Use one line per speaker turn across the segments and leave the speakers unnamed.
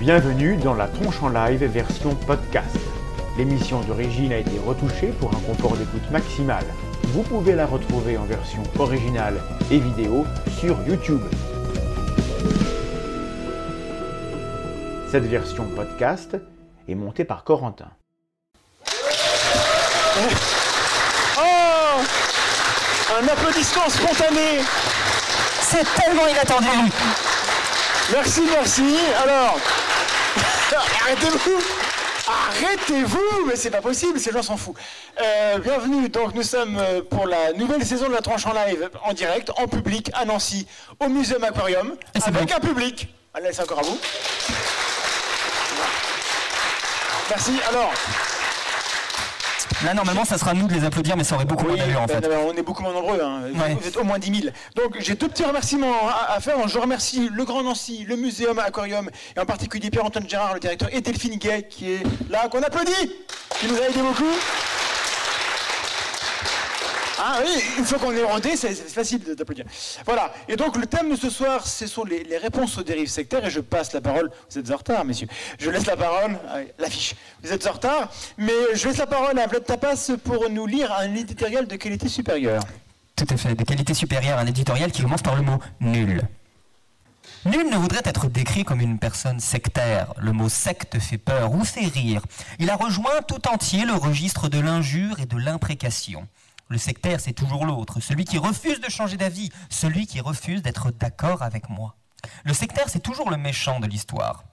Bienvenue dans la tronche en live version podcast. L'émission d'origine a été retouchée pour un confort d'écoute maximal. Vous pouvez la retrouver en version originale et vidéo sur YouTube. Cette version podcast est montée par Corentin.
Oh Un applaudissement spontané
C'est tellement inattendu
Merci, merci. Alors, arrêtez-vous Arrêtez-vous Mais c'est pas possible, ces gens s'en foutent. Euh, bienvenue, donc nous sommes euh, pour la nouvelle saison de la tranche en live, en direct, en public, à Nancy, au Muséum Aquarium,
c'est
avec
bon.
un public. Allez, c'est encore à vous. Merci. Alors,
Là, normalement, ça sera à nous de les applaudir, mais ça aurait beaucoup moins d'allure, en
ben,
fait.
ben, on est beaucoup moins nombreux, hein.
Ouais.
vous êtes au moins 10 000. Donc j'ai deux petits remerciements à, à faire. Je remercie le Grand Nancy, le Muséum Aquarium, et en particulier Pierre-Antoine Gérard, le directeur, et Delphine Gay, qui est là, qu'on applaudit, qui nous a aidé beaucoup. Ah oui, une fois qu'on est rodé, c'est facile d'applaudir. Voilà, et donc le thème de ce soir, ce sont les, réponses aux dérives sectaires, et je passe la parole, vous êtes en retard, messieurs, je laisse la parole, à l'affiche, vous êtes en retard, mais je laisse la parole à Vlad Tapas pour nous lire un éditorial de qualité supérieure.
Tout à fait, de qualité supérieure, un éditorial qui commence par le mot nul. Nul ne voudrait être décrit comme une personne sectaire. Le mot secte fait peur ou fait rire. Il a rejoint tout entier le registre de l'injure et de l'imprécation. Le sectaire, c'est toujours l'autre, celui qui refuse de changer d'avis, celui qui refuse d'être d'accord avec moi. Le sectaire, c'est toujours le méchant de l'histoire.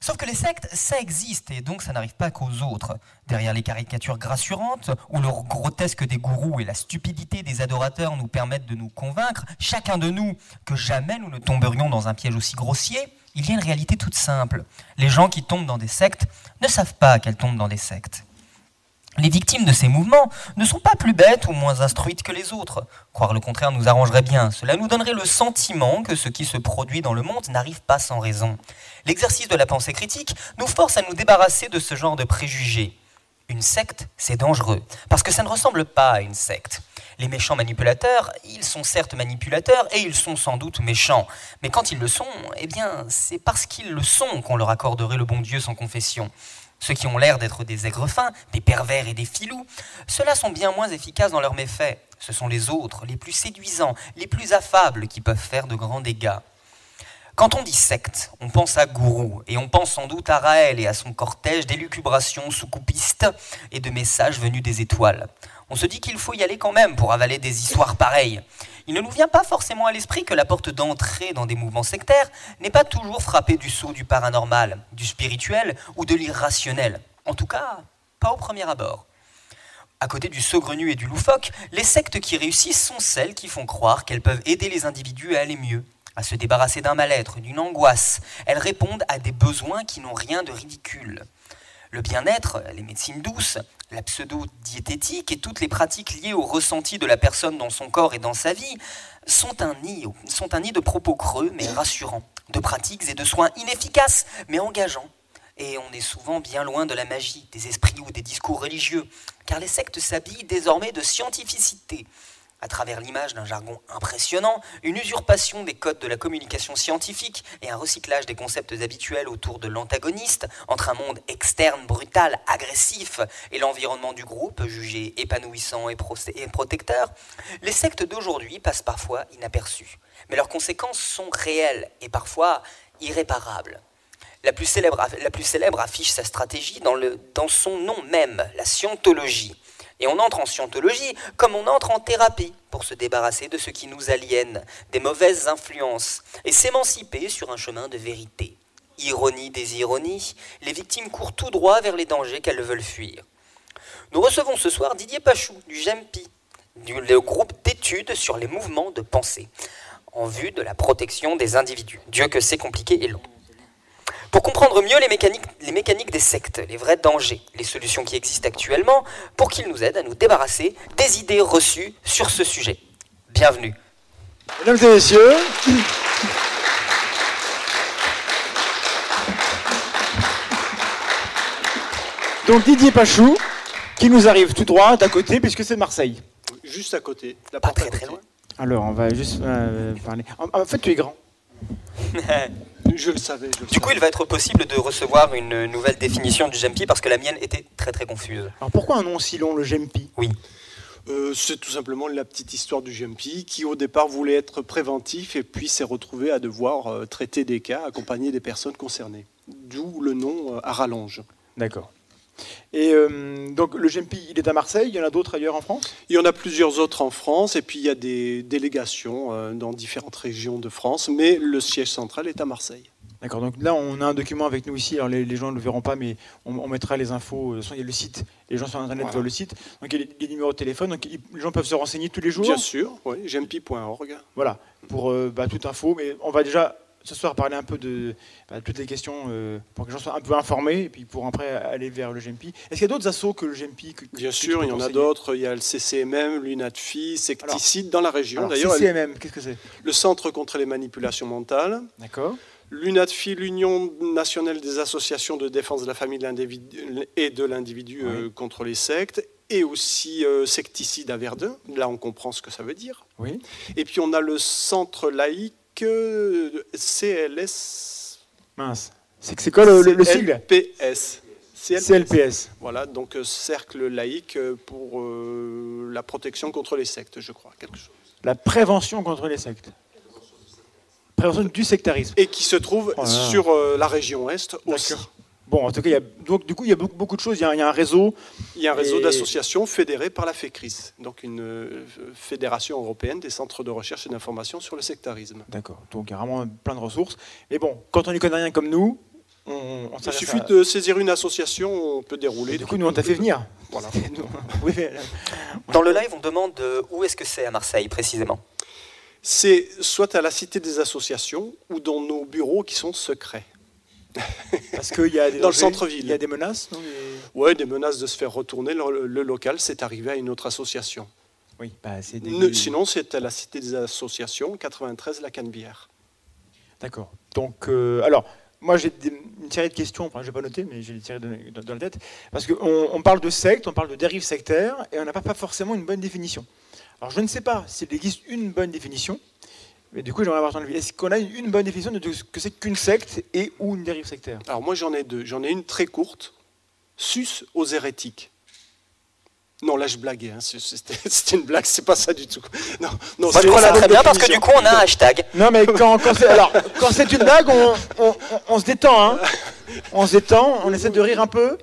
Sauf que les sectes, ça existe, et donc ça n'arrive pas qu'aux autres. Derrière les caricatures grassurantes, où le grotesque des gourous et la stupidité des adorateurs nous permettent de nous convaincre, chacun de nous, que jamais nous ne tomberions dans un piège aussi grossier, il y a une réalité toute simple. Les gens qui tombent dans des sectes ne savent pas qu'elles tombent dans des sectes. Les victimes de ces mouvements ne sont pas plus bêtes ou moins instruites que les autres. Croire le contraire nous arrangerait bien. Cela nous donnerait le sentiment que ce qui se produit dans le monde n'arrive pas sans raison. L'exercice de la pensée critique nous force à nous débarrasser de ce genre de préjugés. Une secte, c'est dangereux, parce que ça ne ressemble pas à une secte. Les méchants manipulateurs, ils sont certes manipulateurs et ils sont sans doute méchants. Mais quand ils le sont, eh bien, c'est parce qu'ils le sont qu'on leur accorderait le bon Dieu sans confession. Ceux qui ont l'air d'être des aigres fins, des pervers et des filous, ceux-là sont bien moins efficaces dans leurs méfaits. Ce sont les autres, les plus séduisants, les plus affables qui peuvent faire de grands dégâts. Quand on dit secte, on pense à gourou, et on pense sans doute à Raël et à son cortège d'élucubrations soucoupistes et de messages venus des étoiles. On se dit qu'il faut y aller quand même pour avaler des histoires pareilles. Il ne nous vient pas forcément à l'esprit que la porte d'entrée dans des mouvements sectaires n'est pas toujours frappée du sceau du paranormal, du spirituel ou de l'irrationnel. En tout cas, pas au premier abord. À côté du saugrenu et du loufoque, les sectes qui réussissent sont celles qui font croire qu'elles peuvent aider les individus à aller mieux, à se débarrasser d'un mal-être, d'une angoisse. Elles répondent à des besoins qui n'ont rien de ridicule. Le bien-être, les médecines douces, la pseudo-diététique et toutes les pratiques liées au ressenti de la personne dans son corps et dans sa vie sont un nid, sont un nid de propos creux mais rassurants, de pratiques et de soins inefficaces mais engageants. Et on est souvent bien loin de la magie, des esprits ou des discours religieux, car les sectes s'habillent désormais de scientificité. À travers l'image d'un jargon impressionnant, une usurpation des codes de la communication scientifique et un recyclage des concepts habituels autour de l'antagoniste, entre un monde externe brutal, agressif, et l'environnement du groupe, jugé épanouissant et, pro- et protecteur, les sectes d'aujourd'hui passent parfois inaperçues. Mais leurs conséquences sont réelles et parfois irréparables. La plus, célèbre, affiche sa stratégie dans son nom même, la scientologie. Et on entre en scientologie comme on entre en thérapie pour se débarrasser de ce qui nous aliène, des mauvaises influences, et s'émanciper sur un chemin de vérité. Ironie des ironies, les victimes courent tout droit vers les dangers qu'elles veulent fuir. Nous recevons ce soir Didier Pachou du GEMPI, du le groupe d'études sur les mouvements de pensée, en vue de la protection des individus. Dieu que c'est compliqué et long. Pour comprendre mieux les mécaniques, les mécaniques des sectes, les vrais dangers, les solutions qui existent actuellement, pour qu'ils nous aident à nous débarrasser des idées reçues sur ce sujet. Bienvenue.
Mesdames et messieurs, donc Didier Pachou, qui nous arrive tout droit d'à côté, puisque c'est de Marseille.
Juste à côté. La
Pas
porte à
très très loin.
Alors, on va juste euh, parler. En, en fait, tu es grand.
Je le savais. je le
Du coup,
savais.
il va être possible de recevoir une nouvelle définition du GMP parce que la mienne était très très confuse.
Alors pourquoi un nom si long, le GEMPI?
Euh, c'est tout simplement la petite histoire du GMP qui au départ voulait être préventif et puis s'est retrouvé à devoir euh, traiter des cas, accompagner des personnes concernées. D'où le nom euh, à rallonge.
D'accord. Et euh, donc le GEMPI, il est à Marseille, il y en a d'autres ailleurs en France?
Il y en a plusieurs autres en France et puis il y a des délégations euh, dans différentes régions de France, mais le siège central est à Marseille.
D'accord, donc là on a un document avec nous ici, alors les, les gens ne le verront pas, mais on, on mettra les infos, euh, il y a le site, les gens sur Internet
Voilà.
voient le site, donc il y a les, les numéros de téléphone, donc ils- les gens peuvent se renseigner tous les jours,
Bien sûr, oui, gmp.org.
voilà, pour euh, bah, toute info, mais on va déjà ce soir parler un peu de bah, toutes les questions euh, pour que les gens soient un peu informés, et puis pour après aller vers le GMP. Est-ce qu'il y a d'autres assos que le GMP que-
Bien
que
sûr, il y en a d'autres. Il y a le CCMM, l'UNATFI, Secticide dans la région. D'ailleurs,
CCMM, qu'est-ce que c'est?
le Centre contre les manipulations mentales.
D'accord.
L'UNATFI, l'Union nationale des associations de défense de la famille de et de l'individu euh, contre les sectes, et aussi euh, Secticide à Verdun. Là, on comprend ce que ça veut dire.
Oui.
Et puis, on a le centre laïque euh, CLS.
Mince. C'est que c'est quoi le, le- le sigle
CLPS. CLPS.
CLPS.
Voilà, donc euh, cercle laïque euh, pour euh, la protection contre les sectes, je crois, quelque chose.
La prévention contre les sectes. Prévention du sectarisme.
Et qui se trouve
Oh là là.
sur euh, la région Est aussi.
Bon, en tout cas, il y a, donc, du coup, il y a beaucoup, beaucoup de choses. Il y a, il y a un réseau.
Il y a un réseau
Et-
d'associations fédérées par la FECRIS, donc une euh, fédération européenne des centres de recherche et d'information sur le sectarisme.
D'accord. Donc, il y a vraiment plein de ressources. Mais bon, quand on n'y connaît rien comme nous, on, on
Il suffit
à-
de saisir une association, on peut dérouler.
Du coup, nous, on t'a fait venir.
Voilà.
Nous- oui, mais-
Dans le live, on demande euh, où est-ce que c'est à Marseille précisément?
C'est soit à la Cité des associations ou dans nos bureaux qui sont secrets.
parce qu'il y a des
Dans le centre-ville.
Il y a des menaces. non, des-
Ouais, des menaces de se faire retourner le, le local, c'est arrivé à une autre association.
Oui, bah, c'est des...
Ne- sinon, c'est à la Cité des associations, 93, la Canebière.
D'accord. Donc, euh, alors, moi, j'ai une série de questions. Enfin, je n'ai pas noté, mais j'ai les tirées de- dans, dans la tête. Parce qu'on on parle de secte, on parle de dérive sectaire, et on n'a pas, pas forcément une bonne définition. Alors, je ne sais pas s'il existe une bonne définition, mais du coup, j'aimerais avoir ton avis. Est-ce qu'on a une, bonne définition de ce que c'est qu'une secte et ou une dérive sectaire?
Alors moi, j'en ai deux. J'en ai une très courte, sus aux hérétiques. Non, là, je blaguais. hein. C'est- C'était une blague, c'est pas ça du tout. Non, non,
Moi, je ça
la
très bien parce que du coup, on a un hashtag.
Non, mais quand, quand c'est alors, quand c'est une blague, on, on- on- on se détend. Hein. On se détend, on essaie de rire un peu.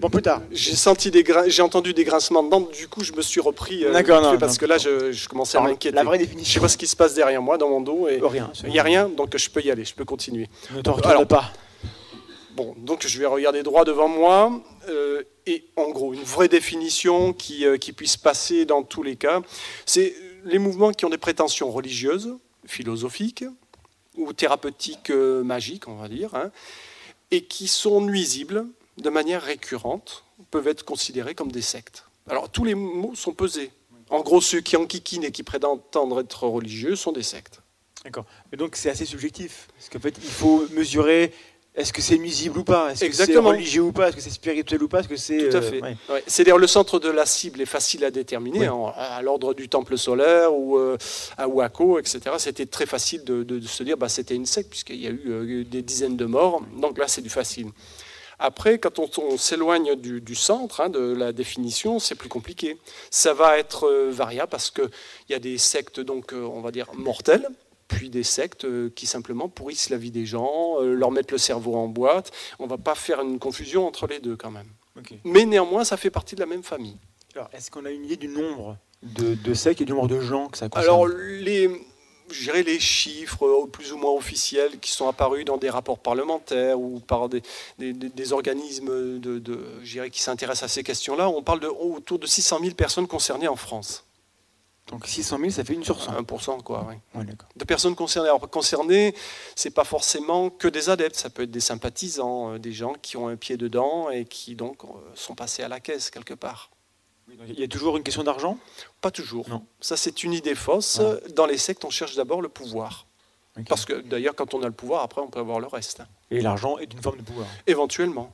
Bon, plus tard.
J'ai senti des j'ai entendu des grincements de dents, du coup je me suis repris euh, fait
non,
parce
non.
que là je, je commençais à m'inquiéter.
la vraie
Je sais
définition.
pas ce qui se passe derrière moi dans mon dos et
Oh, rien.
il n'y a rien, donc je peux y aller, je peux continuer.
Ne t'en retourne
Alors,
pas.
Bon, donc je vais regarder droit devant moi. euh, et en gros, une vraie définition qui, euh, qui puisse passer dans tous les cas, c'est les mouvements qui ont des prétentions religieuses, philosophiques ou thérapeutiques euh, magiques, on va dire, hein, et qui sont nuisibles de manière récurrente, peuvent être considérés comme des sectes. Alors tous les mots sont pesés. En gros, ceux qui enquiquinent et qui prétendent être religieux sont des sectes.
D'accord. Mais donc c'est assez subjectif. Parce qu'en fait, il faut mesurer est-ce que c'est nuisible ou pas? Est-ce que c'est religieux ou pas? Est-ce que c'est spirituel ou pas? Est-ce que c'est.
Tout à
euh,
fait.
ouais.
Ouais. C'est d'ailleurs le centre de la cible est facile à déterminer, hein, à l'ordre du temple solaire ou euh, à Waco, etc. C'était très facile de, de- de se dire bah, c'était une secte puisqu'il y a eu euh, des dizaines de morts. Donc là, c'est du facile. Après, quand on, on s'éloigne du, du centre hein, de la définition, c'est plus compliqué. Ça va être euh, variable parce qu'il y a des sectes, donc, euh, on va dire, mortelles, puis des sectes euh, qui simplement pourrissent la vie des gens, euh, leur mettent le cerveau en boîte. On ne va pas faire une confusion entre les deux quand même. Mais néanmoins, ça fait partie de la même famille.
Alors, est-ce qu'on a une idée du nombre de, de sectes et du nombre de gens que ça concerne?
Alors, les, dirais les chiffres euh, plus ou moins officiels qui sont apparus dans des rapports parlementaires ou par des, des- des- des organismes de, qui s'intéressent à ces questions-là, on parle de autour de 600 000 personnes concernées en France.
Donc 600 000, ça fait une sur 100.
1%, quoi, oui.
Ouais.
De personnes concernées. Alors, concernées, c'est pas forcément que des adeptes, ça peut être des sympathisants, euh, des gens qui ont un pied dedans et qui donc euh, sont passés à la caisse quelque part.
Oui, Il y a toujours une question d'argent?
Pas toujours.
Non.
Ça, c'est une idée fausse.
Voilà.
Dans les sectes, on cherche d'abord le pouvoir. Parce que d'ailleurs, quand on a le pouvoir, après, on peut avoir le reste.
Et l'argent est une forme de pouvoir.
Éventuellement.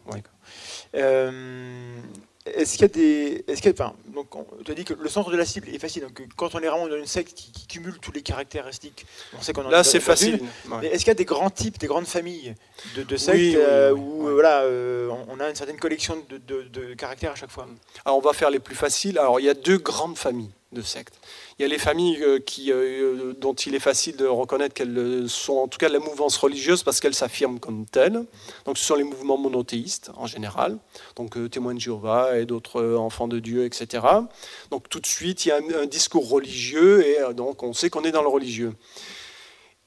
Euh, est-ce qu'il y a des. Est-ce qu'il enfin, donc, on- tu as dit que le centre de la cible est facile. Donc, quand on est vraiment dans une secte qui, qui cumule tous les caractéristiques, on sait qu'on en
Là,
est
c'est facile.
une.
Ouais.
Mais est-ce qu'il y a des grands types, des grandes familles de, de sectes
Oui,
euh,
oui,
où
ouais.
voilà, euh, on on a une certaine collection de, de- de caractères à chaque fois
Alors, on va faire les plus faciles. Alors, il y a deux grandes familles de sectes. Il y a les familles euh, qui, euh, dont il est facile de reconnaître qu'elles euh, sont en tout cas la mouvance religieuse parce qu'elles s'affirment comme telles. Donc, ce sont les mouvements monothéistes en général, donc euh, témoins de Jéhovah et d'autres euh, enfants de Dieu, etc. Donc, tout de suite, il y a un, un discours religieux et euh, donc on sait qu'on est dans le religieux.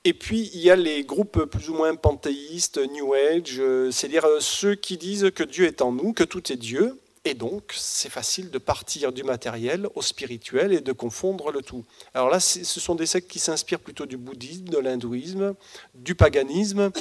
Et puis, il y a les groupes plus ou moins panthéistes, New Age, euh, c'est-à-dire euh, ceux qui disent que Dieu est en nous, que tout est Dieu, et donc c'est facile de partir du matériel au spirituel et de confondre le tout. Alors là, ce sont des sectes qui s'inspirent plutôt du bouddhisme, de l'hindouisme, du paganisme,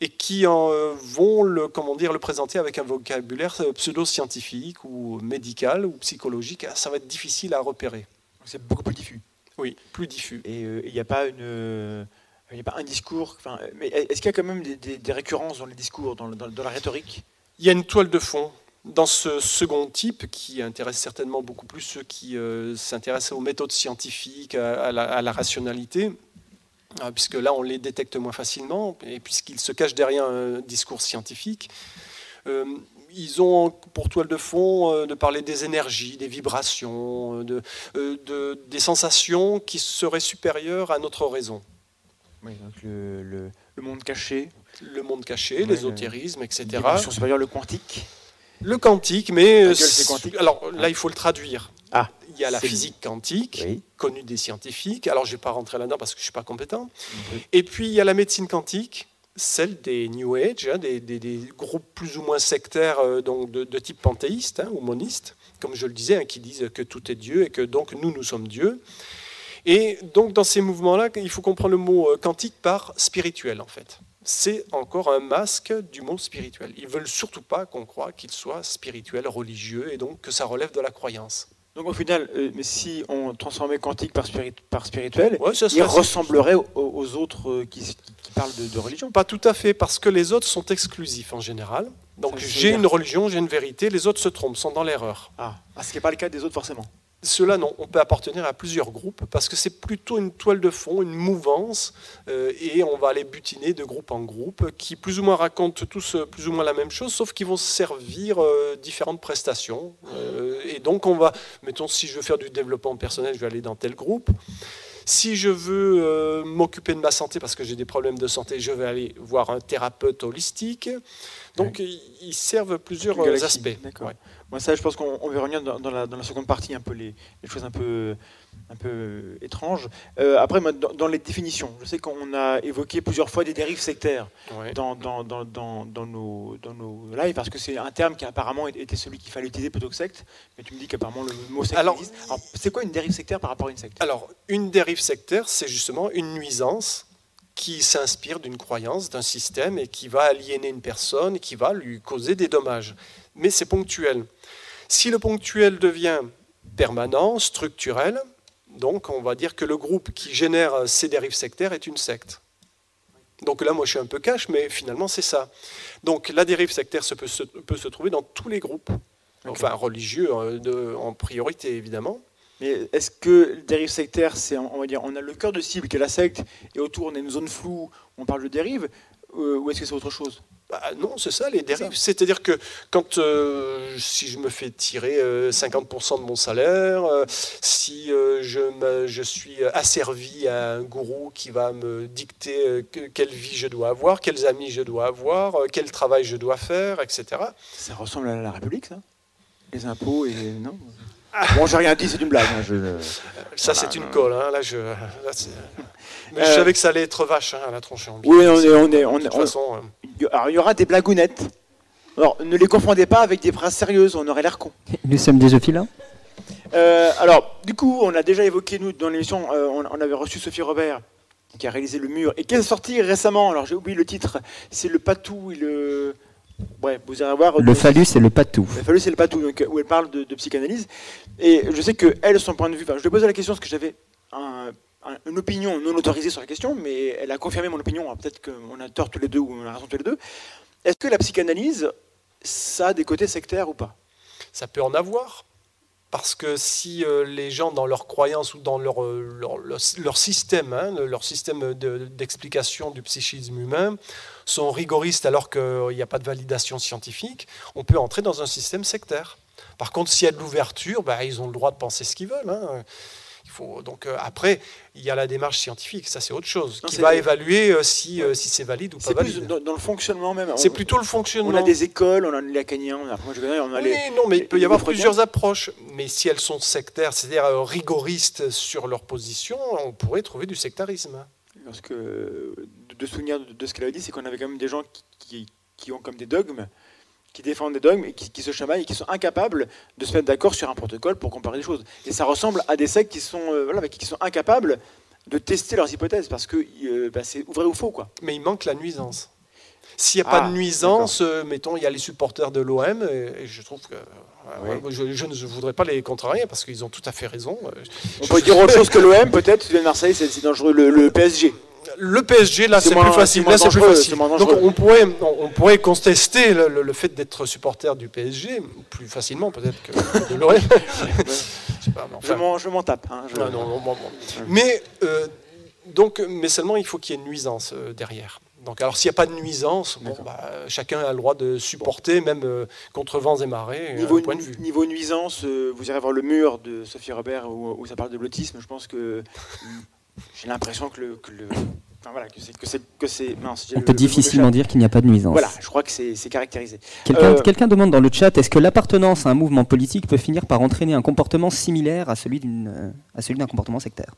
et qui en, euh, vont le, comment dire, le présenter avec un vocabulaire euh, pseudo-scientifique ou médical ou psychologique. Ça va être difficile à repérer.
C'est beaucoup plus diffus.
Oui, plus diffus.
Et euh, il n'y a pas une. euh, il n'y a pas un discours. enfin, Mais est-ce qu'il y a quand même des, des- des récurrences dans les discours, dans, le- dans- dans la rhétorique?
Il y a une toile de fond dans ce second type qui intéresse certainement beaucoup plus ceux qui euh, s'intéressent aux méthodes scientifiques, à, à la, à la rationalité, euh, puisque là on les détecte moins facilement, et puisqu'ils se cachent derrière un discours scientifique. Euh, ils ont pour toile de fond euh, de parler des énergies, des vibrations, de, euh, de- des sensations qui seraient supérieures à notre raison.
Oui, donc le, le- le monde caché,
Le monde caché,
Ouais,
l'ésotérisme, etc.
supérieure, le quantique.
Le quantique, mais euh,
gueule, c'est quantique.
alors là il faut le traduire.
Ah,
il y a la physique quantique,
Oui.
connue des scientifiques. Alors je ne vais pas rentrer là-dedans parce que je ne suis pas compétent. Et puis il y a la médecine quantique, celle des New Age, hein, des, des- des groupes plus ou moins sectaires euh, donc de, de type panthéiste hein, ou moniste, comme je le disais, hein, qui disent que tout est Dieu et que donc nous nous sommes Dieu. Et donc dans ces mouvements-là, il faut comprendre le mot euh, quantique par spirituel en fait. C'est encore un masque du mot spirituel. Ils veulent surtout pas qu'on croie qu'il soit spirituel, religieux, et donc que ça relève de la croyance.
Donc au final, euh, si on transformait quantique par, spirit- par spirituel,
Ouais,
il ressemblerait aux, aux autres euh, qui, qui parlent de, de religion.
Pas tout à fait, parce que les autres sont exclusifs en général. Donc j'ai une religion, j'ai une vérité, les autres se trompent, sont dans l'erreur.
Ah, ah, ce qui n'est pas le cas des autres forcément.
Cela, non, on peut appartenir à plusieurs groupes, parce que c'est plutôt une toile de fond, une mouvance, euh, et on va aller butiner de groupe en groupe, qui plus ou moins racontent tous euh, plus ou moins la même chose, sauf qu'ils vont servir euh, différentes prestations. Euh, et donc on va, mettons, si je veux faire du développement personnel, je vais aller dans tel groupe. Si je veux euh, m'occuper de ma santé parce que j'ai des problèmes de santé, je vais aller voir un thérapeute holistique. Donc ils ils servent plusieurs aspects.
d'accord.
Ouais.
Moi, ça, je pense qu'on on va revenir dans, dans la, dans la seconde partie, un peu les, les choses un peu, un peu étranges. Euh, après, dans, dans les définitions, je sais qu'on a évoqué plusieurs fois des dérives sectaires
Ouais.
dans, dans, dans, dans, dans nos, dans nos lives, parce que c'est un terme qui apparemment était celui qu'il fallait utiliser plutôt que secte. Mais tu me dis qu'apparemment le mot secte
Alors-
existe. Alors, c'est quoi une dérive sectaire par rapport à une secte?
Alors, une dérive sectaire, c'est justement une nuisance qui s'inspire d'une croyance, d'un système, et qui va aliéner une personne, qui va lui causer des dommages. Mais c'est ponctuel. Si le ponctuel devient permanent, structurel, donc on va dire que le groupe qui génère ces dérives sectaires est une secte. Donc là, moi, je suis un peu cash, mais finalement, c'est ça. Donc la dérive sectaire se peut, se, peut se trouver dans tous les groupes, enfin religieux euh, de- en priorité, évidemment.
Mais est-ce que le dérive sectaire, c'est, on va dire, on a le cœur de cible qui est la secte, et autour on a une zone floue, on parle de dérive, euh, ou est-ce que c'est autre chose?
Bah, non, c'est ça, les dérives. C'est-à-dire que quand, euh, si je me fais tirer euh, 50% de mon salaire, euh, si euh, je, me- je suis asservi à un gourou qui va me dicter euh, que- quelle vie je dois avoir, quels amis je dois avoir, euh, quel travail je dois faire, etc.
Ça ressemble à la République, ça? Les impôts et. Non? Bon, j'ai rien dit, c'est une blague. hein, je-
Ça, c'est une colle. hein, Là, je, là, Mais
Euh,
je savais que ça allait être vache hein, à la tronche. en
Oui, on est. On est, on
De
est-
toute
on-
façon, euh,
il y- alors, il y aura des blagounettes. Alors, ne les confondez pas avec des phrases sérieuses, on aurait l'air con.
Nous sommes des ophiles.
Euh, alors, du coup, on a déjà évoqué, nous, dans l'émission, euh, on, on avait reçu Sophie Robert, qui a réalisé Le Mur, et qui est sorti récemment. Alors, j'ai oublié le titre. C'est Le Patou et le. Vous voir.
Le phallus et le patou.
Il a fallu, c'est le patou, donc, où elle parle de, de psychanalyse. Et je sais que elle, son point de vue, enfin, je lui ai posé la question parce que j'avais un- un- une opinion non autorisée sur la question, mais elle a confirmé mon opinion. Peut-être qu'on a tort tous les deux ou on a raison tous les deux. Est-ce que la psychanalyse, ça a des côtés sectaires ou pas?
Ça peut en avoir. Parce que si euh, les gens, dans leurs croyances ou dans leur, euh, leur, leur, système, hein, leur système d'explication du psychisme humain, sont rigoristes alors qu'il n'y a pas de validation scientifique, on peut entrer dans un système sectaire. Par contre, s'il y a de l'ouverture, bah, ils ont le droit de penser ce qu'ils veulent. Hein donc euh, après, il y a la démarche scientifique, ça c'est autre chose, qui va évaluer euh, si, euh, si c'est valide ou pas valide.
Plus dans, le fonctionnement même.
C'est plutôt le fonctionnement.
On a des écoles, on a les lacaniens, on a, on a
oui, non, mais il peut y avoir plusieurs approches. Mais si elles sont sectaires, c'est-à-dire rigoristes sur leur position, on pourrait trouver du sectarisme.
Parce que de souvenir de ce qu'elle a dit, c'est qu'on avait quand même des gens qui, qui ont comme des dogmes qui défendent des dogmes et qui, se chamaillent et qui sont incapables de se mettre d'accord sur un protocole pour comparer les choses. Et ça ressemble à des sectes qui sont, euh, voilà, qui sont incapables de tester leurs hypothèses parce que euh, bah, c'est vrai ou faux. Quoi.
Mais il manque la nuisance. S'il n'y a pas de ah, nuisance, euh, mettons, il y a les supporters de l'OM, et, je trouve que. je, ne voudrais pas les contrarier parce qu'ils ont tout à fait raison.
On peut dire autre chose que l'OM, peut-être. De Marseille, c'est dangereux. le PSG
le PSG, là, c'est plus facile. Là, c'est plus facile. Donc, on pourrait, on, pourrait contester le, fait d'être supporter du PSG plus facilement, peut-être, que de l'OM.
je m'en tape. Hein,
mais, euh, donc, mais seulement, il faut qu'il y ait une nuisance euh, derrière. Donc, alors, s'il n'y a pas de nuisance, bon, bah, chacun a le droit de supporter, même euh, contre vents et marées,
niveau,
point de vue.
Niveau nuisance, vous irez voir le mur de Sophie Robert où, ça parle de blottisme. Je pense que j'ai l'impression que le, que le voilà, que c'est que c'est
On peut difficilement dire qu'il n'y a pas de nuisance.
Voilà, je crois que c'est caractérisé.
Euh, quelqu'un demande dans le chat est-ce que l'appartenance à un mouvement politique peut finir par entraîner un comportement similaire à celui à celui d'un comportement sectaire?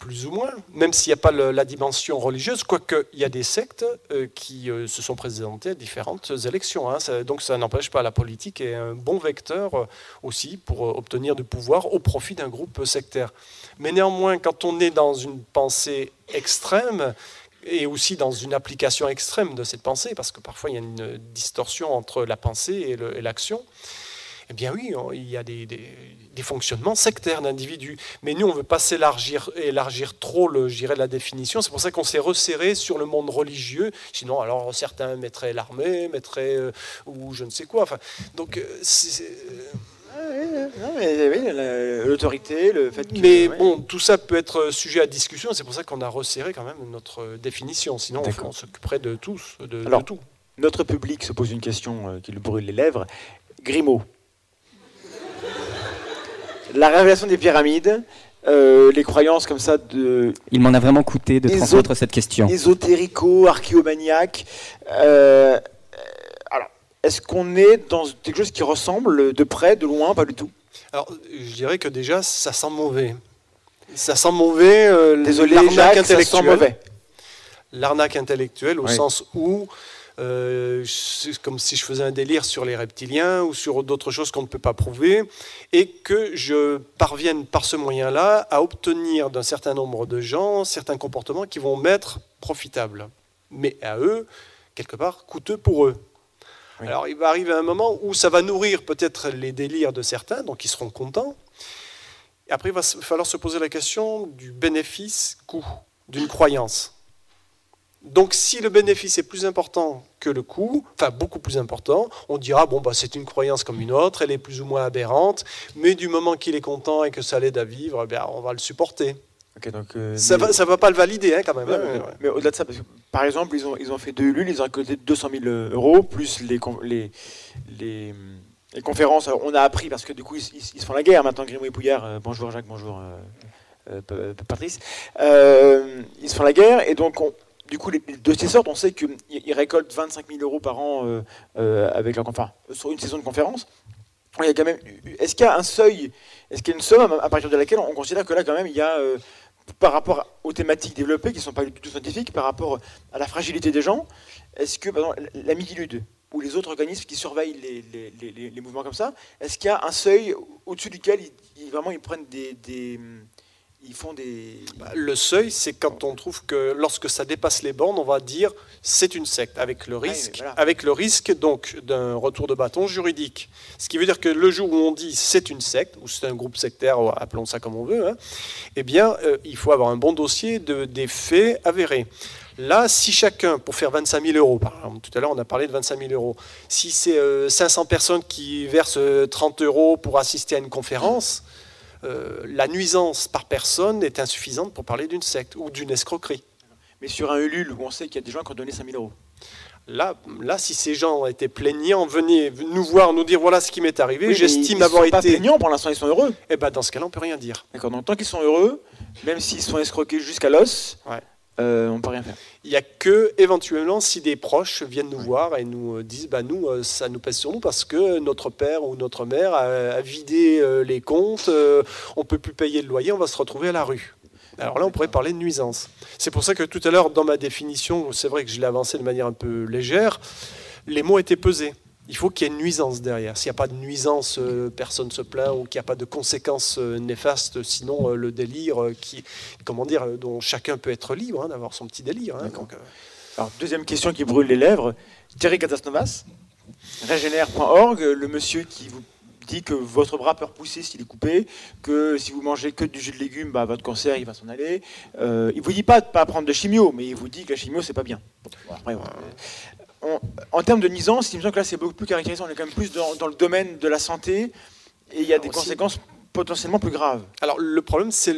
Plus ou moins, même s'il n'y a pas la dimension religieuse, quoique il y a des sectes euh, qui euh, se sont présentées à différentes élections. Hein. donc ça n'empêche pas la politique est un bon vecteur euh, aussi pour obtenir du pouvoir au profit d'un groupe sectaire. Mais néanmoins, quand on est dans une pensée extrême, et aussi dans une application extrême de cette pensée, parce que parfois il y a une distorsion entre la pensée et l'action, eh bien oui, il y a des, fonctionnements sectaires d'individus. Mais nous, on ne veut pas s'élargir élargir trop le, la définition. C'est pour ça qu'on s'est resserré sur le monde religieux. Sinon, alors certains mettraient l'armée, mettraient euh, ou je ne sais quoi. Enfin, donc, euh, c'est,
l'autorité, le fait que,
Mais bon, tout ça peut être sujet à discussion, c'est pour ça qu'on a resserré quand même notre définition, sinon on, s'occuperait de tous, de,
Alors,
tout.
Notre public se pose une question euh, qui le brûle les lèvres. Grimaud, la révélation des pyramides, euh, les croyances comme ça de.
Il m'en a vraiment coûté de transmettre cette question.
Ésotérico, archéomaniaque. Euh, alors, est-ce qu'on est dans quelque chose qui ressemble de près, de loin, pas du tout?
Alors, je dirais que déjà, ça sent mauvais. Ça sent mauvais. Euh,
Désolé, Jacques, ça sent mauvais.
L'arnaque intellectuelle, au sens où euh, c'est comme si je faisais un délire sur les reptiliens ou sur d'autres choses qu'on ne peut pas prouver, et que je parvienne par ce moyen-là à obtenir d'un certain nombre de gens certains comportements qui vont m'être profitables, mais à eux, quelque part, coûteux pour eux. Alors il va arriver un moment où ça va nourrir peut-être les délires de certains, donc ils seront contents. Après, il va falloir se poser la question du bénéfice-coût d'une croyance. Donc si le bénéfice est plus important que le coût, enfin beaucoup plus important, on dira bon bah c'est une croyance comme une autre, elle est plus ou moins aberrante, mais du moment qu'il est content et que ça l'aide à vivre, eh on va le supporter.
donc, euh,
ça ne va, pas le valider hein, quand même.
Hein, mais, au-delà de ça, par exemple, ils ont, ils ont fait deux Ulule, ils ont récolté 200 000 euros, plus les, les, les, les, conférences. On a appris, parce que du coup, ils, se font la guerre maintenant, Grimaud et Pouillard. Euh, bonjour Jacques, bonjour euh, Patrice. ils se font la guerre, et donc on, du coup, les, dossiers sortent, on sait qu'ils récoltent 25 000 euros par an euh, euh, avec leur, sur une saison de conférence. Est-ce qu'il y a un seuil, est-ce qu'il y a une somme à partir de laquelle on considère que là, quand même, il y a, euh, par rapport aux thématiques développées, qui ne sont pas du tout scientifiques, par rapport à la fragilité des gens, est-ce que, par exemple, la Midilude ou les autres organismes qui surveillent les, mouvements comme ça, est-ce qu'il y a un seuil au-dessus duquel ils, vraiment ils prennent des ils font des...
Bah, le seuil, c'est quand on trouve que lorsque ça dépasse les bornes, on va dire c'est une secte, avec le risque, avec le risque donc d'un retour de bâton juridique. Ce qui veut dire que le jour où on dit c'est une secte, ou c'est un groupe sectaire, appelons ça comme on veut, hein, eh bien, euh, il faut avoir un bon dossier de, des faits avérés. Là, si chacun, pour faire 25 000 euros, par exemple, tout à l'heure on a parlé de 25 000 euros, si c'est euh, 500 personnes qui versent euh, 30 euros pour assister à une conférence, euh, la nuisance par personne est insuffisante pour parler d'une secte ou d'une escroquerie.
Mais sur un Ulule, où on sait qu'il y a des gens qui ont donné 5000 euros.
Là, là, si ces gens étaient plaignants, venaient nous voir, nous dire voilà ce qui m'est arrivé,
Oui, mais
j'estime
ils
avoir
sont pas
été.
plaignants pour l'instant, ils sont heureux.
Eh ben, dans ce cas-là, on peut rien dire.
D'accord, donc tant qu'ils sont heureux, même s'ils sont escroqués jusqu'à l'os,
Ouais.
Euh, on peut rien faire.
Il n'y a que éventuellement si des proches viennent nous voir et nous euh, disent bah nous euh, ça nous pèse sur nous parce que notre père ou notre mère a, a vidé les comptes, on peut plus payer le loyer, on va se retrouver à la rue. Alors là, on pourrait parler de nuisance. C'est pour ça que tout à l'heure, dans ma définition, c'est vrai que je l'ai avancé de manière un peu légère, les mots étaient pesés. Il faut qu'il y ait une nuisance derrière. S'il n'y a pas de nuisance, euh, personne ne se plaint ou qu'il n'y a pas de conséquences euh, néfastes, sinon euh, le délire euh, qui, comment dire, euh, dont chacun peut être libre hein, d'avoir son petit délire. hein.
D'accord.
Donc, euh,
Alors, deuxième question qui brûle les lèvres. Thierry Catasnovas, régénère.org, le monsieur qui vous dit que votre bras peut repousser s'il est coupé, que si vous mangez que du jus de légumes, bah, votre cancer il va s'en aller. Euh, il vous dit pas de pas prendre de chimio, mais il vous dit que la chimio c'est pas bien. Bon, après. On- en termes de nuisance, il me semble que là c'est beaucoup plus caractérisé. On est quand même plus dans, dans le domaine de la santé et il y a des
aussi.
conséquences potentiellement plus graves.
Alors le problème, c'est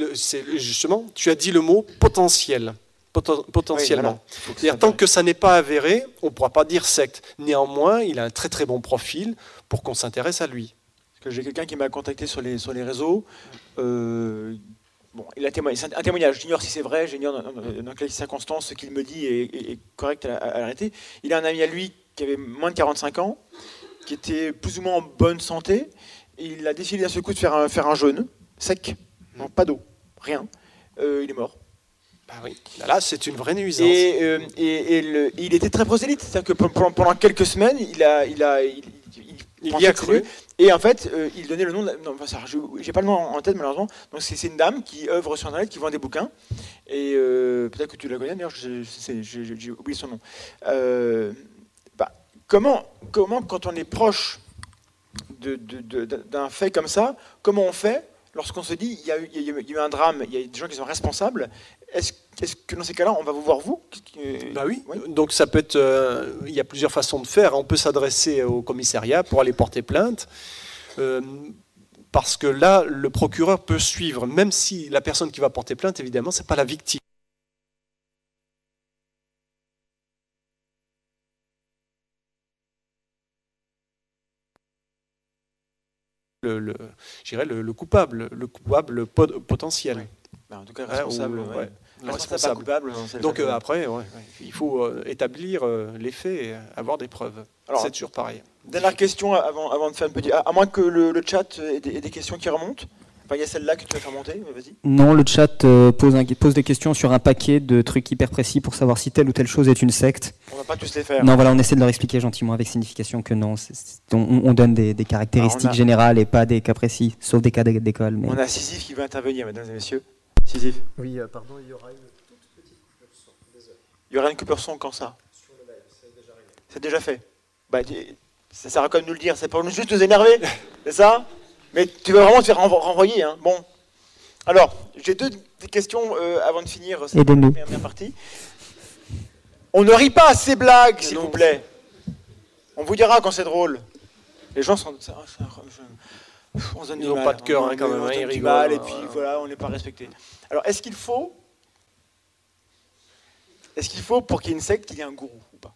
justement, tu as dit le mot potentiel. Poten- potentiellement.
Oui, voilà.
Tant que ça n'est pas avéré, on ne pourra pas dire secte. Néanmoins, il a un très très bon profil pour qu'on s'intéresse à lui.
J'ai quelqu'un qui m'a contacté sur les, sur les réseaux. Euh, bon, il a témoigné. C'est un témoignage. J'ignore si c'est vrai, j'ignore dans, dans- dans quelles circonstances ce qu'il me dit est, est- est correct à, à arrêter. Il a un ami à lui qui avait moins de 45 ans, qui était plus ou moins en bonne santé. Et il a décidé d'un seul coup de faire un, faire un jeûne, sec, non, pas d'eau, rien. Euh, il est mort.
Bah oui. Là, c'est une vraie nuisance.
Et, euh, et- et le- il était très prosélyte. C'est-à-dire que pendant, pendant quelques semaines, il a, il a, il, il-
y a cru.
Et en fait, euh, il donnait le nom. De non, enfin, j'ai pas le nom en tête malheureusement. Donc c'est une dame qui œuvre sur internet, qui vend des bouquins. Et euh, peut-être que tu la connais. D'ailleurs, j'ai oublié son nom. Euh, bah, comment, comment, quand on est proche d'un fait comme ça, comment on fait lorsqu'on se dit il y, a eu, il y a eu- il y a eu un drame, il y a des gens qui sont responsables Est-ce que dans ces cas-là, on va vous voir vous Euh,
Bah oui.
Oui.
Donc ça peut être. euh, il y a plusieurs façons de faire. On peut s'adresser au commissariat pour aller porter plainte. Euh, parce que là, le procureur peut suivre, même si la personne qui va porter plainte, évidemment, c'est pas la victime. Le, le, le, le coupable, le coupable pot- potentiel.
Bah, en tout cas,
Hein,
responsable.
ou-
ouais. coupable. le
Donc euh, après, ouais, ouais, il faut euh, établir euh, les faits et avoir des preuves. C'est toujours pareil.
Dernière question avant, avant de faire une petite. À, à moins que le, le chat ait des, ait des questions qui remontent. Enfin, il y a celle-là que tu vas faire monter. mais Vas-y.
Non, le chat euh, pose, un- pose des questions sur un paquet de trucs hyper précis pour savoir si telle ou telle chose est une secte.
On va pas tous les faire.
Non, voilà, on essaie de leur expliquer gentiment avec signification que non. c'est- c'est- on, on donne des, des caractéristiques
Alors, on a-
générales et pas des cas précis, sauf des cas d'é- d'école. Mais...
On a Sisyphe qui veut intervenir, mesdames et messieurs. Sisyphe.
Oui, euh, pardon, il y aura une
Il y aura une coupure son quand ça? C'est déjà fait. Bah, ça sert à quoi de nous le dire? C'est pour nous- juste nous énerver? C'est ça? Mais tu veux vraiment te faire renvo- renvoyer. Hein bon. Alors, j'ai deux questions euh, avant de finir cette
Aidez-nous.
première partie. On ne rit pas à ces blagues, s'il vous plaît. On vous dira quand c'est drôle. Les gens sont. on
Ils
du
ont
mal,
pas de cœur, hein, quand même,
on
hein, ils
du
rigolent,
mal, et
hein,
puis
voilà.
voilà, on n'est pas respecté. Alors, est-ce qu'il faut. Est-ce qu'il faut, pour qu'il y ait une secte, qu'il y ait un gourou ou pas?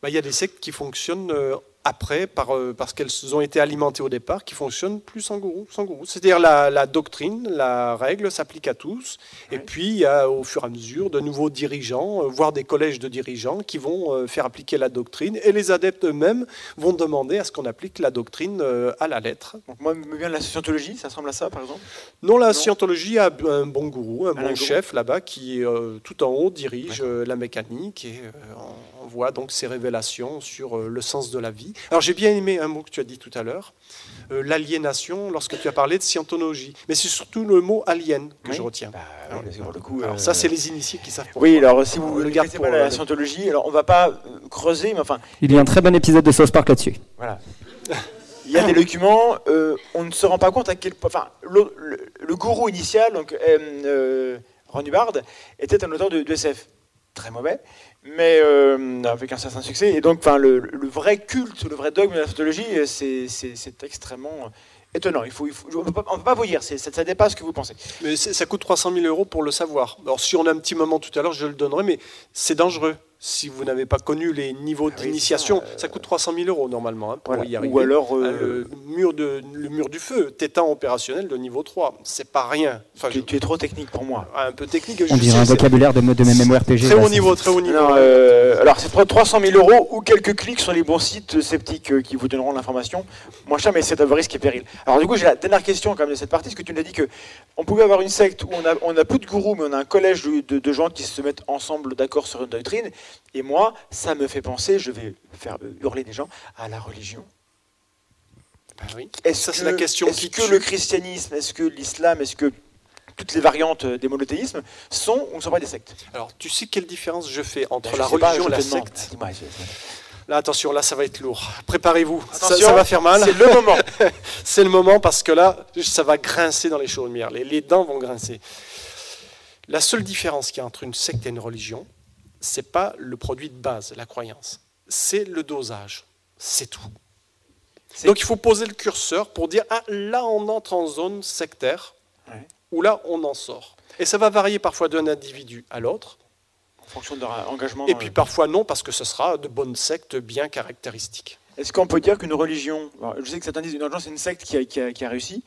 Bah, Il y a des sectes qui fonctionnent euh, après, par, euh, parce qu'elles ont été alimentées au départ, qui fonctionnent plus sans gourou. Sans gourou. C'est-à-dire la, la doctrine, la règle s'applique à tous. Et puis, il y a au fur et à mesure de nouveaux dirigeants, euh, voire des collèges de dirigeants, qui vont euh, faire appliquer la doctrine. Et les adeptes eux-mêmes vont demander à ce qu'on applique la doctrine à la lettre.
Donc, moi, me vient de la scientologie, ça ressemble à ça, par exemple?
Non, la
Non.
scientologie a un bon gourou, un
Un
bon
gourou.
chef là-bas qui, tout en haut, dirige la mécanique et on- voit donc ses révélations sur euh, le sens de la vie. Alors j'ai bien aimé un mot que tu as dit tout à l'heure, euh, l'aliénation, lorsque tu as parlé de scientologie. Mais c'est surtout le mot alien que
Oui.
je retiens.
Bah, oui, parce que pour le coup,
Alors
euh,
ça, c'est les initiés qui savent.
Oui, alors si vous
le
le
garde
connaissez
pour,
pas la
euh,
scientologie, alors on va pas creuser, mais enfin,
Il y a un très bon épisode de South Park là-dessus.
voilà. Il y a des documents, euh, on ne se rend pas compte à quel point. Enfin, le, le- le gourou initial, donc Ron Hubbard, était un auteur de, de SF. Très mauvais, mais euh, avec un certain succès. Et donc, le, le vrai culte, le vrai dogme de la sociologie, euh, c'est- extrêmement euh, étonnant. Il faut, on ne peut, pas- vous dire, ça, ça dépasse ce que vous pensez.
Mais ça coûte 300 000 euros pour le savoir. Alors, si on a un petit moment tout à l'heure, je le donnerai, mais c'est dangereux. Si vous n'avez pas connu les niveaux
Ah oui,
d'initiation,
ça, euh,
ça coûte 300 000 euros normalement hein, pour
Voilà.
y arriver.
Ou alors,
Ah,
euh,
le, mur de, le mur du feu, tétan opérationnel de niveau 3, c'est pas rien. Enfin,
tu,
je-
tu es trop technique pour moi.
un peu technique.
On
je
dirait un vocabulaire de, de MMORPG.
Très
là,
haut niveau, très haut niveau.
Non, euh, alors, c'est pour 300 000 euros ou quelques clics sur les bons sites sceptiques qui vous donneront l'information. Moins cher, mais c'est à vos risques et périls. Alors, du coup, j'ai la dernière question quand même de cette partie. Parce que tu nous as dit que on pouvait avoir une secte où on a, on a plus de gourous, mais on a un collège de, de- de gens qui se mettent ensemble d'accord sur une doctrine. Et moi, ça me fait penser, je vais faire hurler des gens, à la religion.
Ben oui.
Est-ce que-
la question qui
que le christianisme, est-ce que l'islam, est-ce que toutes les variantes euh, des monothéismes sont ou ne sont pas des sectes?
Alors, tu sais quelle différence je fais entre
Ben,
la
sais pas,
religion et la secte? Là, attention, là, ça va être lourd. Préparez-vous. Ça, ça va faire mal.
C'est le moment.
C'est le moment parce que là, ça va grincer dans les chaumières. Les, les dents vont grincer. La seule différence qu'il y a entre une secte et une religion, c'est pas le produit de base, la croyance. C'est le dosage. C'est tout. Donc il faut poser le curseur pour dire ah là on entre en zone sectaire
Ouais.
ou là on en sort. Et ça va varier parfois d'un individu à l'autre.
En fonction de leur engagement.
Et puis
le-
parfois non parce que ce sera de bonnes sectes bien caractéristiques.
Est-ce qu'on peut dire qu'une religion, je sais que certains disent une religion c'est une secte qui a, réussi,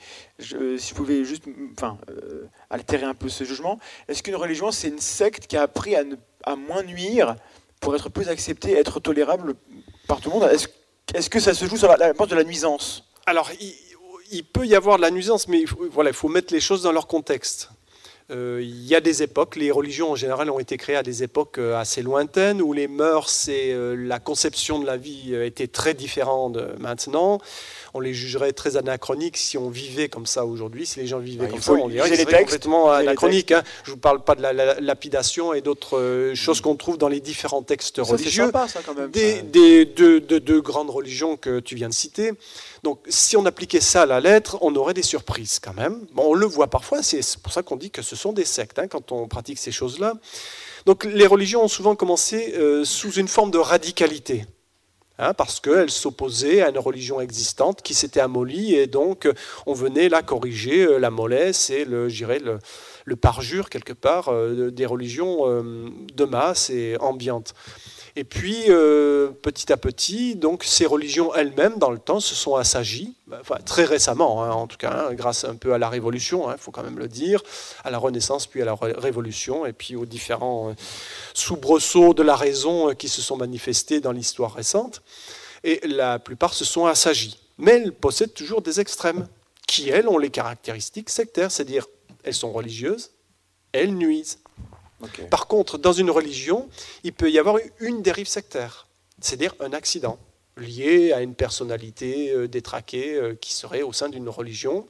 euh, si je pouvais juste enfin, euh, altérer un peu ce jugement, est-ce qu'une religion c'est une secte qui a appris à, moins nuire pour être plus acceptée, être tolérable par tout le monde? Est-ce que ça se joue sur la, la de la nuisance?
Alors, il, peut y avoir de la nuisance, mais voilà, il faut mettre les choses dans leur contexte. Euh, il y a des époques, les religions en général ont été créées à des époques euh, assez lointaines, où les mœurs et euh, la conception de la vie étaient très différentes maintenant. On les jugerait très anachroniques si on vivait comme ça aujourd'hui. Si les gens vivaient
Ouais,
comme ça, on dirait que c'est complètement anachronique. hein. Je ne vous parle pas de la, la- lapidation et d'autres euh, choses qu'on trouve dans les différents textes
Ça,
religieux
sympa ça quand même.
des,
ça.
des- de, de- de grandes religions que tu viens de citer. Donc, si on appliquait ça à la lettre, on aurait des surprises quand même. Bon, on le voit parfois, c'est pour ça qu'on dit que ce sont des sectes hein, quand on pratique ces choses-là. Donc, les religions ont souvent commencé euh, sous une forme de radicalité. hein, parce qu'elles s'opposaient à une religion existante qui s'était amolie et donc euh, on venait là corriger euh, la mollesse et le, le, le parjure quelque part des religions de masse et ambiantes. Et puis, euh, petit à petit, donc, ces religions elles-mêmes, dans le temps, se sont assagies, enfin, très récemment, hein, en tout cas, hein, grâce un peu à la Révolution, il faut quand même le dire, à la Renaissance, puis à la Ré- Révolution, et puis aux différents euh, soubresauts de la raison euh, qui se sont manifestés dans l'histoire récente. Et la plupart se sont assagies. Mais elles possèdent toujours des extrêmes, qui, elles, ont les caractéristiques sectaires, c'est-à-dire, elles sont religieuses, elles nuisent. Par contre, dans une religion, il peut y avoir une dérive sectaire, c'est-à-dire un accident lié à une personnalité euh, détraquée euh, qui serait au sein d'une religion,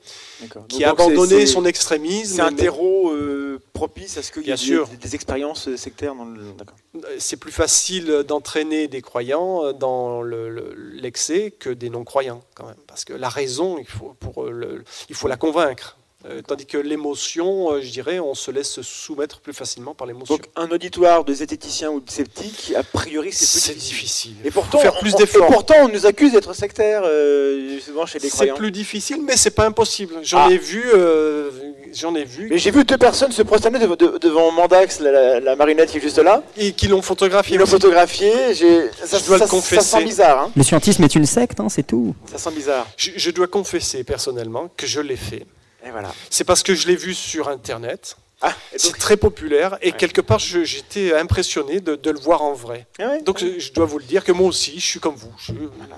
qui a abandonné son extrémisme.
C'est un terreau euh, propice à ce qu'il y ait des,
sûr.
des- des expériences sectaires dans le. D'accord.
C'est plus facile d'entraîner des croyants dans le- le- l'excès que des non-croyants, quand même. Parce que la raison, il faut, pour le- il faut la convaincre. Euh, tandis que l'émotion, euh, je dirais, on se laisse soumettre plus facilement par l'émotion.
Donc un auditoire de zététiciens ou de sceptiques, a priori c'est plus
C'est
difficile.
difficile.
Et pourtant,
faire
on-
plus d'efforts.
Et pourtant, on nous accuse d'être sectaires, euh, souvent chez les
C'est
croyants.
plus difficile, mais c'est pas impossible. J'en
Ah.
ai vu, euh, j'en ai vu,
Mais j'ai vu deux personnes se prosterner dev- de- devant Mandax, la, la- la marionnette qui est juste là.
et qui l'ont photographié.
Ils l'ont photographié. j'ai- Ça,
Je dois
ça-
le confesser.
Ça sent bizarre. Hein
Le scientisme est une secte, hein, c'est tout.
ça sent bizarre.
Je, je dois confesser personnellement que je l'ai fait.
Voilà.
C'est parce que je l'ai vu sur Internet.
Ah,
C'est
donc-
très populaire et
Ouais.
quelque part j'étais impressionné de, de le voir en vrai.
Ah ouais,
Donc
ouais.
je dois vous le dire que moi aussi je suis comme vous. Je-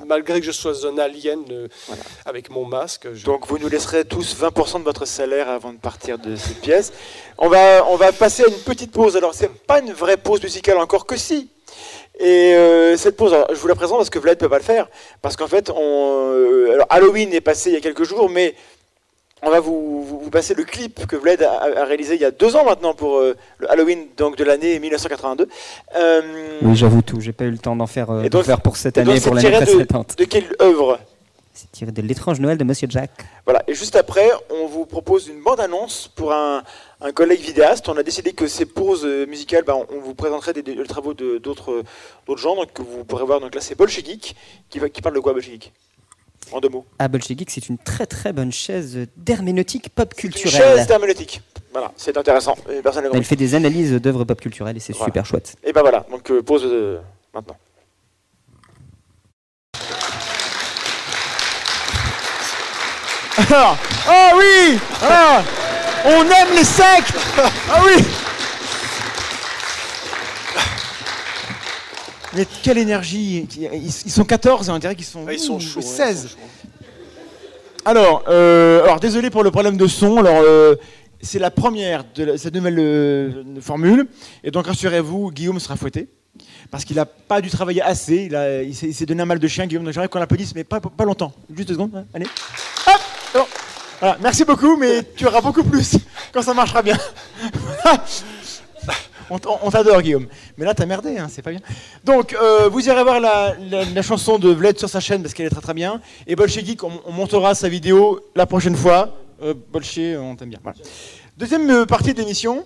malgré que je sois un alien euh,
Voilà.
avec mon masque, je-
Donc vous nous laisserez tous 20% de votre salaire avant de partir de cette pièce. On va, on va passer à une petite pause. Alors c'est pas une vraie pause musicale encore que si. Et euh, cette pause, alors, je vous la présente parce que Vlad peut pas le faire. Parce qu'en fait, on, euh, alors, Halloween est passé il y a quelques jours, mais on va vous, vous- vous passer le clip que Vlad a, a réalisé il y a deux ans maintenant pour euh, le Halloween donc, de l'année 1982. Euh,
Oui, j'avoue tout. J'ai pas eu le temps d'en faire, euh,
donc-
faire pour cette
et donc,
année
c'est
pour l'année
tiré de-
précédente.
De quelle œuvre?
C'est tiré de l'étrange Noël de Monsieur Jack.
Voilà, et juste après, on vous propose une bande-annonce pour un, un collègue vidéaste. On a décidé que ces pauses euh, musicales, bah, on, on vous présenterait des, travaux de- d'autres d'autres gens, donc que vous pourrez voir. Donc là, c'est Bolshevik qui, qui parle de quoi, Bolshevik? En deux mots.
Ah, Bolshevik, c'est une très très bonne chaise d'herméneutique pop
Une
culturelle.
chaise thermoleutique. Voilà, c'est intéressant. Personne
Elle fait des analyses d'œuvres pop culturelles et c'est
Voilà.
super chouette.
Et ben voilà, donc euh, pause euh, maintenant. Alors, ah oui Ah On aime les sectes Ah oui Mais quelle énergie Ils, sont 14 et on dirait qu'ils sont,
Ah, ils sont
ouh,
chauds. ouais,
16
ils sont chauds.
alors, euh, alors, désolé pour le problème de son. Alors, euh, c'est la première de cette nouvelle euh, formule. Et donc, rassurez-vous, Guillaume sera fouetté. Parce qu'il n'a pas dû travailler assez. Il, a- il s'est il s'est donné un mal de chien, Guillaume. Donc, j'aimerais qu'on l'applaudisse, mais pas, pas longtemps. Juste deux secondes. hein. Allez. Hop Alors, voilà. Merci beaucoup, mais tu auras beaucoup plus quand ça marchera bien. On t'adore, Guillaume. Mais là, t'as merdé, hein, c'est pas bien. Donc, euh, vous irez voir la, la- la chanson de Vlad sur sa chaîne parce qu'elle est très très bien. Et Bolshevik, on, on montera sa vidéo la prochaine fois. Euh, Bolché, on t'aime bien. Voilà. Deuxième euh, partie de l'émission,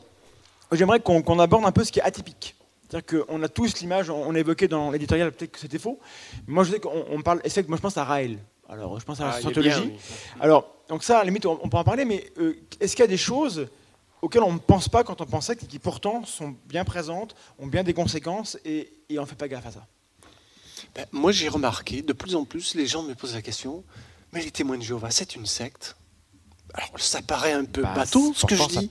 j'aimerais qu'on aborde un peu ce qui est atypique. C'est-à-dire qu'on a tous l'image, on, on a évoqué dans l'éditorial, peut-être que c'était faux. Mais moi, je sais qu'on on parle, et c'est que moi je pense à Raël. Alors, je pense à la
Ah, bien, oui.
Alors, donc ça, à la limite, on, on peut en parler, mais euh, est-ce qu'il y a des choses auxquelles on ne pense pas quand on pensait, qui pourtant sont bien présentes, ont bien des conséquences, et, et on ne fait pas gaffe à ça
Ben, moi, j'ai remarqué, de plus en plus, les gens me posent la question mais les témoins de Jéhovah, c'est une secte Alors, ça paraît un peu bateau, ce que je dis.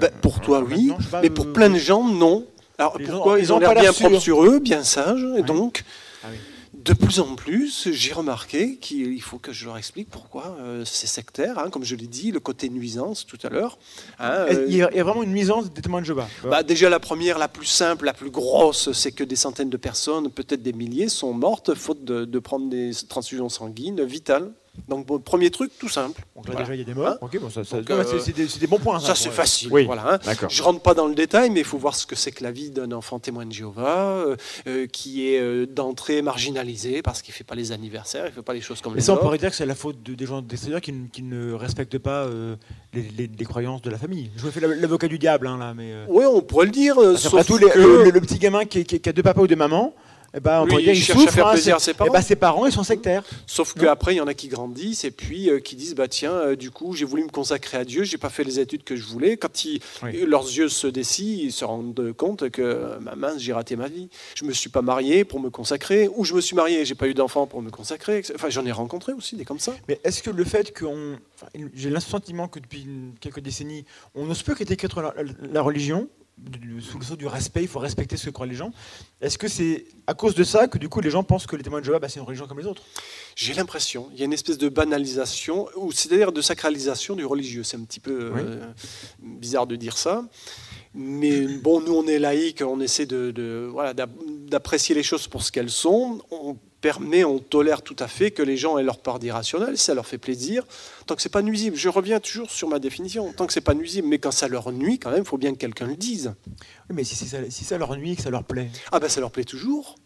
Ben, pour toi, oui, mais pour plein de gens, non. Alors
Les
pourquoi
ils
ils
ont
l'air bien propres sur eux, bien sages, et
Ouais.
donc
Ah oui.
De plus en plus, j'ai remarqué qu'il faut que je leur explique pourquoi euh, c'est sectaire, hein, comme je l'ai dit, le côté nuisance tout à l'heure. hein,
Il
euh,
y, a il y a vraiment une nuisance des témoins de Jéhovah.
bah, déjà la première, la plus simple, la plus grosse, c'est que des centaines de personnes, peut-être des milliers, sont mortes faute de, de prendre des transfusions sanguines vitales. Donc bon, premier truc, tout simple.
Donc là,
Voilà.
déjà, il y a des morts.
Hein
ok, bon, ça, ça-
euh,
c'est- des, bons points.
Ça, c'est facile.
Oui.
Voilà, hein.
D'accord.
Je rentre pas dans le détail, mais il faut voir ce que c'est que la vie d'un enfant témoin de Jéhovah, euh, euh, qui est euh, d'entrée marginalisé parce qu'il fait pas les anniversaires, il fait pas les choses comme
Mais
les
ça, on
autres.
pourrait dire que c'est la faute de- des gens des seigneurs qui, ne- qui ne respectent pas euh, les, les- les croyances de la famille. Je me fais l'avocat du diable, hein, là, mais. euh,
Oui, on pourrait le dire.
tout,
que
le, le- le petit gamin qui, qui- qui a deux papas ou deux mamans, eh ben, on
Lui,
dire
il
il
cherche à faire
hein,
plaisir à ses
eh
parents.
ben, ses parents, ils sont sectaires.
Sauf qu'après, il y en a qui grandissent et puis euh, qui disent bah tiens, euh, du coup, j'ai voulu me consacrer à Dieu, j'ai pas fait les études que je voulais. Quand ils,
Oui.
leurs yeux se dessillent, ils se rendent compte que euh, ma mince, j'ai raté ma vie. Je me suis pas marié pour me consacrer, ou je me suis marié, j'ai pas eu d'enfant pour me consacrer. Enfin, j'en ai rencontré aussi des comme ça.
Mais est-ce que le fait qu'on. enfin, J'ai le sentiment que depuis quelques décennies, on n'ose plus critiquer la, la- la religion, du- sous le sceau du respect, il faut respecter ce que croient les gens. Est-ce que c'est à cause de ça que du coup les gens pensent que les témoins de Jéhovah, bah, c'est une religion comme les autres?
J'ai l'impression, il y a une espèce de banalisation, ou c'est-à-dire de sacralisation du religieux. C'est un petit peu euh, bizarre de dire ça. Mais bon, nous, on est laïcs, on essaie de, de- voilà, d'ap- d'apprécier les choses pour ce qu'elles sont. On permet, on tolère tout à fait que les gens aient leur part d'irrationnel, si ça leur fait plaisir, tant que c'est pas nuisible. Je reviens toujours sur ma définition, tant que c'est pas nuisible, mais quand ça leur nuit, quand même, il faut bien que quelqu'un le dise.
Oui, mais si, ça, si ça leur nuit que ça leur plaît.
Ah ben ça leur plaît toujours.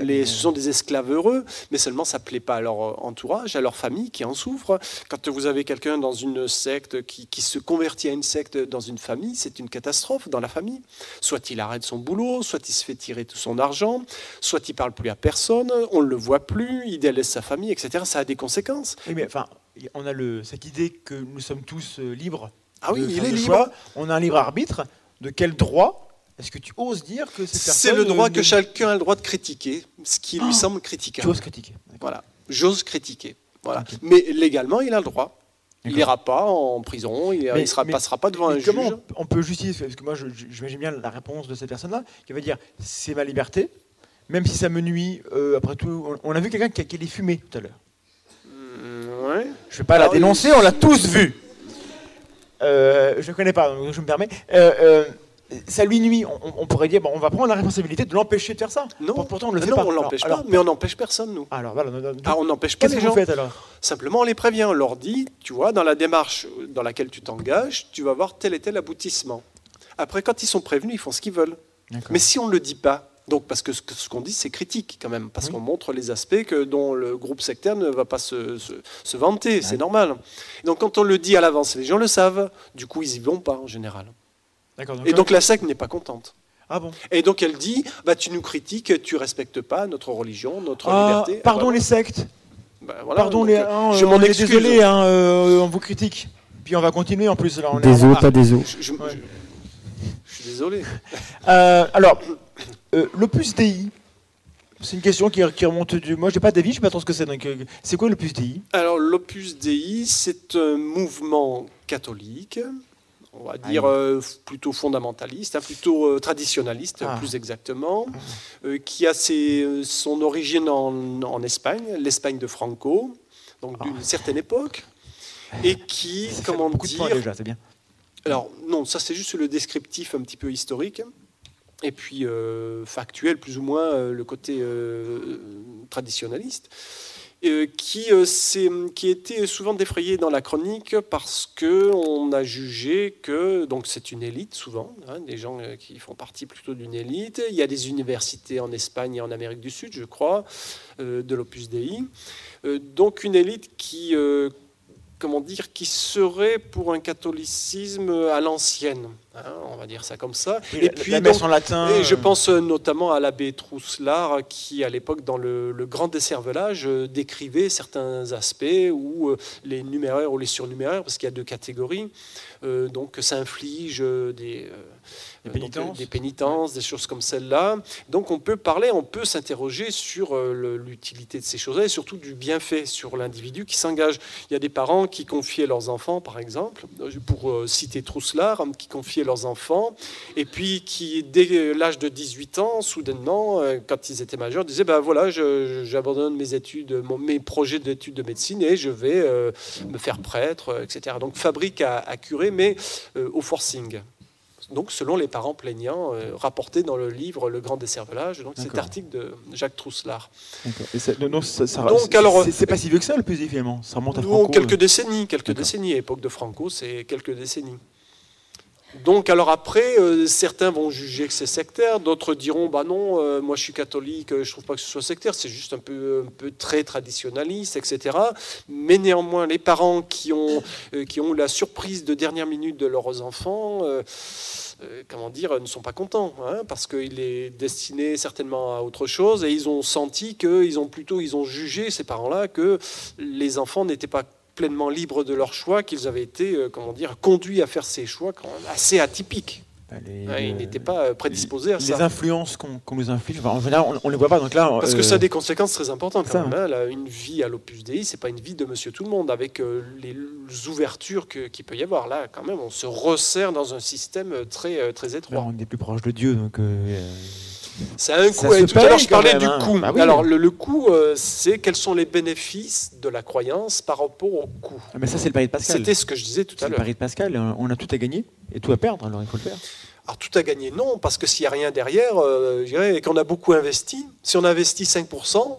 Les,
mais-
ce sont des esclaves heureux, mais seulement ça ne plaît pas à leur euh, entourage, à leur famille qui en souffre. Quand vous avez quelqu'un dans une secte qui, qui se convertit à une secte dans une famille, c'est une catastrophe dans la famille. Soit il arrête son boulot, soit il se fait tirer tout son argent, soit il parle plus à personne, on ne le voit plus, il délaisse sa famille, etc. Ça a des conséquences.
Oui, mais enfin, on a le, cette idée que nous sommes tous euh, libres.
Ah oui,
de
il est libre.
choix. On a un libre arbitre. De quel droit est-ce que tu oses dire que
C'est le droit que chacun a le droit de critiquer, ce qui lui
Ah,
semble critiquable.
oses critiquer.
Voilà, j'ose critiquer. Voilà. Mais légalement, il a le droit. Il n'ira pas en prison, il ne sera,
mais-
passera pas devant un
comment
juge.
on, on peut justifier Parce que moi, j'imagine bien la réponse de cette personne-là, qui va dire c'est ma liberté, même si ça me nuit. euh, après tout, on, on a vu quelqu'un qui, a- qui allait fumer tout à l'heure.
Mm, ouais.
Je ne vais pas
Alors,
la dénoncer, on l'a tous vu. Euh, je ne connais pas, donc je me permets. Euh, euh, ça lui nuit. On, on pourrait dire bon, on va prendre la responsabilité de l'empêcher de faire ça.
Non,
Pour- pourtant on le fait
non,
pas.
on l'empêche pas, mais on n'empêche personne, nous.
Alors voilà. donc-
Ah, on n'empêche pas
Qu'est-ce
les
que vous
gens.
faites alors?
Simplement, on les prévient, on leur dit, tu vois, dans la démarche dans laquelle tu t'engages, tu vas avoir tel et tel aboutissement. Après, quand ils sont prévenus, ils font ce qu'ils veulent. Mais si on ne le dit pas, Donc, parce que ce qu'on dit, c'est critique quand même, parce
Oui.
qu'on montre les aspects que, dont le groupe sectaire ne va pas se, se- se vanter, c'est normal. Donc, quand on le dit à l'avance, les gens le savent, du coup, ils y vont pas en général. Et donc, la secte n'est pas contente.
ah bon.
Et donc, elle dit bah, Tu nous critiques, tu respectes pas notre religion, notre
Ah,
liberté.
pardon
Ah, bah,
les sectes.
bah, voilà,
pardon
donc,
les.
euh,
hein,
je m'en excuse.
Désolé, hein, euh, on vous critique. Puis on va continuer en plus. Là, on est
Des os, pas des os.
Je, je-
Ouais.
je- je suis désolé.
Euh, alors, euh, l'Opus Dei, c'est une question qui, qui remonte du. Moi, j'ai pas d'avis, je sais pas trop ce que c'est. Donc, c'est quoi l'Opus Dei?
Alors, l'Opus Dei, c'est un mouvement catholique, on va dire
Aïe.
euh, plutôt fondamentaliste, hein, plutôt euh, traditionnaliste,
Ah.
plus exactement, euh, qui a ses- euh, son origine en, en Espagne, l'Espagne de Franco, donc d'une certaine époque, et qui,
Ça
comment
beaucoup de
dire,
points déjà, c'est bien.
alors non, ça c'est juste le descriptif un petit peu historique. Et puis factuel, plus ou moins, le côté traditionnaliste, qui, euh, qui était souvent défrayé dans la chronique parce que on a jugé que, donc c'est une élite souvent, hein, des gens euh, qui font partie plutôt d'une élite. Il y a des universités en Espagne et en Amérique du Sud, je crois, euh, de l'Opus Dei. Euh, donc une élite qui, euh, comment dire, qui serait pour un catholicisme à l'ancienne, hein, on va dire ça comme ça.
Et,
puis,
la
donc,
messe en latin.
et je pense euh, notamment à l'abbé Trousselard, qui à l'époque, dans le, le grand décervelage, euh, décrivait certains aspects où euh, les numéraires ou les surnuméraires, parce qu'il y a deux catégories, euh, donc ça inflige euh, des, euh,
Des
donc,
pénitences.
des pénitences, des choses comme celle-là. Donc on peut parler, on peut s'interroger sur euh, l'utilité de ces choses-là et surtout du bienfait sur l'individu qui s'engage. Il y a des parents qui confiaient leurs enfants, par exemple, pour citer Trousselard, qui confiaient leurs enfants, et puis qui, dès l'âge de 18 ans, soudainement, euh, quand ils étaient majeurs, disaient, ben voilà, j'abandonne mes études, mon- mes projets d'études de médecine, et je vais euh, me faire prêtre, euh, etc. Donc fabrique à, à curer, mais euh, au forcing. Donc, selon les parents plaignants, euh, rapportés dans le livre Le Grand Décervelage, donc cet article de Jacques Trousselard.
D'accord. Et ça- donc, ça- ça-
Donc,
c'est-
alors,
c'est- pas si vieux que ça l'Opus Dei finalement. Ça remonte à Franco.
quelques
euh.
décennies, quelques décennies. À l'époque de Franco, c'est quelques décennies. Donc, alors après, euh, certains vont juger que c'est sectaire, d'autres diront, bah non, euh, moi je suis catholique, euh, je trouve pas que ce soit sectaire, c'est juste un peu, un peu très traditionnaliste, etc. Mais néanmoins, les parents qui ont, qui ont eu la surprise de dernière minute de leurs enfants, comment dire, ne sont pas contents, hein, parce qu'il est destiné certainement à autre chose, et ils ont senti qu'ils ont plutôt, ils ont jugé ces parents-là que les enfants n'étaient pas pleinement libres de leur choix, qu'ils avaient été, euh, comment dire, conduits à faire ces choix quand même assez atypiques.
Bah, les-
Hein, ils
le-
n'étaient pas euh, prédisposés à
les
ça.
influences qu'on qu'on nous inflige, enfin, en général, on, on les voit pas. Donc là,
Parce que
euh,
ça a des conséquences très importantes. Quand même, hein. Là, une vie à l'Opus Dei, c'est pas une vie de Monsieur Tout le Monde avec euh, les ouvertures qu'il peut y avoir. Là, quand même, on se resserre dans un système très euh, très
là,
étroit.
on est plus proche de Dieu, donc. euh,
Ça a un coût. tout à l'heure, je parlais du
hein.
coût.
Bah oui.
Alors, le, le coût, euh, c'est quels sont les bénéfices de la croyance par rapport au coût.
ah, mais ça, c'est le pari de Pascal.
C'était ce que je disais tout
C'est
à
le
l'heure.
pari de Pascal. euh, On a tout à gagner et tout à perdre, alors il faut le faire.
Alors, tout à gagner, non, parce que s'il n'y a rien derrière, euh, je dirais, et qu'on a beaucoup investi, si on investit 5%,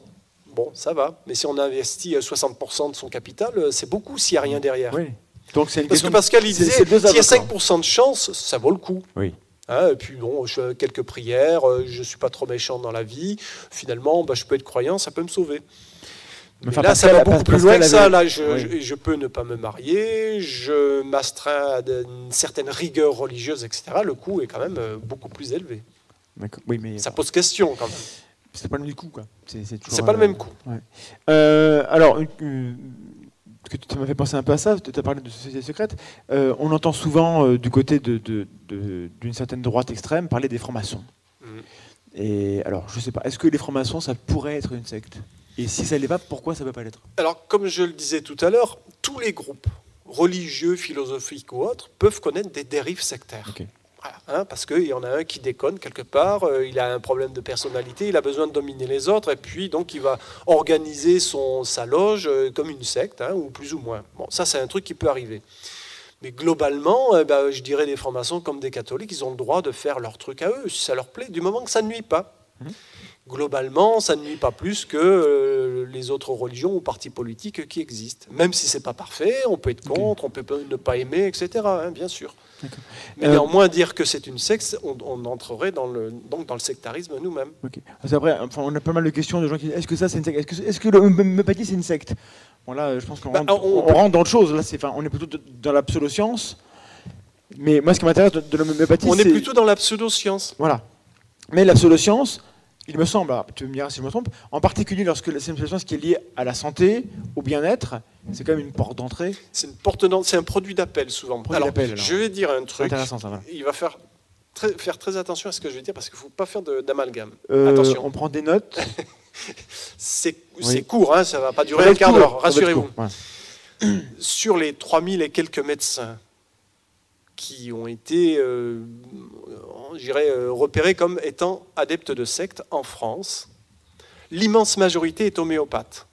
bon, ça va. Mais si on investit euh, 60% de son capital, euh, c'est beaucoup s'il n'y a rien derrière.
Oui. Donc c'est une
Parce que. Pascal, il disait, s'il y a
avocats.
5% de chance, ça vaut le coup.
Oui.
Hein, et puis bon, je fais quelques prières, euh, je ne suis pas trop méchant dans la vie. Finalement, bah, je peux être croyant, ça peut me sauver. Mais
Enfin,
là,
Pascal-
ça va beaucoup plus loin que ça. Là, je,
Oui.
je- je peux ne pas me marier, je m'astreins à une certaine rigueur religieuse, etc. Le coût est quand même euh, beaucoup plus élevé.
Oui, mais
Ça pose question quand même.
c'est pas le même coup, quoi. C'est
pas le
euh,
même coût.
Euh, alors, une- que tu m'as fait penser un peu à ça, tu as parlé de société secrète. Euh, on entend souvent euh, du côté de- de- de- d'une certaine droite extrême parler des francs-maçons.
Mhm.
Et alors, je sais pas, est-ce que les francs-maçons, ça pourrait être une secte? Et si ça l'est pas, pourquoi ça peut pas l'être?
Alors, comme je le disais tout à l'heure, tous les groupes religieux, philosophiques ou autres peuvent connaître des dérives sectaires.
Ok.
Hein, parce qu'il y en a un qui déconne quelque part, euh, il a un problème de personnalité, il a besoin de dominer les autres, et puis donc il va organiser son, sa loge euh, comme une secte, hein, ou plus ou moins. Bon, ça c'est un truc qui peut arriver. Mais globalement, euh, ben, je dirais des francs-maçons comme des catholiques, ils ont le droit de faire leur truc à eux, si ça leur plaît, du moment que ça ne nuit pas.
Mhm.
Globalement, ça ne nuit pas plus que euh, les autres religions ou partis politiques qui existent. Même si c'est pas parfait, on peut être contre, on peut ne pas aimer, etc. hein, bien sûr. Mais
Euh,
néanmoins, dire que c'est une secte, on, on entrerait dans le, donc dans le sectarisme nous-mêmes.
Ok. Parce qu'après, enfin, on a pas mal de questions de gens qui disent est-ce que ça c'est une secte? Est-ce que, c'est une secte? Bon là, je pense qu'on
Bah,
rentre,
on-
on rentre dans autre chose. Là, enfin, on est plutôt dans la pseudo-science. Mais moi, ce qui m'intéresse de, de l'homéopathie,
On
c'est
est plutôt dans la pseudo-science.
voilà. Mais la pseudo-science, il me semble, tu me diras si je me trompe, en particulier lorsque c'est une pseudo-science qui est liée à la santé, au bien-être, c'est quand même une porte d'entrée.
C'est une porte c'est un produit d'appel souvent.
Produit
alors, je vais dire un truc.
intéressant ça. Voilà.
Il va faire très, faire très attention à ce que je vais dire parce qu'il ne faut pas faire d'amalgame.
Euh,
Attention.
On prend des notes.
C'est
Oui.
court, hein, ça ne va pas durer un quart d'heure, rassurez-vous. Sur les 3000 et quelques médecins qui ont été, euh, je dirais, euh, repérés comme étant adeptes de sectes en France, l'immense majorité est homéopathe.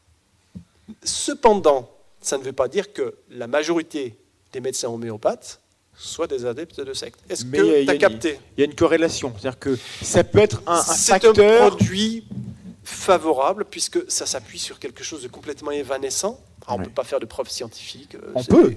Cependant, ça ne veut pas dire que la majorité des médecins homéopathes soient des adeptes de sectes. Est-ce que tu as capté
Il y a une corrélation. C'est-à-dire que ça peut être un, un
C'est un
facteur.
produit favorable puisque ça s'appuie sur quelque chose de complètement évanescent. Alors, on ne
Ouais.
peut pas faire de preuves scientifiques. euh,
On peut.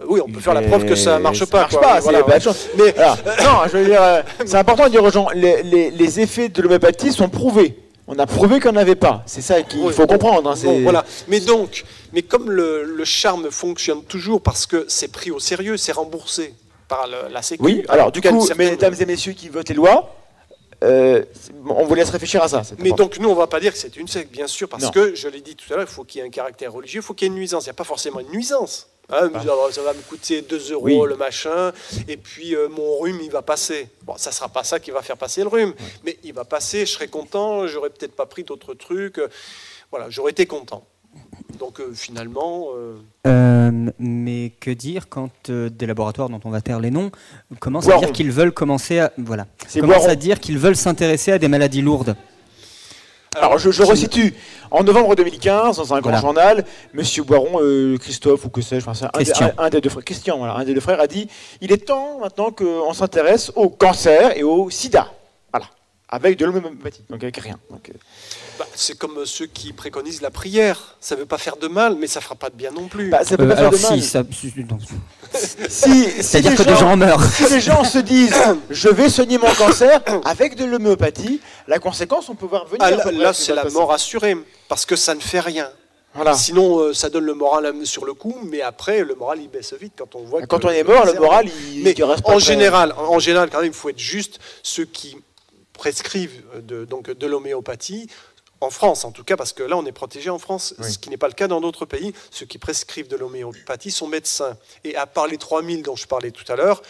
Euh, Oui, on peut faire la preuve que ça marche
Ça
pas.
marche
quoi.
pas,
Voilà, ouais. Mais
Alors, non, je veux dire, euh, c'est important de dire aux gens, les, les- les effets de l'homéopathie sont prouvés. On a prouvé qu'on n'avait pas. C'est ça qu'il
Oui,
faut
bon,
comprendre. hein,
bon, voilà. Mais donc, mais comme le, le charme fonctionne toujours parce que c'est pris au sérieux, c'est remboursé par le- la Sécu.
Oui, alors du coup,
certaine-
mesdames et messieurs qui votent les lois, euh, on vous laisse réfléchir à ça.
Mais
important.
donc nous, on ne va pas dire que c'est une secte, bien sûr, parce
Non.
que, je l'ai dit tout à l'heure, il faut qu'il y ait un caractère religieux, il faut qu'il y ait une nuisance. Il n'y a pas forcément une nuisance. Hein, ça va me coûter 2 euros
Oui.
le machin, et puis euh, mon rhume, il va passer. Bon, ça ne sera pas ça qui va faire passer le rhume, mais il va passer, je serai content, j'aurais peut-être pas pris d'autres trucs. euh, Voilà, j'aurais été content. Donc euh, finalement,
mais que dire quand des laboratoires dont on va taire les noms commencent à dire qu'ils veulent commencer à voilà commencent à dire qu'ils veulent s'intéresser à des maladies lourdes?
Alors, je, je resitue. En novembre 2015, dans un grand
Voilà.
journal, Monsieur Boiron, euh, Christophe ou que sais-je, enfin, c'est un, des-
Christian.
un- un des deux frères, Christian, voilà, un des deux frères a dit il est temps maintenant qu'on s'intéresse au cancer et au sida. Voilà. Avec de l'homéopathie, donc avec rien. Donc, euh,
bah, c'est comme ceux qui préconisent la prière. Ça ne veut pas faire de mal, mais ça ne fera pas de bien non plus.
bah, ça peut
Euh,
pas faire de mal.
si, ça, si- non.
Si, si
c'est-à-dire
les
que des gens meurent.
si les gens se disent je vais soigner mon cancer avec de l'homéopathie, la conséquence, on peut voir venir.
Ah,
à
là, c'est la
passer.
mort assurée, parce que ça ne fait rien.
Voilà.
Sinon, euh, ça donne le moral sur le coup, mais après, le moral, il baisse vite quand on voit
Quand
que
on est mort, le moral, il,
Mais
il reste pas
en
très-
général, en général, quand même, il faut être juste. Ceux qui prescrivent de, donc, de l'homéopathie, en France en tout cas, parce que là, on est protégé en France,
Oui.
ce qui n'est pas le cas dans d'autres pays. Ceux qui prescrivent de l'homéopathie sont médecins. Et à part les 3000 dont je parlais tout à l'heure,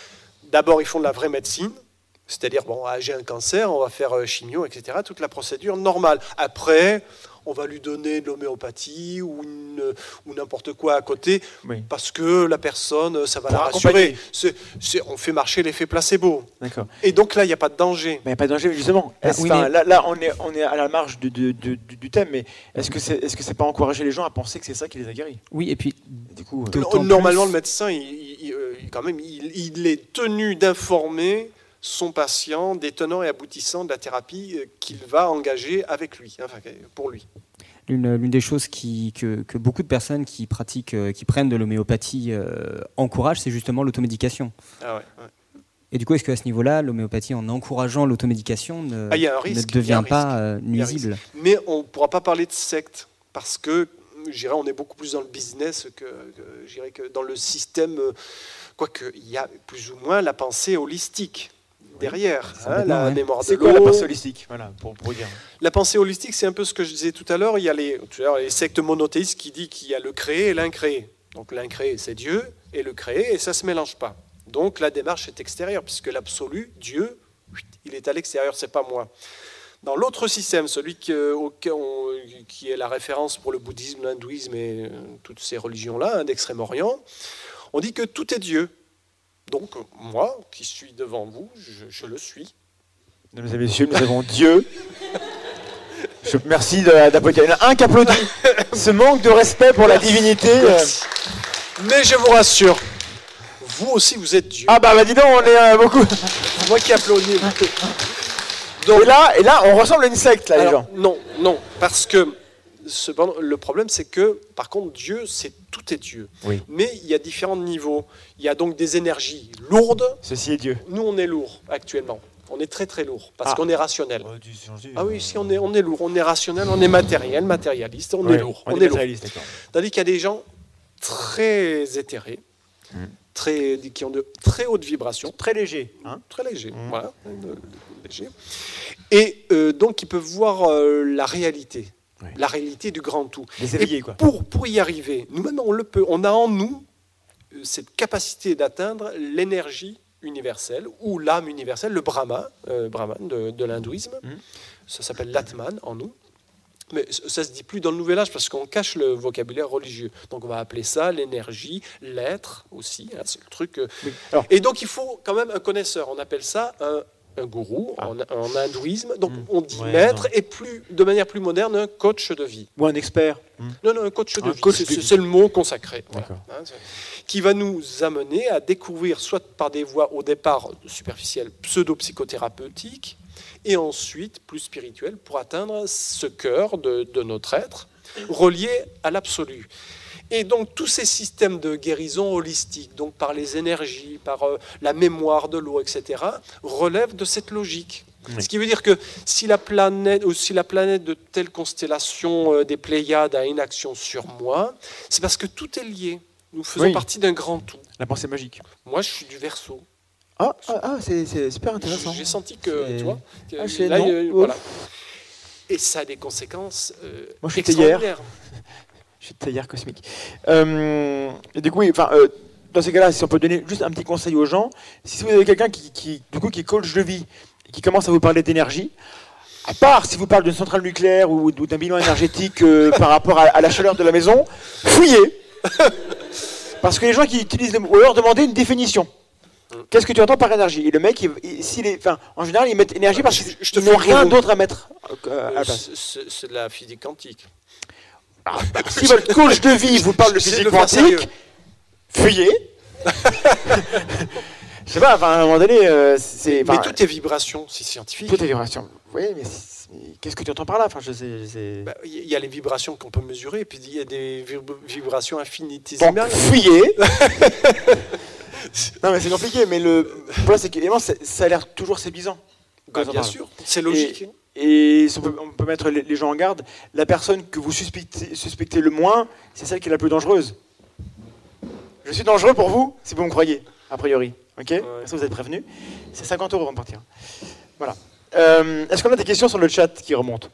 d'abord, ils font de la vraie médecine. C'est-à-dire, bon, j'ai un cancer, on va faire euh, chimio, etc. Toute la procédure normale. Après, on va lui donner de l'homéopathie ou, une- ou n'importe quoi à côté,
Oui.
parce que la personne, ça va
Pour
la rassurer. C'est- c'est- on fait marcher l'effet placebo.
D'accord.
Et donc là, il n'y a pas de danger.
Mais il n'y a pas de danger, justement.
Ah,
Est-ce-
oui,
enfin,
mais-
là, là, on est, on est à la marge de- de- de- du, du thème, mais est-ce que c'est est -ce c'est pas encourager les gens à penser que c'est ça qui les a guéris?
Oui, et puis
Du coup, euh,
Normalement,
plus-
le médecin, il, il- il, euh, quand même, il, il est tenu d'informer son patient des tenants et aboutissants de la thérapie euh, qu'il va engager avec lui, hein, enfin, pour lui.
l'une des choses qui, que, que beaucoup de personnes qui pratiquent, euh, qui prennent de l'homéopathie euh, encouragent, c'est justement l'automédication.
Ah ouais, ouais.
Et du coup, est-ce qu'à ce niveau-là, l'homéopathie, en encourageant l'automédication, ne,
Ah,
ne devient pas euh, nuisible?
Mais on ne pourra pas parler de secte parce que, je dirais, on est beaucoup plus dans le business que, que- que dans le système. Quoique, il y a plus ou moins la pensée holistique derrière, hein, la
ouais.
mémoire de
c'est quoi la pensée holistique Voilà, pour, pour dire.
La pensée holistique, c'est un peu ce que je disais tout à l'heure. Il y a les, sectes monothéistes qui disent qu'il y a le créé et l'incréé. Donc l'incréé, c'est Dieu, et le créé, et ça ne se mélange pas. Donc la démarche est extérieure, puisque l'absolu, Dieu, il est à l'extérieur, c'est pas moi. Dans l'autre système, celui euh, qui est la référence pour le bouddhisme, l'hindouisme et euh, toutes ces religions-là, hein, d'Extrême-Orient, on dit que tout est Dieu. Donc moi, qui suis devant vous, je, je le suis.
Mesdames et messieurs, nous avons Dieu. Je, merci d'applaudir. Il y en a un qui applaudit. Ce manque de respect pour la divinité. euh.
Mais je vous rassure, vous aussi vous êtes Dieu.
Ah bah, bah dis donc, on est euh, beaucoup.
Moi qui applaudis. Donc-
et, là, et là, on ressemble à une secte, là, les gens.
Non, non, parce que cependant, le problème, c'est que, par contre, Dieu, c'est tout est Dieu.
Oui.
Mais il y a différents niveaux. Il y a donc des énergies lourdes.
Ceci est Dieu.
Nous, on est lourd actuellement. On est très très lourd parce
Ah.
qu'on est rationnel. Ah oui, si on est, on est lourd, on est rationnel, on est matériel, matérialiste, on est lourd, on, est, lourd.
matérialiste, d'accord.
Tandis qu'il y a des gens très éthérés,
Mm.
très, qui ont de très hautes vibrations,
Très léger. Hein
très légers,
Mm.
voilà, euh, légers. et euh, donc ils peuvent voir euh, la réalité,
Oui.
la réalité du grand tout.
Éveillés,
Et
quoi.
Pour, pour y arriver, nous maintenant on le peut, on a en nous euh, cette capacité d'atteindre l'énergie universelle ou l'âme universelle, le Brahma, euh, Brahman de, de l'hindouisme.
Mhm.
Ça s'appelle l'Atman en nous. Mais ça se dit plus dans le Nouvel Âge parce qu'on cache le vocabulaire religieux. Donc on va appeler ça l'énergie, l'être aussi. hein, c'est le truc. euh.
Oui. Alors-
Et donc il faut quand même un connaisseur. On appelle ça un, un gourou
Ah.
en, en hindouisme. Donc
Mhm.
on dit
Ouais,
maître
non.
et plus, de manière plus moderne, un coach de vie.
Ou un expert.
Non, non, un coach de
Un
vie. C'est- le mot consacré. voilà. Hein, qui va nous amener à découvrir, soit par des voies au départ superficielles, pseudo-psychothérapeutiques, et ensuite plus spirituelles, pour atteindre ce cœur de, de notre être, relié à l'absolu. Et donc tous ces systèmes de guérison holistique, donc par les énergies, par euh, la mémoire de l'eau, etc., relèvent de cette logique.
Oui.
Ce qui veut dire que si la planète, ou si la planète de telle constellation euh, des Pléiades a une action sur moi, c'est parce que tout est lié. Nous faisons
Oui.
partie d'un grand tout.
La pensée magique.
Moi, je suis du Verseau.
Ah, ah, ah, c'est super intéressant.
J'ai senti que, tu vois, que
Ah,
là,
Ouf.
voilà. Et ça a des conséquences euh,
Moi, je suis théière. Je suis tailleur cosmique. Euh, et du coup, oui, enfin, euh, dans ces cas-là, si on peut donner juste un petit conseil aux gens, si vous avez quelqu'un qui, qui, du coup, qui est coach de vie et qui commence à vous parler d'énergie, à part si vous parlez d'une centrale nucléaire ou, ou d'un bilan énergétique euh, par rapport à, à la chaleur de la maison, fouillez. Parce que les gens qui utilisent le mot, ou alors demandez une définition. Qu'est-ce que tu entends par énergie? Et le mec, il- il- s'il est, enfin, en général, ils mettent énergie parce
Je-
qu'ils n'ont rien d'autre à mettre euh,
c'est de la physique quantique.
Si votre coach de vie vous parle de physique quantique, fuyez. Je sais pas, enfin, à un moment donné, euh, c'est.
Mais
enfin,
tout est vibration, c'est scientifique.
tout est vibration. Oui, mais, qu'est-ce que tu entends par là? Enfin, je sais.
Bah, Il y a les vibrations qu'on peut mesurer, et puis il y a des vib- vibrations
Bon,
infinitésimales.
fuyez. non, mais c'est compliqué, mais le problème, c'est que ça a l'air toujours séduisant.
Bah, bien
parle.
sûr, c'est logique.
Et si on peut, mettre les, gens en garde. La personne que vous suspectez, suspectez le moins, c'est celle qui est la plus dangereuse. Je suis dangereux pour vous, si vous me croyez, a priori. Ok Comme ça, vous êtes prévenus. C'est 50 euros avant de partir. Voilà. Euh, Est-ce qu'on a des questions sur le chat qui remontent?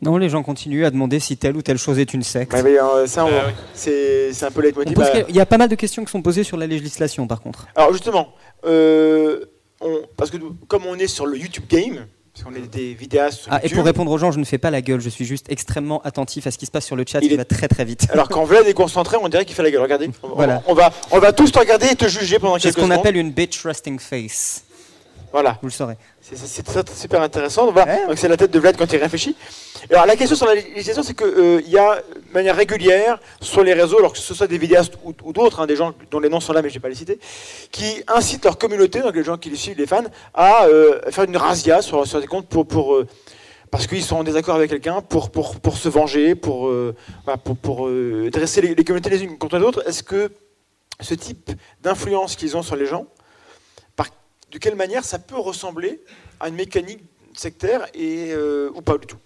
Non, les gens continuent à demander si telle ou telle chose est une secte.
Bah, euh, ça,
oui.
c'est un peu leitmotiv. Bah,
Il y a pas mal de questions qui sont posées sur la législation, par contre.
Alors justement, euh, on- parce que comme on est sur le YouTube Game, qu'on est des vidéastes
Ah, et pour répondre aux gens, je ne fais pas la gueule, je suis juste extrêmement attentif à ce qui se passe sur le chat,
Il
il,
est-
va très très vite.
alors quand Vlad est concentré, on dirait qu'il fait la gueule. Regardez, on,
Voilà.
on va, on va tous te regarder et te juger pendant
C'est
quelques
ce qu'on
secondes.
appelle une bitch resting face.
Voilà,
Vous le saurez.
c'est super intéressant. Donc, voilà.
Ouais.
Donc c'est la tête de Vlad quand il réfléchit. Alors la question sur la législation, c'est qu'il y a de manière régulière sur les réseaux, alors que ce soit des vidéastes ou, ou d'autres, hein, des gens dont les noms sont là, mais je ne vais pas les citer, qui incitent leur communauté, donc les gens qui les suivent, les fans, à euh, faire une razzia sur, sur des comptes pour, pour euh, parce qu'ils sont en désaccord avec quelqu'un, pour, pour, pour se venger, pour, euh, pour, pour, euh, dresser les, les communautés les unes contre les autres. Est-ce que ce type d'influence qu'ils ont sur les gens, de quelle manière ça peut ressembler à une mécanique sectaire euh, ou pas du tout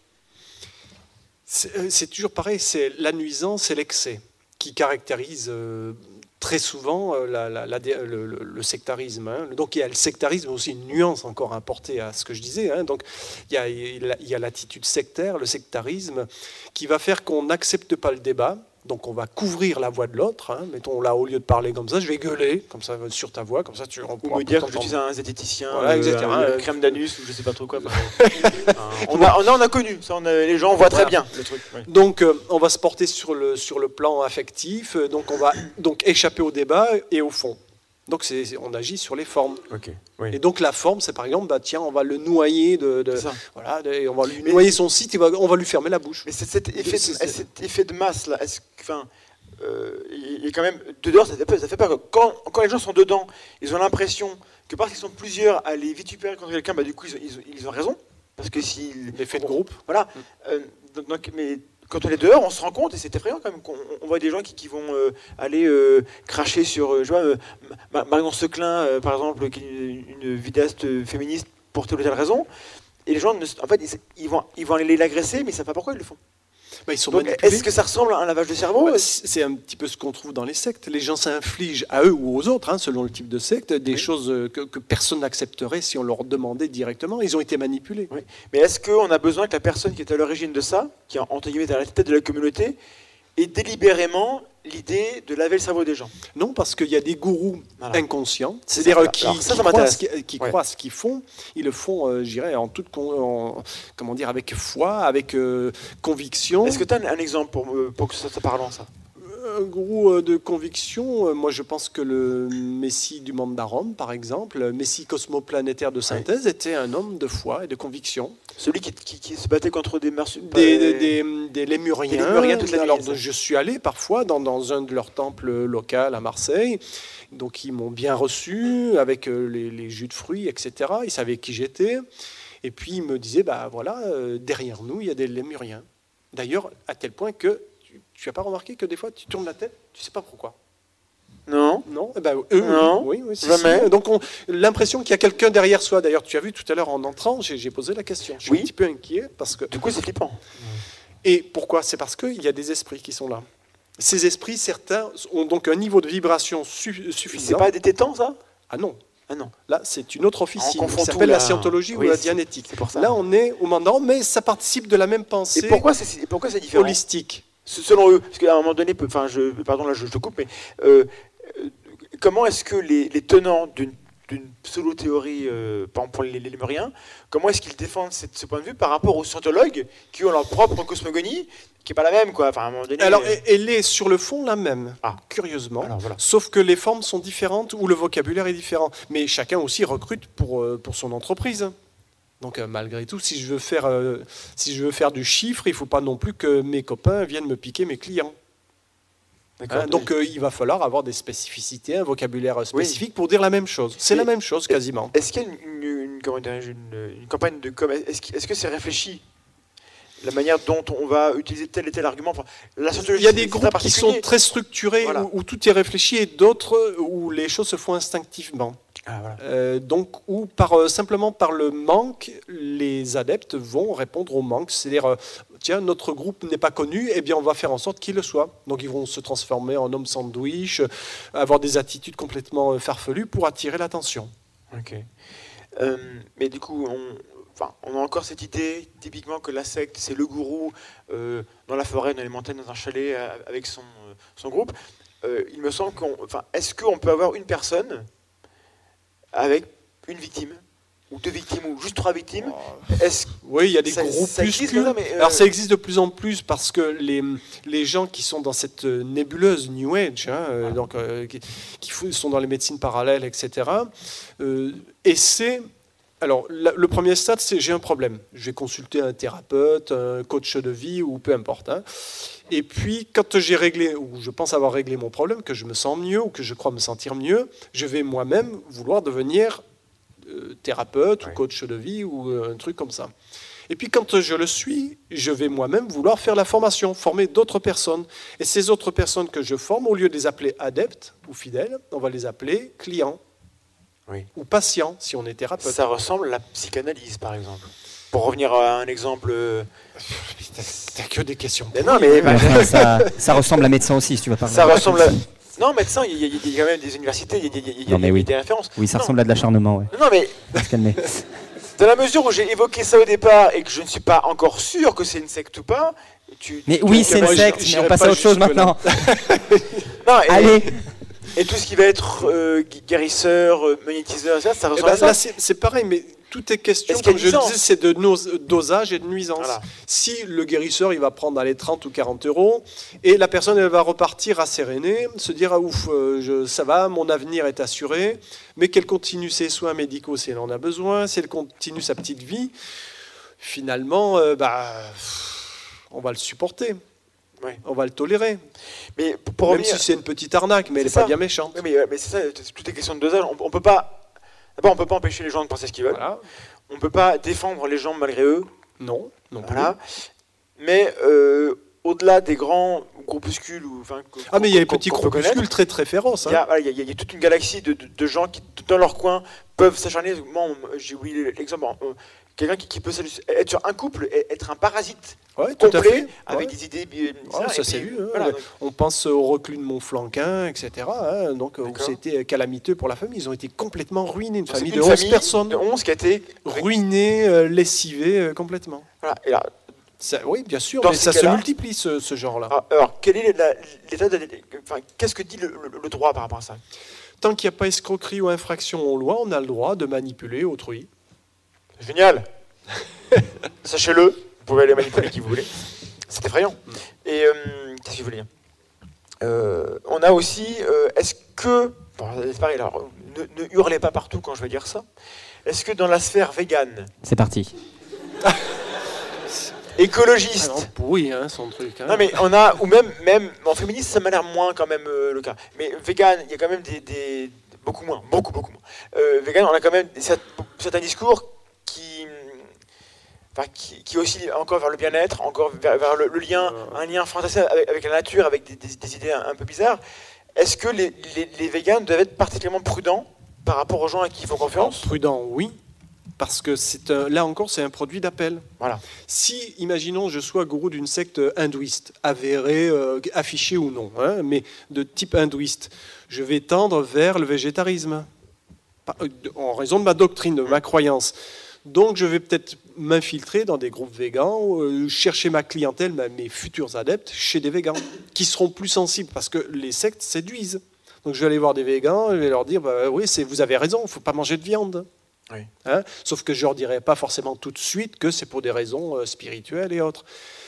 C'est euh, c'est toujours pareil, c'est la nuisance et l'excès qui caractérise euh, très souvent le, sectarisme. hein. Donc il y a le sectarisme aussi une nuance encore apportée à ce que je disais. hein. Donc il y a l'attitude sectaire, le sectarisme, qui va faire qu'on n'accepte pas le débat. Donc on va couvrir la voix de l'autre. hein. Mettons là, au lieu de parler comme ça, je vais gueuler comme ça sur ta voix, comme ça tu
Ou me dire que suis un zététicien,
Voilà,
euh, un- crème d'anus ou je sais pas trop quoi. On, a, on, a, on a connu, ça, on a- les gens voient très bien le truc.
Donc, euh, on va se porter sur le, sur le plan affectif, euh, donc on va donc échapper au débat et au fond. Donc, c'est, on agit sur les formes.
Oui.
Et donc, la forme, c'est par exemple, bah, tiens, on va le noyer de, de- voilà, de- et on va lui
Mais-
noyer son site, et va- on va lui fermer la bouche.
Mais c'est cet effet,
C'est-
de, cet effet de masse là, est-ce enfin, euh, il est quand même dedans, ça fait. Ça fait peur. Quand, quand les gens sont dedans, ils ont l'impression que parce qu'ils sont plusieurs à aller vitupérer contre quelqu'un, bah, du coup, ils, ont- ils ont- ils ont raison. Parce que s'ils.
L'effet de groupe.
Voilà. Euh, donc- donc, mais quand on est dehors, on se rend compte, et c'est effrayant quand même, qu'on on voit des gens qui, vont euh, aller euh, cracher sur. euh, je Marion Seclin, par exemple, qui est une, vidéaste féministe pour telle ou telle raison. Et les gens, en fait, ils vont, ils vont aller l'agresser, mais ils ne savent pas pourquoi ils le font.
Bah, ils sont
Donc,
manipulés.
est-ce que ça ressemble à un lavage de cerveau
Ouais, c'est un petit peu ce qu'on trouve dans les sectes. Les gens s'infligent à eux ou aux autres, hein, selon le type de secte, des
Oui.
choses euh, que, que personne n'accepterait si on leur demandait directement. Ils ont été manipulés.
Mais est-ce qu'on a besoin que la personne qui est à l'origine de ça, qui est entre guillemets à la tête de la communauté, ait délibérément l'idée de laver le cerveau des gens
Non, parce qu'il y a des gourous
Voilà.
inconscients,
C'est
c'est-à-dire euh, qui,
ça, ça
croient, ce qui, qui
Ouais.
qu'ils font. Ils le font, euh, je dirais, en toute, en- comment dire, avec foi, avec euh, conviction.
Est-ce que tu as un, un exemple pour, me- pour que ça soit parlant, ça?
Un gourou euh, de conviction, euh, moi je pense que le Messie du Mandarum, par exemple, le Messie cosmoplanétaire de synthèse, était un homme de foi et de conviction.
Celui qui, qui- qui se battait contre des
Des, des, des- des Lémuriens.
Des Lémuriens toute la nuit,
Alors, je suis allé parfois dans, dans un de leurs temples locaux à Marseille. Donc ils m'ont bien reçu avec euh, les, les jus de fruits, etc. Ils savaient qui j'étais. Et puis ils me disaient, bah voilà, euh, derrière nous, il y a des Lémuriens. D'ailleurs, à tel point que tu n'as pas remarqué que des fois, tu tournes la tête, tu sais pas pourquoi?
Non
Non, eh ben, eux, oui.
Non,
oui, oui,
jamais.
si. Donc, on- l'impression qu'il y a quelqu'un derrière soi. D'ailleurs, tu as vu tout à l'heure en entrant, j'ai posé la question. Je suis
Oui.
un petit peu inquiet parce que.
Du coup, c'est flippant.
Et pourquoi? C'est parce qu'il y a des esprits qui sont là. Ces esprits, certains ont donc un niveau de vibration su-
C'est
suffisant.
pas des tétans, ça?
Ah non.
Ah non.
Là, c'est une autre officine qui s'appelle la scientologie
Oui,
ou la
c'est-
dianétique.
c'est pour ça.
Là, on est au mandant, mais ça participe de la même pensée
c'est et pourquoi c'est différent?
holistique.
Selon eux, parce qu'à un moment donné, enfin, je, pardon, là, je, te coupe, mais euh, euh, comment est-ce que les, les tenants d'une pseudo-théorie, euh, par exemple pour les, les Lémuriens, comment est-ce qu'ils défendent cette- ce point de vue par rapport aux scientologues qui ont leur propre cosmogonie, qui n'est pas la même, quoi? Enfin, à un moment donné.
Alors,
euh,
elle- elle est sur le fond la même,
Ah.
curieusement.
alors, voilà.
Sauf que les formes sont différentes ou le vocabulaire est différent. Mais chacun aussi recrute pour, euh, pour son entreprise. Donc euh, malgré tout, si je, veux faire, euh, si je veux faire du chiffre, il ne faut pas non plus que mes copains viennent me piquer mes clients. Hein, donc euh, il va falloir avoir des spécificités, un vocabulaire spécifique pour dire la même chose. C'est la même chose quasiment.
Est-ce qu'il y a une, campagne de com Est-ce que c'est réfléchi la manière dont on va utiliser tel et tel argument Enfin, la
Il y a des groupes qui sont très structurés,
Voilà.
où, où tout est réfléchi, et d'autres où les choses se font instinctivement.
Ah, voilà.
Euh, donc, ou par, euh, simplement par le manque, les adeptes vont répondre au manque. C'est-à-dire, euh, tiens, notre groupe n'est pas connu, eh bien, on va faire en sorte qu'il le soit. Donc, ils vont se transformer en homme sandwich, euh, avoir des attitudes complètement euh, farfelues pour attirer l'attention.
Ok. Euh, mais du coup, on, enfin, on a encore cette idée, typiquement, que la secte, c'est le gourou euh, dans la forêt, dans les montagnes, dans un chalet, avec son, euh, son groupe. Euh, il me semble qu'on. Enfin, est-ce qu'on peut avoir une personne avec une victime ou deux victimes ou juste trois victimes Est-ce
Oui, il y a des
Ça-
groupuscules.
euh,
Alors ça existe de plus en plus parce que les, les gens qui sont dans cette euh, nébuleuse New Age, hein, euh, donc, euh, qui, sont dans les médecines parallèles, etc., euh, essaient... Alors le premier stade, c'est j'ai un problème. Je vais consulter un thérapeute, un coach de vie ou peu importe. hein. Et puis quand j'ai réglé, ou je pense avoir réglé mon problème, que je me sens mieux ou que je crois me sentir mieux, je vais moi-même vouloir devenir euh, thérapeute
Ouais.
ou coach de vie ou euh, un truc comme ça. Et puis quand je le suis, je vais moi-même vouloir faire la formation, former d'autres personnes. Et ces autres personnes que je forme, au lieu de les appeler adeptes ou fidèles, on va les appeler clients
Oui.
ou patients si on est thérapeute.
ça ressemble à la psychanalyse, par exemple Pour revenir à un exemple. euh,
T'as que des questions.
Mais non, mais
enfin, ça, ça ressemble à médecin aussi, si tu vas parler.
ça ressemble à. Non, médecin, il y, a- il y a quand même des universités, il y y a-
oui.
des références.
Oui, ça
Non.
ressemble à de l'acharnement, ouais.
Non, mais dans la mesure où j'ai évoqué ça au départ et que je ne suis pas encore sûr que c'est une secte ou pas, tu.
Mais
tu-
oui, c'est une secte, mais on passe
pas
à autre chose maintenant.
Non, et,
Allez
et tout ce qui va être euh, gu- guérisseur, euh, magnétiseur, ça, ça
Eh
ressemble
ben,
à ça.
là, c'est c'est pareil, mais tout est question,
Est-ce
comme je le disais, c'est de nos- dosage et de nuisance.
Voilà.
Si le guérisseur, il va prendre allez, 30 ou 40 euros, et la personne, elle va repartir rassérénée, se dire, ah ouf, euh, je- ça va, mon avenir est assuré, mais qu'elle continue ses soins médicaux si elle en a besoin, si elle continue sa petite vie, finalement, euh, bah, on va le supporter. On va le tolérer.
Mais pour
Même
revenir.
si c'est une petite arnaque, mais elle n'est pas bien méchante.
Oui, mais, euh, mais c'est ça, c'est- tout est question de dosage. On, on peut pas D'abord, on peut pas empêcher les gens de penser ce qu'ils veulent.
Voilà.
On peut pas défendre les gens malgré eux.
Non, non plus.
Voilà. Mais euh, au-delà des grands groupuscules ou enfin,
Ah mais il y a des petits groupuscules très très féroces.
Il y,
hein.
il y il y a toute une galaxie de, de- de gens qui, dans leur coin, peuvent s'acharner. Moi, j'ai oublié l'exemple. Euh, Quelqu'un qui, qui peut être sur un couple être un parasite
Ouais, tout à fait.
avec
Ouais.
des idées.
Ouais, ça
puis,
vu, hein.
voilà, donc,
On pense au reclus de Montflanquin, etc. hein, donc
D'accord.
c'était calamiteux pour la famille. Ils ont été complètement ruinés. Une
c'est
famille
une
de 11
famille
personnes
de 11 qui a été.
ruinée, euh, lessivée euh, complètement.
Voilà, et là,
Ça- oui, bien sûr, mais ça se multiplie ce, ce genre-là.
ah, alors, quel est l'état de. Enfin, qu'est-ce que dit le, le- le droit par rapport à ça?
Tant qu'il n'y a pas escroquerie ou infraction aux lois, on a le droit de manipuler autrui.
Génial Sachez-le, vous pouvez aller manipuler qui vous voulez. C'est effrayant. Et euh, qu'est-ce que je voulais dire? Euh, On a aussi, euh, est-ce que, bon, c'est pareil, alors, ne, ne hurlez pas partout quand je vais dire ça. Est-ce que dans la sphère végane,
C'est parti.
écologiste,
Ah non, pourri, hein, son truc. hein.
non mais on a, ou même, même en féministe, ça m'a l'air moins quand même euh, le cas. Mais vegan, il y a quand même des, des- beaucoup moins, beaucoup beaucoup moins. Euh, vegan, on a quand même certains discours enfin, qui, qui oscillent encore vers le bien-être, encore vers, vers le, le lien, un lien fantastique avec, avec la nature, avec des, des- des idées un, un peu bizarres. Est-ce que les, les, doivent être particulièrement prudents par rapport aux gens à qui ils font
Alors,
confiance?
prudent, oui, parce que c'est un- là encore, c'est un produit d'appel.
Voilà.
Si, imaginons, je sois gourou d'une secte hindouiste, avérée, euh, affichée ou non, hein, mais de type hindouiste, je vais tendre vers le végétarisme, euh, en raison de ma doctrine, de ma croyance. Donc, je vais peut-être m'infiltrer dans des groupes végans, euh, chercher ma clientèle, mes futurs adeptes, chez des végans, qui seront plus sensibles, parce que les sectes séduisent. Donc, je vais aller voir des végans, je vais leur dire, bah, oui, vous avez raison, il ne faut pas manger de viande.
Oui.
Hein? Sauf que je ne leur dirai pas forcément tout de suite que c'est pour des raisons euh, spirituelles et autres.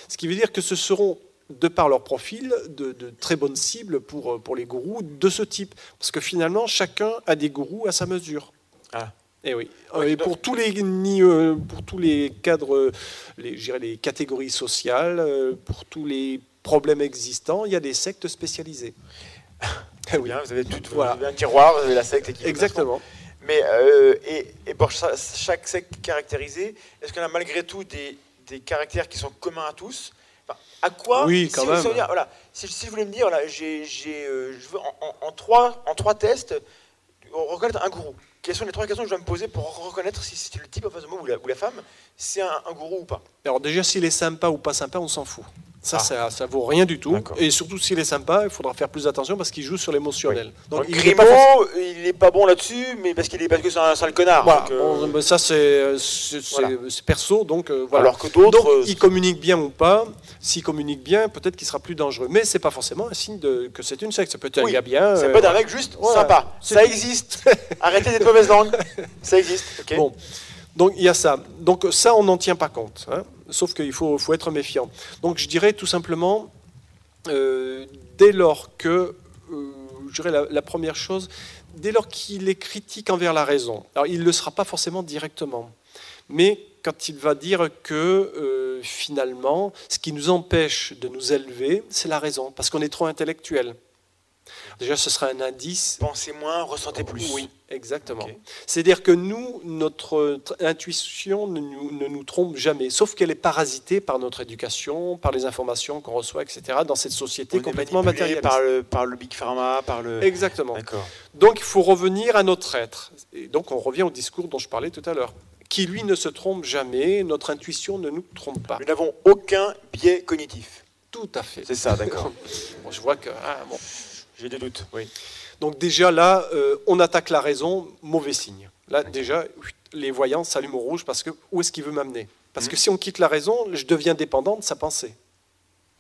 Ce qui veut dire que ce seront, de par leur profil, de, de très bonnes cibles pour, euh, pour les gourous de ce type. Parce que finalement, chacun a des gourous à sa mesure.
Ah.
Et oui. Et pour tous les ni- euh, pour tous les cadres, euh, les, je dirais les catégories sociales, euh, pour tous les problèmes existants, il y a des sectes spécialisées. Eh oui.
Bien, vous avez tout, vous
Voilà.
avez un tiroir, vous avez la secte qui
Exactement.
Mais euh, et, et pour cha- chaque secte caractérisée, est-ce qu'on a malgré tout des, des caractères qui sont communs à tous? Enfin, À quoi
Oui,
si,
quand
si
même.
on dire, voilà, si, si je voulais me dire, voilà, j'ai, j'ai, euh, je veux en, en- en trois, en trois tests reconnaître un gourou. Quelles sont les trois questions que je dois me poser pour reconnaître si c'est le type en face de moi ou la, femme, c'est un gourou ou pas?
Alors déjà, s'il est sympa ou pas sympa, on s'en fout. Ça,
Ah.
ça, ça vaut rien du tout. Et surtout, s'il est sympa, il faudra faire plus attention parce qu'il joue sur l'émotionnel.
Donc,
il forcément-
il n'est pas bon là-dessus, mais parce qu'il est parce que c'est un sale connard.
Voilà,
donc, euh,
bon, ben, ça c'est
Voilà.
perso, donc euh, voilà.
Alors que d'autres, euh,
il communique bien ou pas. S'il communique bien, peut-être qu'il sera plus dangereux. Mais c'est pas forcément un signe de, que c'est une secte. Ça peut être un gars bien.
c'est
euh,
pas d'un mec juste sympa. Ça existe. Arrêtez d'être mauvaise langue. Ça existe.
Bon, donc il y a ça. Donc ça, on n'en tient pas compte. hein. Sauf qu'il faut, être méfiant. Donc je dirais tout simplement, euh, dès lors que, euh, je dirais la, la première chose, dès lors qu'il est critique envers la raison, alors il ne le sera pas forcément directement, mais quand il va dire que euh, finalement, ce qui nous empêche de nous élever, c'est la raison, parce qu'on est trop intellectuel. Déjà, ce sera un indice
Pensez moins, ressentez plus.
oui, exactement. C'est-à-dire que nous, notre tr- intuition ne nous, ne nous trompe jamais, sauf qu'elle est parasitée par notre éducation, par les informations qu'on reçoit, etc., dans cette société
On
complètement matérialiste.
par le, par le Big Pharma, par le.
Exactement.
D'accord.
Donc il faut revenir à notre être. Et donc on revient au discours dont je parlais tout à l'heure, qui lui ne se trompe jamais, notre intuition ne nous trompe pas.
Nous n'avons aucun biais cognitif.
Tout à fait.
C'est ça, d'accord.
Bon, je vois que... ah, bon.
J'ai des doutes. Oui.
Donc déjà là, euh, on attaque la raison, mauvais signe. Là déjà, les voyants s'allument au rouge parce que où est-ce qu'il veut m'amener? Parce que si on quitte la raison, je deviens dépendant de sa pensée.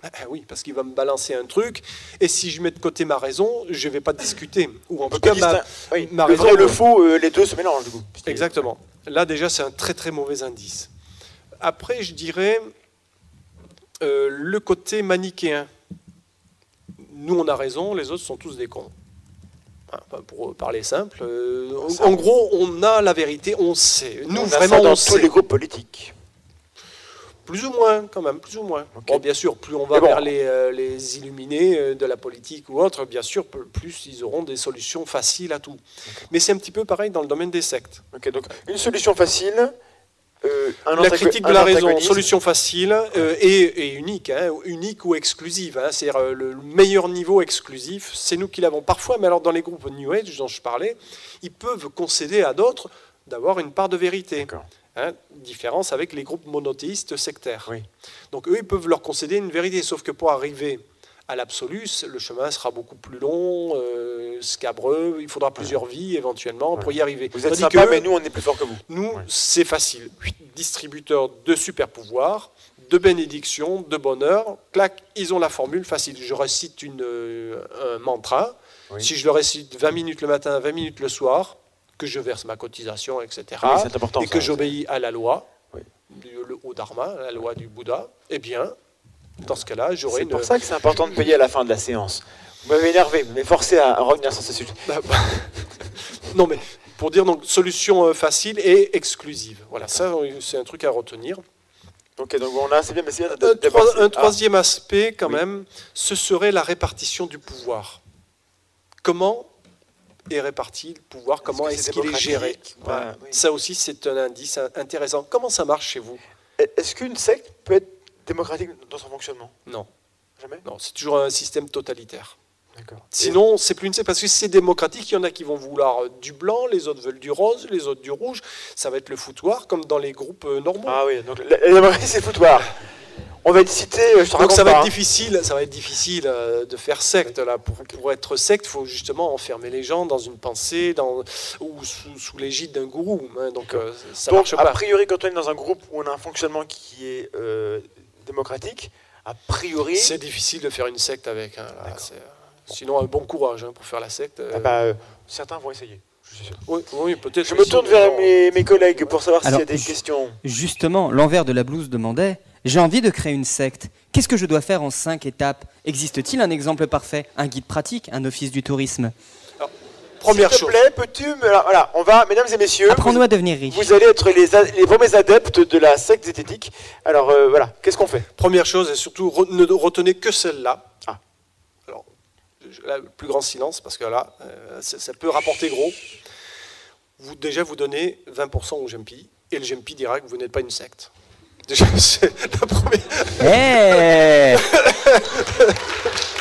Ah, ah oui, parce qu'il va me balancer un truc, et si je mets de côté ma raison, je ne vais pas discuter. Ou en tout cas, ma-
distin- oui,
ma
le
raison,
vrai ou le faux, euh, les deux se mélangent du coup. Puisqu'il-
Exactement. Là déjà, c'est un très très mauvais indice. Après, je dirais euh, le côté manichéen. Nous, on a raison, les autres sont tous des cons. Enfin, Pour parler simple, euh, en gros, on a la vérité, on sait. Nous,
On
vraiment,
dans
on
tous
sait.
les groupes politiques.
Plus ou moins, quand même, plus ou moins. Bon, bien sûr, plus on va
bon.
vers les, euh, les illuminés euh, de la politique ou autre, bien sûr, plus ils auront des solutions faciles à tout. Mais c'est un petit peu pareil dans le domaine des sectes.
Ok, donc une solution facile. Euh, un
la critique de la raison, solution facile euh, et, et unique, hein, unique ou exclusive. hein, C'est-à-dire euh, le meilleur niveau exclusif, c'est nous qui l'avons. Parfois, mais alors dans les groupes New Age dont je parlais, ils peuvent concéder à d'autres d'avoir une part de vérité. Hein, différence avec les groupes monothéistes sectaires.
Oui.
Donc eux, ils peuvent leur concéder une vérité, sauf que pour arriver à l'absolu, le chemin sera beaucoup plus long, euh, scabreux, il faudra plusieurs vies éventuellement pour y arriver.
Vous êtes sympa,
que
mais nous, on est plus fort que vous.
nous,
Ouais.
c'est facile. Distributeurs de super pouvoirs, de bénédictions, de bonheur. Clac, ils ont la formule facile. Je récite une, euh, un mantra.
Oui.
Si je le récite 20 minutes le matin, 20 minutes le soir, que je verse ma cotisation, etc.
Oui, important.
et que j'obéis à la loi,
Oui.
du- le haut dharma, la loi du Bouddha, eh bien, dans ce cas-là, j'aurai
C'est
une.
pour ça que c'est important de payer à la fin de la séance. Vous m'avez énervé, vous m'avez forcé à revenir sur ce sujet.
Bah, bah, non, mais pour dire donc solution euh, facile et exclusive. Voilà, ça, c'est un truc à retenir.
Ok, donc on a, c'est bien, mais c'est bien
Un,
de- de-
un
Ah,
troisième aspect, quand
Oui.
même, ce serait la répartition du pouvoir. Comment est réparti le pouvoir? Comment est-ce
c'est
qu'il est géré? Voilà.
Oui.
Ça aussi, c'est un indice in- intéressant. Comment ça marche chez vous?
Est-ce qu'une secte peut être démocratique dans son fonctionnement
Non,
Jamais
non, c'est toujours un système totalitaire. Sinon, c'est plus une parce que si c'est démocratique. Il y en a qui vont vouloir euh, du blanc, les autres veulent du rose, les autres du rouge. Ça va être le foutoir, comme dans les groupes euh, normaux.
Ah oui, donc la, démocratie, c'est foutoir. On va être cité, euh, je te
Donc ça va
pas,
être
hein.
difficile, ça va être difficile de faire secte là. Pour, pour être secte, il faut justement enfermer les gens dans une pensée, dans, ou sous, sous l'égide d'un gourou. hein. donc euh, ça
Donc,
marche
a
pas.
priori, quand on est dans un groupe où on a un fonctionnement qui est euh, démocratique, a priori,
C'est difficile de faire une secte avec. hein, là, euh, sinon, un bon courage hein, pour faire la secte. euh,
ah bah, euh, certains vont essayer. Je, suis sûr.
oui, oui, peut-être.
Je me tourne vers mes, mes collègues pour savoir s'il y a des questions.
Justement, l'envers de la blouse demandait J'ai envie de créer une secte. Qu'est-ce que je dois faire en cinq étapes? Existe-t-il un exemple parfait? Un guide pratique? Un office du tourisme?
Première
S'il te
chose.
plaît, peux-tu me... Voilà, on va, mesdames et messieurs,
Apprends-nous à devenir riche.
vous allez être les, les premiers adeptes de la secte zététique. Alors euh, voilà, qu'est-ce qu'on fait?
Première chose, et surtout, re- ne retenez que celle-là.
Ah.
Alors, là, le plus grand silence, parce que là, euh, ça, peut rapporter gros. Vous, déjà, vous donnez 20% au GMPI, et le GMPI dira que vous n'êtes pas une secte. Déjà, c'est la première.
Eh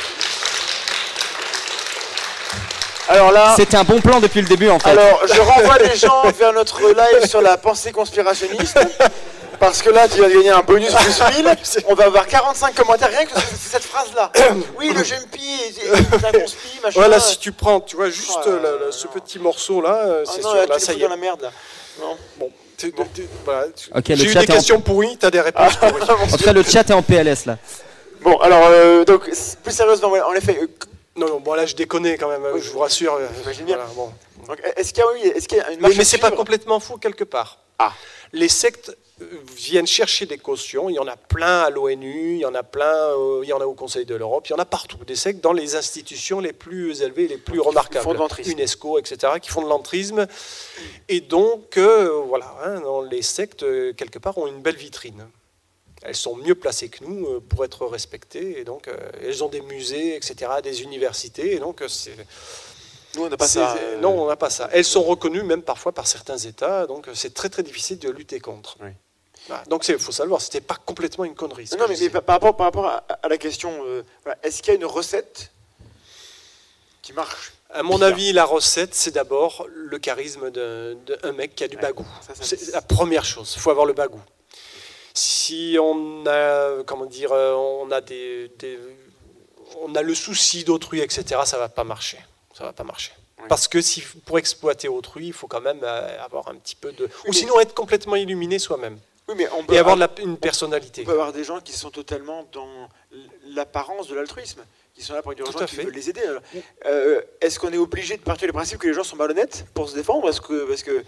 Alors là,
C'était un bon plan depuis le début en fait.
alors je renvoie les gens vers notre live sur la pensée conspirationniste. Parce que là, tu vas gagner un bonus plus 1000. On va avoir 45 commentaires rien que sur cette- phrase-là. Oui, le jumpy un conspi, machin.
Voilà, si tu prends, tu vois, juste
Oh là là,
ce petit morceau-là, euh,
Ah
c'est
non,
sûr,
là,
là,
tu
ça y est.
dans la merde là. Non.
Bon, t'es- t'es- voilà, tu-
Ok, le
J'ai eu
chat
des
est en-
questions pourries, tu as des réponses pourries.
En tout cas, le chat est en PLS là.
Bon, alors, euh, donc, plus sérieusement, en effet, euh,
Non, non, bon, là, je déconne quand même,
Oui,
je vous rassure.
j'imagine bien.
voilà, bon.
est-ce qu'il y a, oui, est-ce qu'il y a une
Mais,
marche
mais c'est pas complètement fou quelque part.
Ah.
Les sectes euh, viennent chercher des cautions. Il y en a plein à l'ONU, il y en a plein, euh, il y en a au Conseil de l'Europe, il y en a partout. Des sectes dans les institutions les plus élevées, les plus remarquables,
de.
UNESCO, etc., qui font de l'entrisme. Et donc, euh, voilà, hein, les sectes euh, quelque part ont une belle vitrine. Elles sont mieux placées que nous euh, pour être respectées, et donc euh, elles ont des musées, etc., des universités, et donc euh, c'est
Nous, on n'a pas ça.
Non, on n'a pas ça. Elles sont reconnues même parfois par certains États, donc c'est très très difficile de lutter contre.
Oui.
Voilà. Donc il faut savoir, c'était pas complètement une connerie.
Non, mais, par, rapport, par rapport à, à la question, euh, voilà, est-ce qu'il y a une recette qui marche
À mon avis, la recette, c'est d'abord le charisme d'un mec qui a du bagou. c'est- la première chose. Il faut avoir le bagou. Si on a, comment dire, euh, on a des, des- on a le souci d'autrui, etc., ça va pas marcher. Ça va pas marcher.
Oui.
Parce que si, pour exploiter autrui, il faut quand même euh, avoir un petit peu de, ou sinon être complètement illuminé soi-même
Oui, mais on peut,
et avoir de
avoir,
la- une personnalité.
on peut avoir des gens qui sont totalement dans l'apparence de l'altruisme, qui sont là pour aider aux gens qui veulent les aider. Euh, est-ce qu'on est obligé de partir du principe que les gens sont malhonnêtes pour se défendre Parce que, parce que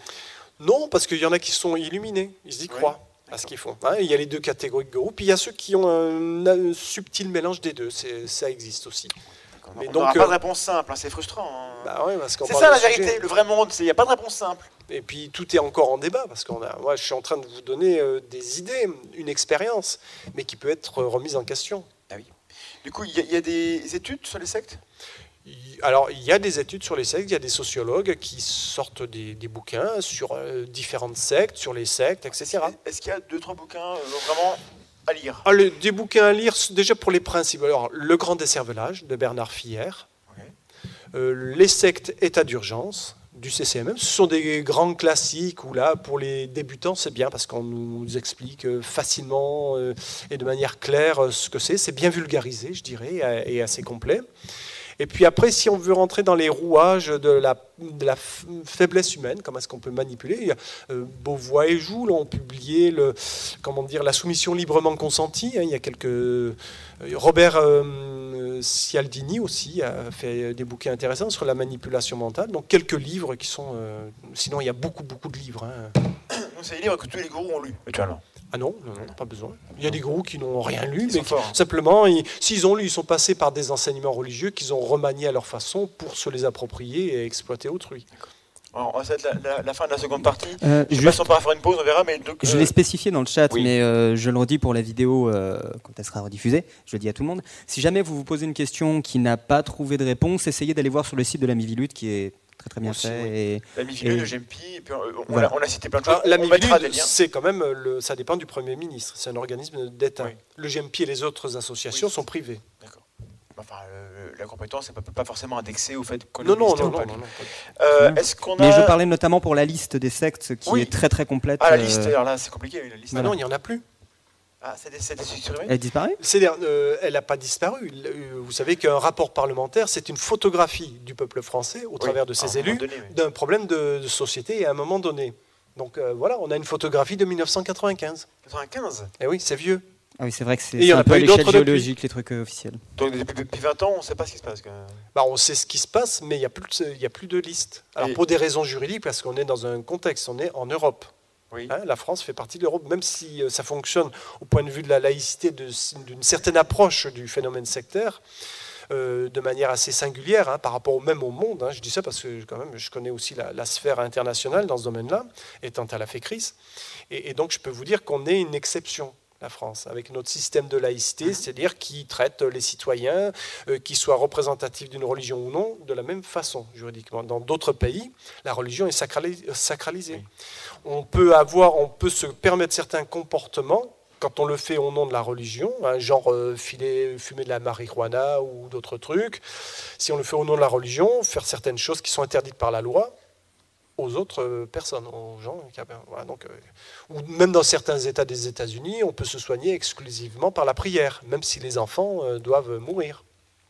Non, parce qu'il y en a qui sont illuminés, ils y
Oui,
croient à ce qu'ils font. Hein, il y a les deux catégories de groupes, puis il y a ceux qui ont un, un subtil mélange des deux, ça existe aussi.
On
Mais
n'aura
donc,
pas
euh,
de réponse simple, hein, c'est frustrant. hein.
Bah ouais,
c'est ça la
sujet.
vérité, le vrai monde, il n'y a pas de réponse simple.
Et puis tout est encore en débat parce qu'on a, moi je suis en train de vous donner euh, des idées, une expérience, mais qui peut être remise en question.
Du coup, il y, a- il y a des études sur les sectes?
Alors il y a des études sur les sectes, il y a des sociologues qui sortent des, des bouquins sur euh, différentes sectes, sur les sectes, etc.
Est-ce qu'il y a deux, trois bouquins euh, vraiment à lire?
Ah, le- des bouquins à lire, déjà pour les principes. Alors, Le Grand Décervelage de Bernard Fillère,
Ouais.
Euh, Les sectes état d'urgence du CCMM. Ce sont des grands classiques où là, pour les débutants, c'est bien parce qu'on nous explique euh, facilement et de manière claire ce que c'est. C'est bien vulgarisé, je dirais, et assez complet. Et puis après, si on veut rentrer dans les rouages de la, de la f- faiblesse humaine, comment est-ce qu'on peut manipuler, euh, Beauvois et Joule ont publié le, comment dire, la soumission librement consentie. hein, il y a quelques euh, Robert euh, Cialdini aussi a fait des bouquins intéressants sur la manipulation mentale. Donc quelques livres qui sont. euh, sinon, il y a beaucoup, beaucoup de livres. hein.
Donc, C'est des livres que tous les gourous ont lus, actuellement.
Ah non, non, non, pas besoin. Il y a des gourous qui n'ont rien lu,
Ils
mais
sont
qui-
forts,
simplement, ils- s'ils ont lu, ils sont passés par des enseignements religieux qu'ils ont remaniés à leur façon pour se les approprier et exploiter autrui.
Alors, on va être la, la- la fin de la seconde partie.
Euh,
Je sais pas
juste-
si on pourra faire une pause, on verra, mais donc,
Je
euh,
l'ai spécifié dans le chat,
oui.
mais euh, je le redis pour la vidéo euh, quand elle sera rediffusée. Je le dis à tout le monde. Si jamais vous vous posez une question qui n'a pas trouvé de réponse, essayez d'aller voir sur le site de la Mivilude qui est très très bien
Aussi,
fait.
oui.
Et
la Mifilu,
et-
le GMP, et puis, euh, on,
Voilà.
a, on a cité plein de choses.
Ah, la
liens.
c'est quand même, le, ça dépend du Premier ministre. C'est un organisme d'État.
Oui.
Le GMP et les autres associations
Oui.
sont privées.
Enfin, euh, la compétence n'est pas, pas forcément indexée au fait qu'on est
Non, non, non, non, non, non.
Euh, Est-ce qu'on a.
Mais je parlais notamment pour la liste des sectes qui
Oui.
est très très complète.
Ah, la
euh,
liste, alors là, c'est compliqué, la liste.
Ah non, il n'y en a plus.
Ah, c'est des, c'est des supprimés
Elle disparaît
euh, elle n'a pas disparu. Euh, Vous savez qu'un rapport parlementaire, c'est une photographie du peuple français au travers de ses élus
donné, oui.
d'un problème de, de société à un moment donné. Donc euh, voilà, on a une photographie de 1995.
95
Et oui, c'est vieux.
Ah oui, c'est vrai que c'est un peu
pas
à
eu
l'échelle géologique, les trucs euh, officiels.
Donc depuis, depuis 20 ans, on ne sait pas ce qui se passe.
Bah, on sait ce qui se passe, mais il n'y a, plus de- il y a plus de liste. Alors
Et-
pour des raisons juridiques, parce qu'on est dans un contexte, on est en Europe. Hein, la France fait partie de l'Europe, même si euh, ça fonctionne au point de vue de la laïcité, d'une certaine approche du phénomène sectaire, euh, de manière assez singulière hein, par rapport au même au monde. hein. Je dis ça parce que quand même, je connais aussi la, sphère internationale dans ce domaine-là, étant à la FECRIS. Et donc, je peux vous dire qu'on est une exception. La France, avec notre système de laïcité, c'est-à-dire qui traite les citoyens, euh, qu'ils soient représentatifs d'une religion ou non, de la même façon juridiquement. Dans d'autres pays, la religion est sacrali- sacralisée. On peut avoir, on peut se permettre certains comportements quand on le fait au nom de la religion, hein, genre euh, filer, fumer de la marijuana ou d'autres trucs. Si on le fait au nom de la religion, faire certaines choses qui sont interdites par la loi aux autres euh, personnes, aux gens. voilà, donc, euh, ou même dans certains États des États-Unis, on peut se soigner exclusivement par la prière, même si les enfants euh, doivent mourir.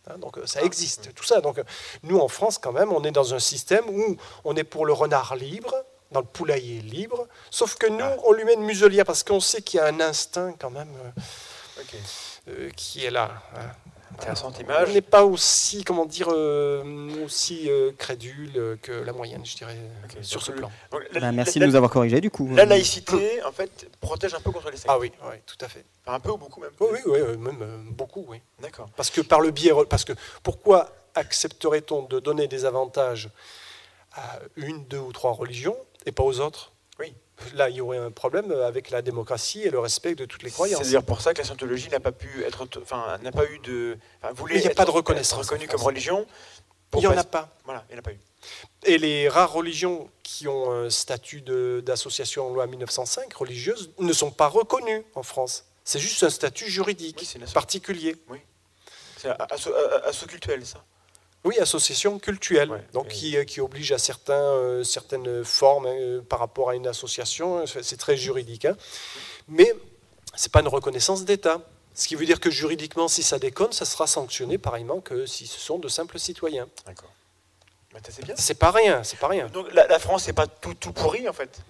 Hein, donc ça existe, tout ça. Donc nous en France quand même, on est dans un système où on est pour le renard libre, dans le poulailler libre, sauf que nous on lui met une muselière parce qu'on sait qu'il y a un instinct quand même euh, euh, qui est là. hein.
Intéressante
On
image.
n'est pas aussi, comment dire, euh, aussi euh, crédule que la moyenne, je dirais, sur ce
le-
plan.
Donc, la,
Bah, merci
la-
de nous avoir corrigé du coup.
la laïcité, en fait, protège un peu contre les sectes.
Ah oui, oui, tout à fait.
Enfin, un peu ou beaucoup même.
Oui, oui, oui, euh, même euh, beaucoup, oui.
D'accord.
Parce que par le biais, parce que pourquoi accepterait-on de donner des avantages à une, deux ou trois religions et pas aux autres?
Oui.
Là, il y aurait un problème avec la démocratie et le respect de toutes les croyances.
C'est d'ailleurs pour ça que la scientologie n'a pas pu être, enfin, n'a pas eu de, enfin, voulait
il y a
être-
pas de reconnaissance
reconnue comme religion.
Il n'y en a pas.
Voilà, il n'y en a pas eu.
Et les rares religions qui ont un statut d'association en loi 1905 religieuse ne sont pas reconnues en France. C'est juste un statut juridique
Oui, c'est
particulier.
C'est asso- a- asso cultuel, ça.
Oui, association cultuelle,
Ouais,
donc
et-
qui, euh, qui oblige à certains, euh, certaines formes hein, euh, par rapport à une association. C'est très juridique. hein. Mais ce n'est pas une reconnaissance d'État. Ce qui veut dire que juridiquement, si ça déconne, ça sera sanctionné pareillement que si ce sont de simples citoyens.
D'accord. C'est bien.
C'est pas rien, c'est pas rien.
Donc la, la France n'est pas tout, tout pourri en fait?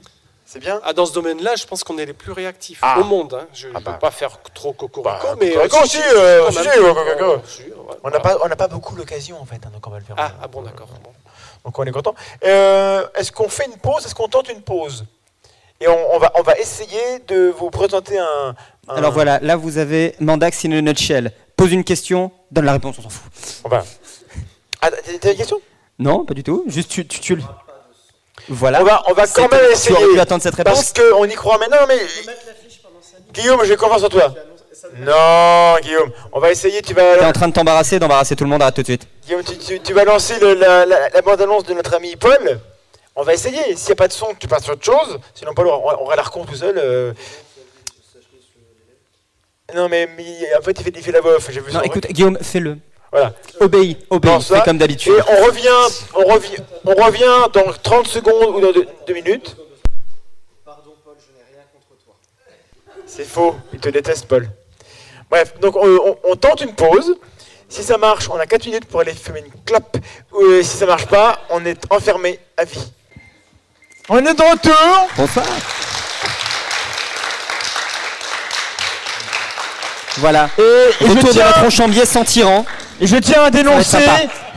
C'est bien.
Ah, dans ce domaine-là, je pense qu'on est les plus réactifs
Ah.
au monde. hein. Je ne
Ah
veux
bah.
pas faire trop cocorico,
Bah,
mais...
cocorico,
euh,
si, si, si, ouais, On n'a pas, on n'a pas beaucoup l'occasion en fait, hein, donc on va le faire.
Ah, ah bon, d'accord. bon.
Donc on est content. Euh, Est-ce qu'on fait une pause? Est-ce qu'on tente une pause? Et on, on va, on va essayer de vous présenter un. un-
Alors voilà, là vous avez Mandax in a nutshell. Pose une question, donne la réponse, on s'en fout.
on va-
Ah, t'as t'as une question?
Non, pas du tout. Juste tu, tu, tu le- Voilà.
On va, on va quand même
tu
essayer.
aurais pu attendre cette réponse.
Parce qu'on y croit maintenant, mais. Guillaume, j'ai confiance en toi. Non, Guillaume, on va essayer. Tu
T'es
vas,
en train de t'embarrasser, d'embarrasser tout le monde. Arrête tout de suite.
Guillaume, tu, tu- tu vas lancer le- la, la- la bande-annonce de notre ami Paul. On va essayer. S'il n'y a pas de son, tu passes sur autre chose. Sinon, Paul, aura la recon tout seul. euh. Non, mais, mais en fait, il fait, il fait la voix off. J'ai vu
Non, écoute, Guillaume, fais-le.
Voilà.
Obéis, obéis. Fais comme d'habitude.
Et on revient, on revient, on revient dans 30 secondes ou dans 2 minutes. C'est faux, il te déteste, Paul. Bref, donc on, on- on tente une pause. Si ça marche, on a 4 minutes pour aller fumer une clope. Euh, si ça marche pas, on est enfermé à vie.
On est de retour.
Bonsoir. Voilà.
Et, et je
Retour de la tronche en biais sans tyran.
Et je tiens à dénoncer.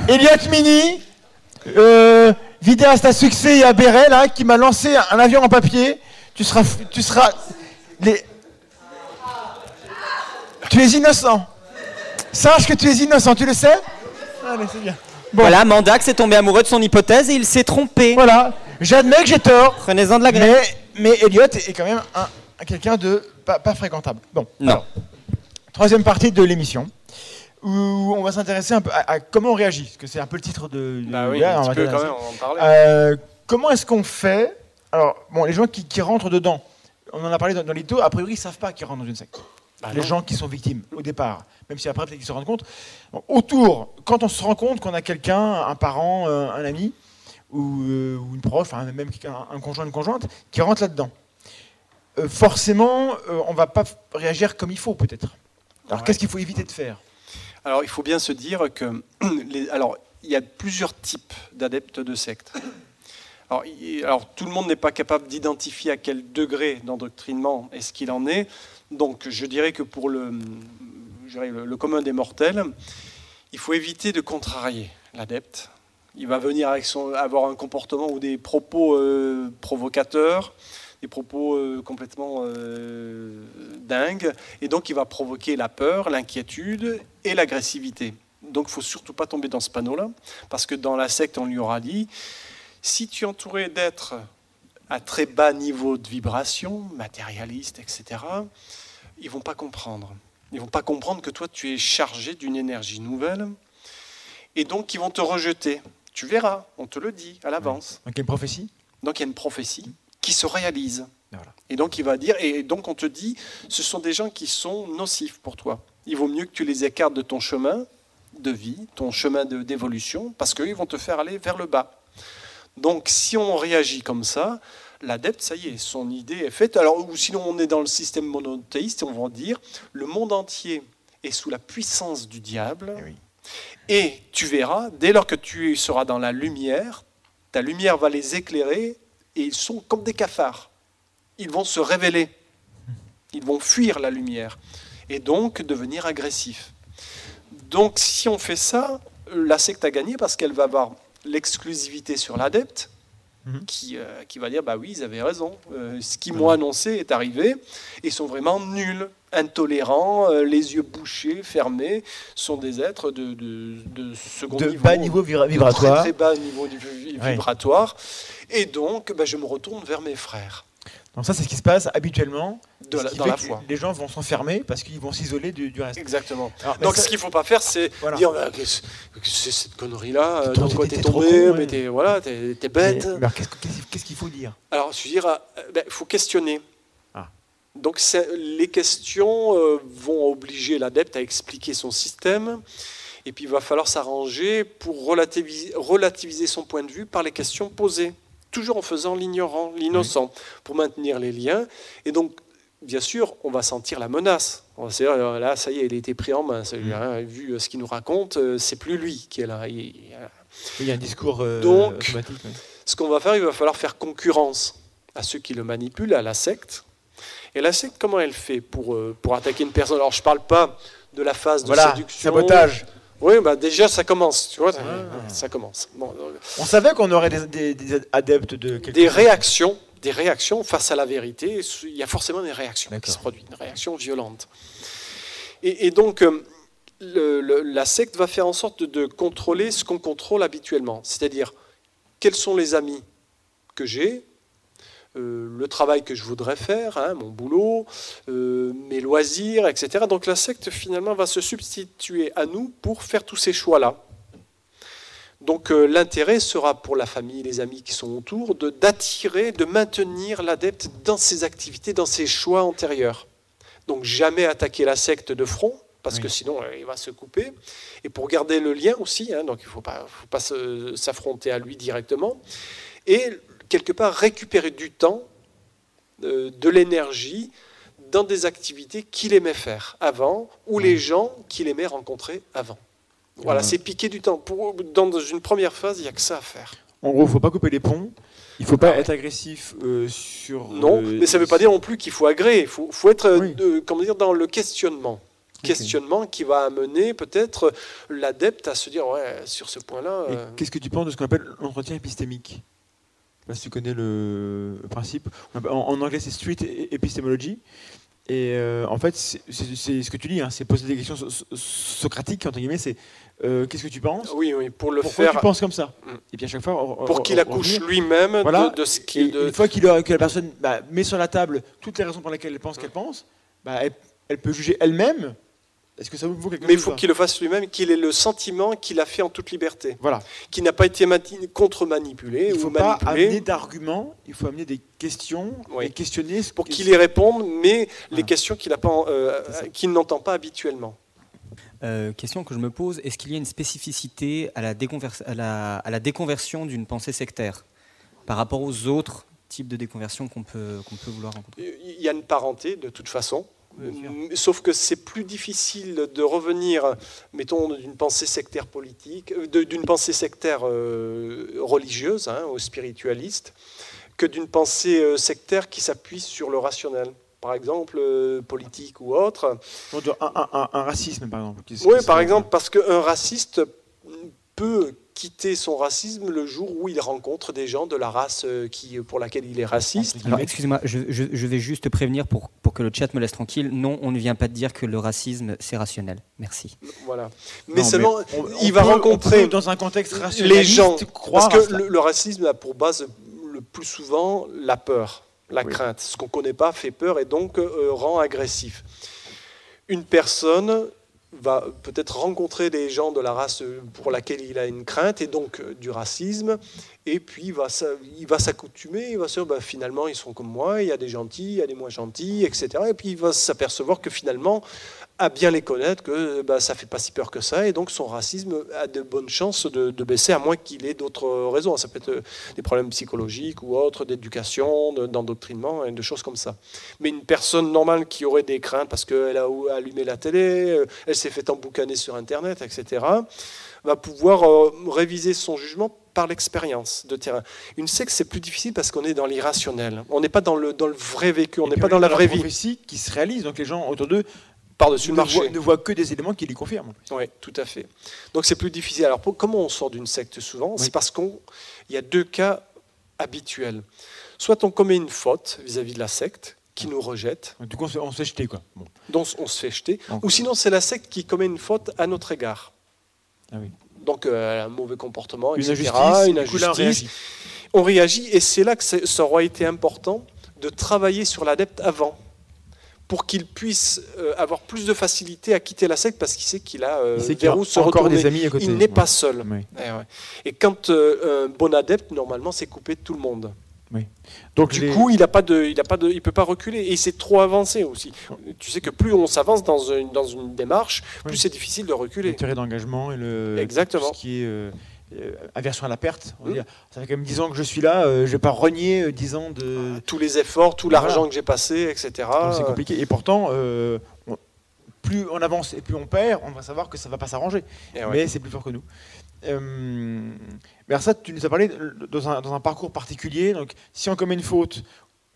Elliot Mini, euh, vidéaste à succès et à Béret, là, qui m'a lancé un avion en papier. Tu seras. Tu seras. Les... Tu es innocent. Sache que tu es innocent, tu le sais? Allez, c'est bien. Bon.
Voilà, Mandax est tombé amoureux de son hypothèse et il s'est trompé.
Voilà, j'admets que j'ai tort,
Prenez-en de la graine.
mais, mais Elliot est quand même un, un- quelqu'un de pas, pas fréquentable. Bon,
Non.
alors, troisième partie de l'émission, où on va s'intéresser un peu à, à comment on réagit, parce que c'est un peu le titre de.
Bah oui,
là,
un
on va
petit peu quand même, on en parlait.
Euh, comment est-ce qu'on fait Alors, bon, les gens qui, qui rentrent dedans, on en a parlé dans, dans l'édito, a priori, ils savent pas qu'ils rentrent dans une secte.
Bah
les
non.
gens qui sont victimes au départ, même si après peut-être qu'ils se rendent compte. Bon, autour, quand on se rend compte qu'on a quelqu'un, un parent, euh, un ami, ou, euh, ou une proche, enfin, même un, un conjoint, une conjointe, qui rentre là-dedans, forcément, on va pas réagir comme il faut peut-être. Alors
Ouais.
qu'est-ce qu'il faut éviter de faire?
Alors, il faut bien se dire que il y a plusieurs types d'adeptes de sectes. Alors, tout le monde n'est pas capable d'identifier à quel degré d'endoctrinement est-ce qu'il en est. Donc, je dirais que pour le commun des mortels, il faut éviter de contrarier l'adepte. Il va venir avec son, avoir un comportement ou des propos euh, provocateurs, des propos euh, complètement euh, dingues, et donc il va provoquer la peur, l'inquiétude et l'agressivité. Donc il faut surtout pas tomber dans ce panneau-là, parce que dans la secte, on lui aura dit, si tu es entouré d'êtres à très bas niveau de vibration, matérialiste, etc., ils vont pas comprendre. Ils vont pas comprendre que toi, tu es chargé d'une énergie nouvelle, et donc ils vont te rejeter. Tu verras, on te le dit à l'avance.
Donc il y a une prophétie?
Donc il y a une prophétie qui se réalise.
Voilà.
Et donc il va dire, et donc on te dit, ce sont des gens qui sont nocifs pour toi. Il vaut mieux que tu les écartes de ton chemin de vie, ton chemin de- d'évolution, parce qu'ils vont te faire aller vers le bas. Donc si on réagit comme ça, l'adepte, ça y est, son idée est faite. Alors, ou sinon on est dans le système monothéiste et on va dire, le monde entier est sous la puissance du diable.
Eh oui.
Et tu verras, dès lors que tu seras dans la lumière, ta lumière va les éclairer et ils sont comme des cafards. Ils vont se révéler. Ils vont fuir la lumière et donc devenir agressifs. Donc si on fait ça, la secte a gagné parce qu'elle va avoir l'exclusivité sur l'adepte
Mhm.
qui, euh, qui va dire bah oui, ils avaient raison. Euh, ce qu'ils m'ont annoncé est arrivé. Ils sont vraiment nuls, intolérants, euh, les yeux bouchés, fermés, sont des êtres de, de, de second
De
niveau.
bas niveau vibra-
de
vibratoire.
Très, très bas niveau
Ouais.
vibratoire. Et donc, bah, je me retourne vers mes frères.
Donc ça, c'est ce qui se passe habituellement.
De la- dans la foi.
Les gens vont s'enfermer parce qu'ils vont s'isoler du, du reste.
Exactement.
Alors,
Donc,
ça-
ce qu'il ne faut pas faire, c'est
Voilà.
dire bah, qu'est-ce que c'est cette connerie-là euh, Dans quoi
t'es- trop
tombé. Mais t'es voilà, t'es bête.
Mais- qu'est-ce que- qu'est-ce qu'est-ce qu'il faut dire?
Alors, je veux dire, il ben, faut questionner.
Ah.
Donc, les questions euh, vont obliger l'adepte à expliquer son système. Et puis, il va falloir s'arranger pour relativiser, relativiser son point de vue par les questions posées. Toujours en faisant l'ignorant, l'innocent, pour maintenir les liens. Et donc, bien sûr, on va sentir la menace. On va se dire, euh, là, ça y est, il a été pris en main. celui-là, Vu euh, ce qu'il nous raconte, euh, c'est plus lui qui est là. Il- il-
y a un discours euh,
Donc- ce qu'on va faire, il va falloir faire concurrence à ceux qui le manipulent, à la secte. Et la secte, comment elle fait pour, pour attaquer une personne? Alors, je ne parle pas de la phase de
Voilà,
séduction.
sabotage.
Oui, bah déjà, ça commence, tu vois, ça commence. Bon, donc,
On savait qu'on aurait des, des- des adeptes de quelque
des
chose.
réactions, des réactions face à la vérité, il y a forcément des réactions qui se produisent, une réaction violente. Et, et donc, euh, le- le- la secte va faire en sorte de, de contrôler ce qu'on contrôle habituellement, c'est-à-dire quels sont les amis que j'ai, euh, le travail que je voudrais faire, hein, mon boulot, euh, mes loisirs, etc. Donc la secte finalement va se substituer à nous pour faire tous ces choix-là. Donc euh, l'intérêt sera pour la famille, les amis qui sont autour, de d'attirer, de maintenir l'adepte dans ses activités, dans ses choix antérieurs. Donc jamais attaquer la secte de front, parce
Oui.
que sinon euh, il va se couper. Et pour garder le lien aussi, hein, donc il ne faut pas, faut pas se- s'affronter à lui directement. Et quelque part récupérer du temps, euh, de l'énergie dans des activités qu'il aimait faire avant, ou les gens qu'il aimait rencontrer avant. Voilà,
Ouais.
c'est piquer du temps. Pour, dans une première phase, il n'y a que ça à faire.
En gros, faut pas couper les ponts. Il faut pas être agressif euh, sur.
Non,
euh,
mais ça ne veut pas dire non plus qu'il faut agréer. Il faut, faut être
Oui.
comment dire, dans le questionnement. Questionnement qui va amener peut-être l'adepte à se dire ouais, sur ce point-là. Euh,
qu'est-ce que tu penses de ce qu'on appelle l'entretien épistémique? Pas si tu connais le principe. En, en anglais, c'est street epistemology. Et euh, en fait, c'est ce que tu dis, hein, c'est poser des questions so- so- socratiques, entre guillemets, c'est euh, qu'est-ce que tu penses?
Oui, oui, pour le
Pourquoi
faire,
tu penses comme ça?
Mm.
Et puis à chaque fois,
pour qu'il accouche lui-même
Voilà.
de, de ce qu'il. de-
une fois qu'il a- que la personne bah, met sur la table toutes les raisons pour lesquelles elle pense qu'elle pense, bah, elle, elle peut juger elle-même. Est-ce que ça vous vaut quelque
Mais il faut qu'il le fasse lui-même, qu'il ait le sentiment qu'il a fait en toute liberté,
Voilà.
qu'il n'a pas été contre-manipulé
Il ne
ou
faut pas
manipulé.
amener d'arguments, il faut amener des questions
Oui.
et questionner ce
pour qu'il y réponde, mais les questions qu'il euh, qu'il n'entend pas habituellement.
Euh, question que je me pose, est-ce qu'il y a une spécificité à la, déconvers- à la- à la déconversion d'une pensée sectaire par rapport aux autres types de déconversion qu'on peut, qu'on peut vouloir rencontrer?
Il y a une parenté de toute façon. Euh, Sauf que c'est plus difficile de revenir, mettons, d'une pensée sectaire politique, euh, d'une pensée sectaire euh, religieuse hein, ou spiritualiste, que d'une pensée euh, sectaire qui s'appuie sur le rationnel. Par exemple, politique ou autre.
Un, un- un- un racisme, par exemple.
Oui, par exemple, parce qu'un raciste peut quitter son racisme le jour où il rencontre des gens de la race euh, qui, pour laquelle il est raciste.
Alors, excusez-moi, je, je- je vais juste prévenir pour, pour que le chat me laisse tranquille. Non, on ne vient pas de dire que le racisme, c'est rationnel. Merci.
Voilà. Mais
Non,
seulement,
on-
il
on
va
peut-
rencontrer
dans un contexte
les
rationaliste,
gens.
croire
Parce que le, le racisme a pour base le plus souvent la peur, la
Oui.
crainte. Ce qu'on ne connaît pas fait peur et donc euh, rend agressif. Une personne va peut-être rencontrer des gens de la race pour laquelle il a une crainte et donc euh, du racisme, et puis il va, il va s'accoutumer, il va se dire bah, finalement ils sont comme moi, il y a des gentils, il y a des moins gentils, etc. Et puis il va s'apercevoir que finalement, à bien les connaître, que bah, ça fait pas si peur que ça, et donc son racisme a de bonnes chances de, de baisser, à moins qu'il ait d'autres raisons. Ça peut être euh, des problèmes psychologiques ou autres, d'éducation, de- d'endoctrinement, et de choses comme ça. Mais une personne normale qui aurait des craintes parce qu'elle a allumé la télé, euh, elle s'est fait emboucaner sur Internet, etc., va pouvoir euh, réviser son jugement par l'expérience de terrain. Une secte, c'est plus difficile parce qu'on est dans l'irrationnel. On n'est pas dans le, dans le vrai vécu, on n'est pas dans la vraie vie,
prophétie qui se réalise, donc les gens autour d'eux
par-dessus le marché.
voient, ne voient que des éléments qui les confirment.
Oui, tout à fait. Donc c'est plus difficile. Alors pour- comment on sort d'une secte souvent? C'est parce qu'il y a deux cas habituels. Soit on commet une faute vis-à-vis de la secte qui nous rejette,
Du coup, on se, fait jeter, quoi. Bon.
dont on se fait jeter,
Donc-
ou sinon c'est la secte qui commet une faute à notre égard.
Ah oui.
Donc euh, un mauvais comportement,
Une
etc.,
injustice,
une
coup, là, on
injustice.
réagit.
on réagit et c'est là que ça aura été important de travailler sur l'adepte avant pour qu'il puisse euh, avoir plus de facilité à quitter la secte parce qu'il sait qu'il a euh,
Il a
où se retourner.
des amis à côté.
Il n'est pas seul.
Oui.
Eh ouais. Et quand euh, un bon adepte, normalement, c'est coupé de tout le monde.
Donc,
Du
les-
coup, il ne pas de, il a pas de, il peut pas reculer et c'est trop avancé aussi. Tu sais que plus on s'avance dans une, dans une démarche, plus
Oui.
c'est difficile de reculer.
l'intérêt d'engagement et le
Exactement.
ce qui est euh, euh, aversion à la perte. On va
Mm.
dire, ça fait quand même 10 ans que je suis là, euh, je vais pas renier euh, 10 ans de.
Tous les efforts, tout
Voilà.
l'argent que j'ai passé, etc.
C'est compliqué. Et pourtant, euh, on- plus on avance et plus on perd, on va savoir que ça va pas s'arranger.
Eh ouais.
Mais c'est plus fort que nous. Euh, mais alors ça, tu nous as parlé dans un, dans un parcours particulier. Donc, si on commet une faute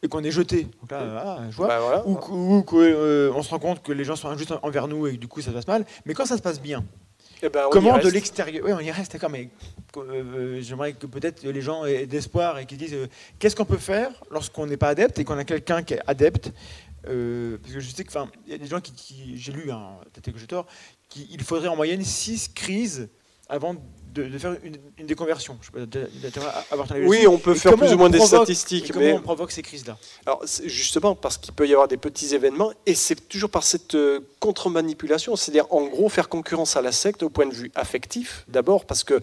et qu'on est jeté, donc là, ah, je vois.
Bah voilà.
Ou qu'on se rend compte que les gens sont injustes envers nous et que du coup ça se passe mal. Mais quand ça se passe bien,
Eh ben,
comment de l'extérieur Oui, on y reste, d'accord, mais euh, j'aimerais que peut-être les gens aient d'espoir et qu'ils disent euh, qu'est-ce qu'on peut faire lorsqu'on n'est pas adepte et qu'on a quelqu'un qui est adepte euh, parce que je sais que, enfin, il y a des gens qui, qui- j'ai lu, hein, peut-être que j'ai tort, qu'il faudrait en moyenne 6 crises avant de, de faire une, une déconversion. Je avis
Oui, on peut
Et
faire plus ou moins des statistiques,
comment
mais
on provoque ces crises-là
Alors, justement parce qu'il peut y avoir des petits événements, et c'est toujours par cette euh, contre-manipulation, c'est-à-dire en gros faire concurrence à la secte au point de vue affectif, d'abord, parce que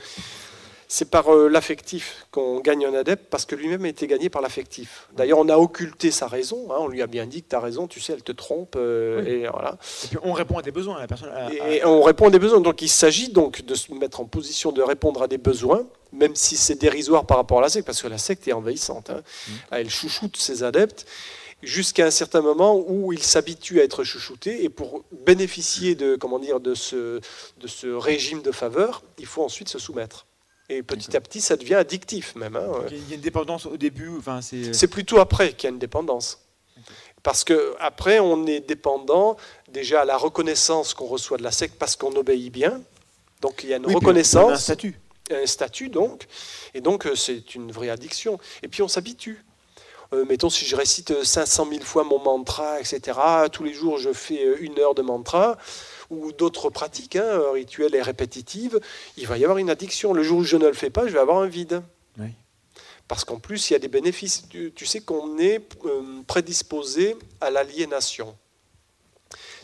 c'est par euh, l'affectif qu'on gagne un adepte, parce que lui-même a été gagné par l'affectif. D'ailleurs, on a occulté sa raison, hein, on lui a bien dit que tu as raison, tu sais, elle te trompe, euh,
Oui.
et voilà.
Et puis on répond à des besoins. La personne.
Et on répond à des besoins. Donc il s'agit donc de se mettre en position de répondre à des besoins, même si c'est dérisoire par rapport à la secte, parce que la secte est envahissante. hein. Elle chouchoute ses adeptes jusqu'à un certain moment où ils s'habituent à être chouchoutés. Et pour bénéficier de, comment dire, de, ce, de ce régime de faveur, il faut ensuite se soumettre. Et petit à petit, ça devient addictif même. hein.
Il y a une dépendance au début. Enfin, c'est.
C'est plutôt après qu'il y a une dépendance. Parce que après, on est dépendant déjà à la reconnaissance qu'on reçoit de la secte parce qu'on obéit bien. Donc il y a une
Oui, puis on a un
reconnaissance,
statut.
un statut donc, et donc euh, c'est une vraie addiction. Et puis on s'habitue. Euh, mettons si je récite 500 000 fois mon mantra, etc. Tous les jours je fais euh, une heure de mantra ou d'autres pratiques hein, rituelles et répétitives. Il va y avoir une addiction. Le jour où je ne le fais pas, je vais avoir un vide.
Oui.
Parce qu'en plus, il y a des bénéfices. Tu, tu sais qu'on est euh, prédisposé à l'aliénation.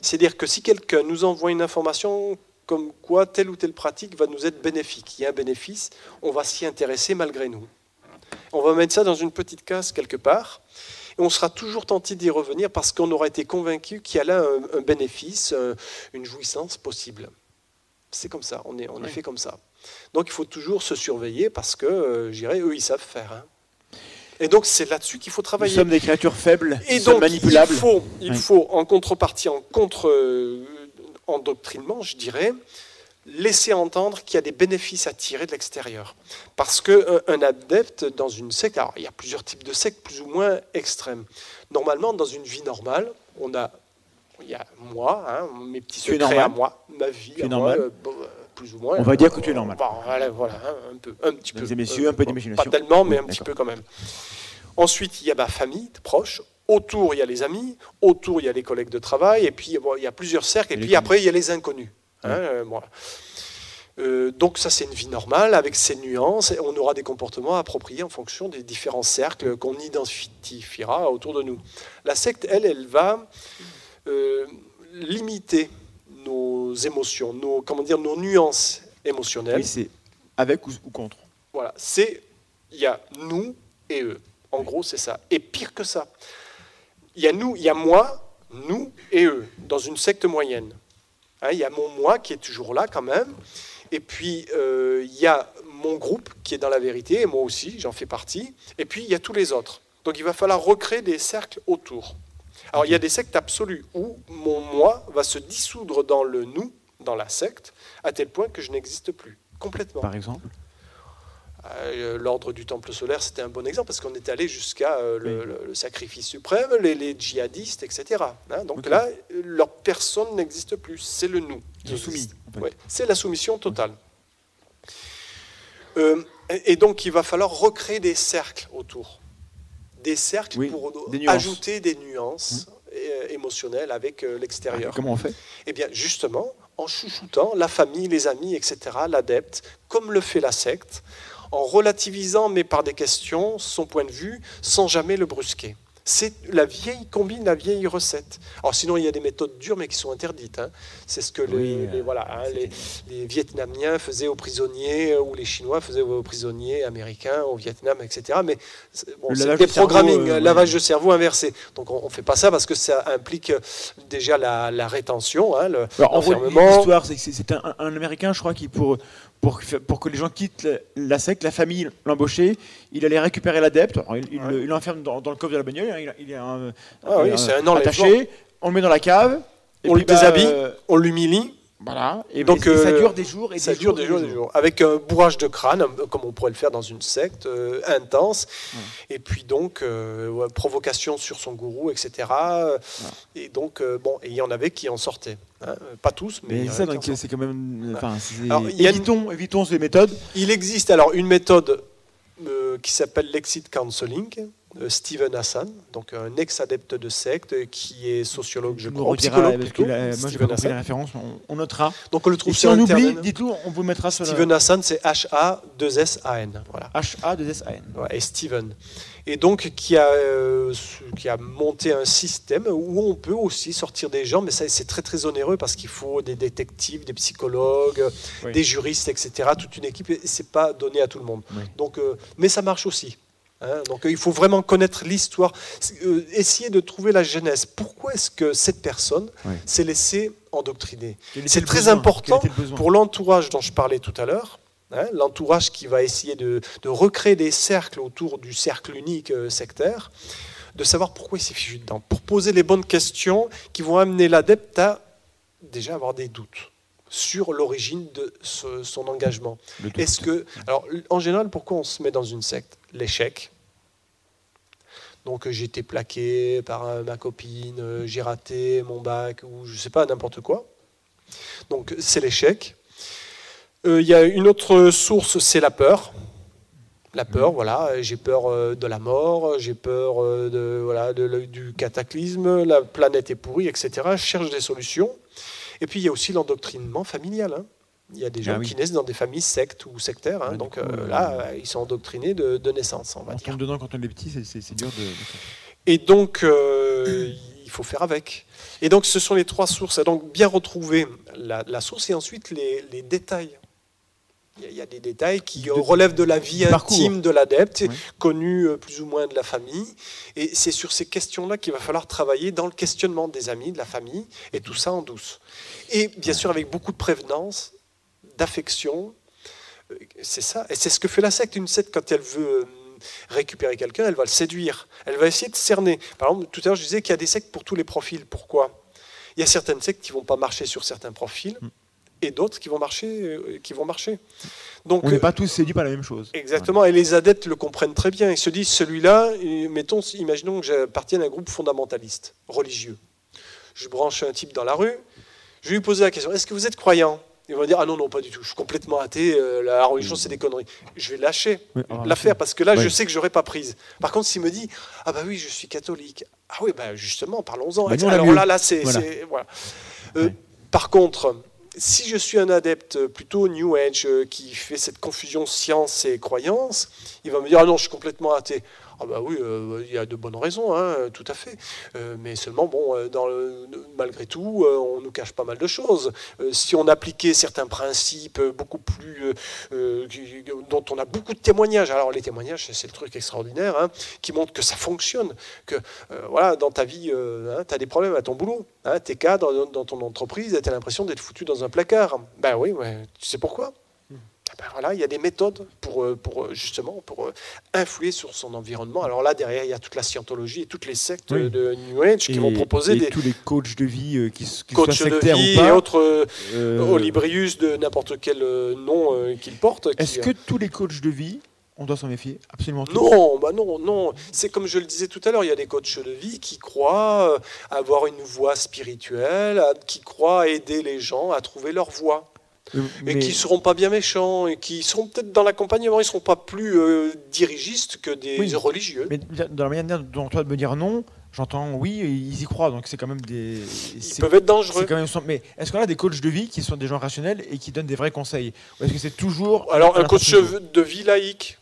C'est-à-dire que si quelqu'un nous envoie une information comme quoi telle ou telle pratique va nous être bénéfique, il y a un bénéfice, on va s'y intéresser malgré nous. On va mettre ça dans une petite case quelque part, et on sera toujours tenté d'y revenir parce qu'on aura été convaincu qu'il y a là un, un bénéfice, un- une jouissance possible. C'est comme ça, on est, on est fait comme ça. Donc il faut toujours se surveiller parce que, euh, je dirais, eux, ils savent faire. hein. Et donc c'est là-dessus qu'il faut
Nous
travailler.
sommes des créatures faibles,
Et
nous
donc,
manipulables.
il faut, il
Oui.
faut, en contrepartie, en contre euh, endoctrinement, je dirais, laisser entendre qu'il y a des bénéfices à tirer de l'extérieur. Parce qu'un un adepte dans une secte, alors il y a plusieurs types de sectes plus ou moins extrêmes. Normalement, dans une vie normale, on a, il y a moi, hein, mes petits secrets
normal.
à moi, ma vie moi, euh, bon, euh, plus ou moins.
On va dire que tu es normal.
Bon, voilà, voilà, hein, un peu, un petit
Mesdames
peu.
et messieurs, un peu d'imagination.
Pas tellement, mais
Oui,
un petit peu quand même. Ensuite, il y a ma famille proche. Autour, il y a les amis. Autour, il y a les collègues de travail. Et puis, bon, il y a plusieurs cercles. Et, puis après, il y a les inconnus. Hein, euh, voilà. Euh, donc ça, c'est une vie normale avec ses nuances. Et on aura des comportements appropriés en fonction des différents cercles qu'on identifiera autour de nous. La secte, elle, elle va euh, limiter nos émotions, nos, comment dire, nos nuances émotionnelles.
Oui, c'est avec ou, ou contre.
Voilà, c'est il y a nous et eux. En gros, c'est ça. Et pire que ça, il y a nous, il y a moi, nous et eux dans une secte moyenne. Hein, il y a mon moi qui est toujours là quand même. Et puis euh, il y a mon groupe qui est dans la vérité et moi aussi, j'en fais partie. Et puis il y a tous les autres. Donc il va falloir recréer des cercles autour. Alors il y a des sectes absolues où mon moi va se dissoudre dans le nous, dans la secte, à tel point que je n'existe plus complètement.
Par exemple?
Euh, L'ordre du Temple solaire, c'était un bon exemple parce qu'on est allé jusqu'à euh, le,
Oui.
le- le sacrifice suprême, les, les djihadistes, etc. Hein, donc là, leur personne n'existe plus, c'est le nous.
soumis, en fait.
Ouais, c'est la soumission totale. Euh, et, donc, il va falloir recréer des cercles autour. Des cercles
Oui,
pour
des
ajouter des nuances euh, émotionnelles avec l'extérieur.
Comment on fait?
Eh bien, justement, en chouchoutant la famille, les amis, etc., l'adepte, comme le fait la secte, en relativisant, mais par des questions, son point de vue, sans jamais le brusquer. C'est la vieille combine, la vieille recette. Alors sinon, il y a des méthodes dures, mais qui sont interdites. hein. C'est ce que les,
Oui,
les-
euh,
voilà, hein, les, les Vietnamiens faisaient aux prisonniers, euh, ou les Chinois faisaient aux prisonniers américains au Vietnam, etc. Mais bon, c'est
lavage
des programming,
euh,
lavage
oui.
de cerveau inversé. Donc on ne fait pas ça parce que ça implique euh, déjà la, la rétention, hein, le-
Alors, en vrai,
l'enfermement.
l'histoire, c'est que c'est- c'est un, un Américain, je crois, qui pour, pour, pour que les gens quittent la, secte, la famille l'embauchait, il allait récupérer l'adepte, il
Ouais.
l'enferme dans, dans le coffre de la bagnole, hein, il, il est un,
Ah oui,
un-
c'est un enlèvement.
attaché, on le met dans la cave,
On le déshabille.
euh,
On l'humilie,
voilà, et,
Donc,
et ça
euh,
dure des jours et
ça
des
dure
jours,
des jours, des jours, avec un bourrage de crâne, comme on pourrait le faire dans une secte euh, intense, et puis donc provocation sur son gourou, etc. Et donc bon, et il y en avait qui en sortaient, pas tous, mais,
Mais
en
c'est ça, c'est quand même. Enfin,
Alors, il y a une-
évitons, évitons ces méthodes.
Il existe alors une méthode euh, qui s'appelle l'exit counseling. Euh, Steven Hassan, donc un ex-adepte de secte qui est sociologue, je crois, psychologue plutôt,
là, moi,
Steven Hassan.
la référence, on, on notera.
Donc on le trouve
si
sur
on oublie, dites-le, on vous mettra sur
Steven Hassan, c'est H-A-2-S-A-N. Voilà.
H-A-2-S-A-N.
Ouais, et Steven. Et donc qui a, euh, qui a monté un système où on peut aussi sortir des gens, mais ça c'est très très onéreux parce qu'il faut des détectives, des psychologues,
Oui.
des juristes, etc. Toute une équipe, et c'est pas donné à tout le monde.
Oui.
Donc, euh, mais ça marche aussi. Hein. donc euh, il faut vraiment connaître l'histoire, euh, essayer de trouver la genèse. Pourquoi est-ce que cette personne
Oui.
s'est laissée endoctriner C'est très
besoin?
important pour l'entourage dont je parlais tout à l'heure, hein, l'entourage qui va essayer de, de recréer des cercles autour du cercle unique euh, sectaire, de savoir pourquoi il s'est fichu dedans, pour poser les bonnes questions qui vont amener l'adepte à déjà avoir des doutes sur l'origine de ce- son engagement. Est-ce que, alors, en général, pourquoi on se met dans une secte? L'échec. Donc, euh, j'ai été plaqué par euh, ma copine, euh, j'ai raté mon bac, ou je sais pas, n'importe quoi. Donc, c'est l'échec. Euh, Il y a une autre source, c'est la peur. La peur, voilà, j'ai peur de la mort, j'ai peur de, voilà, de du cataclysme, la planète est pourrie, etc. Je cherche des solutions. Et puis il y a aussi l'endoctrinement familial. hein. Il y a des gens
Ah oui.
qui naissent dans des familles sectes ou sectaires. hein. Donc
coup,
euh,
euh,
là, ils sont endoctrinés de, de naissance, on va
On
dire.
dedans quand on est petit, c'est- dur de.
Et donc, euh, il faut faire avec. Et donc, ce sont les trois sources. Donc, bien retrouver la, la source et ensuite les, les détails. Il y, a, des détails qui relèvent de la vie intime de l'adepte,
Ouais.
connu euh, plus ou moins de la famille. Et c'est sur ces questions-là qu'il va falloir travailler dans le questionnement des amis, de la famille, et tout ça en douce. Et bien sûr, avec beaucoup de prévenance, d'affection. Euh, C'est ça. Et c'est ce que fait la secte. Une secte, quand elle veut euh, récupérer quelqu'un, elle va le séduire. Elle va essayer de cerner. Par exemple, tout à l'heure, je disais qu'il y a des sectes pour tous les profils. Pourquoi? Il y a certaines sectes qui vont pas marcher sur certains profils et d'autres qui vont marcher. euh, qui vont marcher. Donc,
On n'est
euh,
pas tous séduits par la même chose.
Exactement, et les adeptes le comprennent très bien. Ils se disent, celui-là, euh, mettons, imaginons que j'appartienne à un groupe fondamentaliste, religieux. Je branche un type dans la rue, je vais lui poser la question, est-ce que vous êtes croyant? Il va dire, ah non, non, pas du tout, je suis complètement athée, euh, la religion, c'est des conneries. Je vais lâcher
Oui, alors,
l'affaire, parce que là,
Ouais.
je sais que j'aurais pas prise. Par contre, s'il me dit, ah bah oui, je suis catholique, ah oui, bah justement, parlons-en.
Bah,
Alors là, là, c'est...
Voilà.
c'est- voilà. Euh,
Ouais.
Par contre, si je suis un adepte plutôt New Age euh, qui fait cette confusion science et croyance, il va me dire ah non, je suis complètement athée. Ah bah oui, euh, il y a de bonnes raisons, hein, tout à fait. Euh, mais seulement, bon, euh, malgré tout, on nous cache pas mal de choses. Si on appliquait certains principes beaucoup plus, dont on a beaucoup de témoignages. Alors les témoignages, c'est le truc extraordinaire, hein, qui montrent que ça fonctionne, que voilà, dans ta vie, tu as des problèmes à ton boulot. Hein, tu es cadre dans, ton entreprise, tu as l'impression d'être foutu dans un placard. Ben oui, tu sais pourquoi? Ben voilà, il y a des méthodes pour, euh, pour euh, justement pour euh, influer sur son environnement. Alors là, derrière, il y a toute la scientologie et toutes les sectes
Oui.
de New Age qui vont proposer
et
des
tous les coachs de vie qui, qui soient
coachs de
sectaires
vie
ou pas.
et autres euh, Olibrius de n'importe quel nom euh, qu'ils portent. qui-
Est-ce que tous les coachs de vie, on doit s'en méfier Absolument tous?
Non, bah non, non. C'est comme je le disais tout à l'heure, il y a des coachs de vie qui croient avoir une voie spirituelle, qui croient aider les gens à trouver leur voie.
Euh,
Et
mais-
qui ne seront pas bien méchants, et qui seront peut-être dans l'accompagnement, ils ne seront pas plus euh, dirigistes que des
Oui.
religieux.
Mais dans la manière dont toi de me dire non, j'entends oui, ils y croient, donc c'est quand même des.
Ils peuvent être
c'est
dangereux.
quand même. Mais est-ce qu'on a des coachs de vie qui sont des gens rationnels et qui donnent des vrais conseils? Ou est-ce que c'est toujours.
Alors, un coach
de-
vie laïque,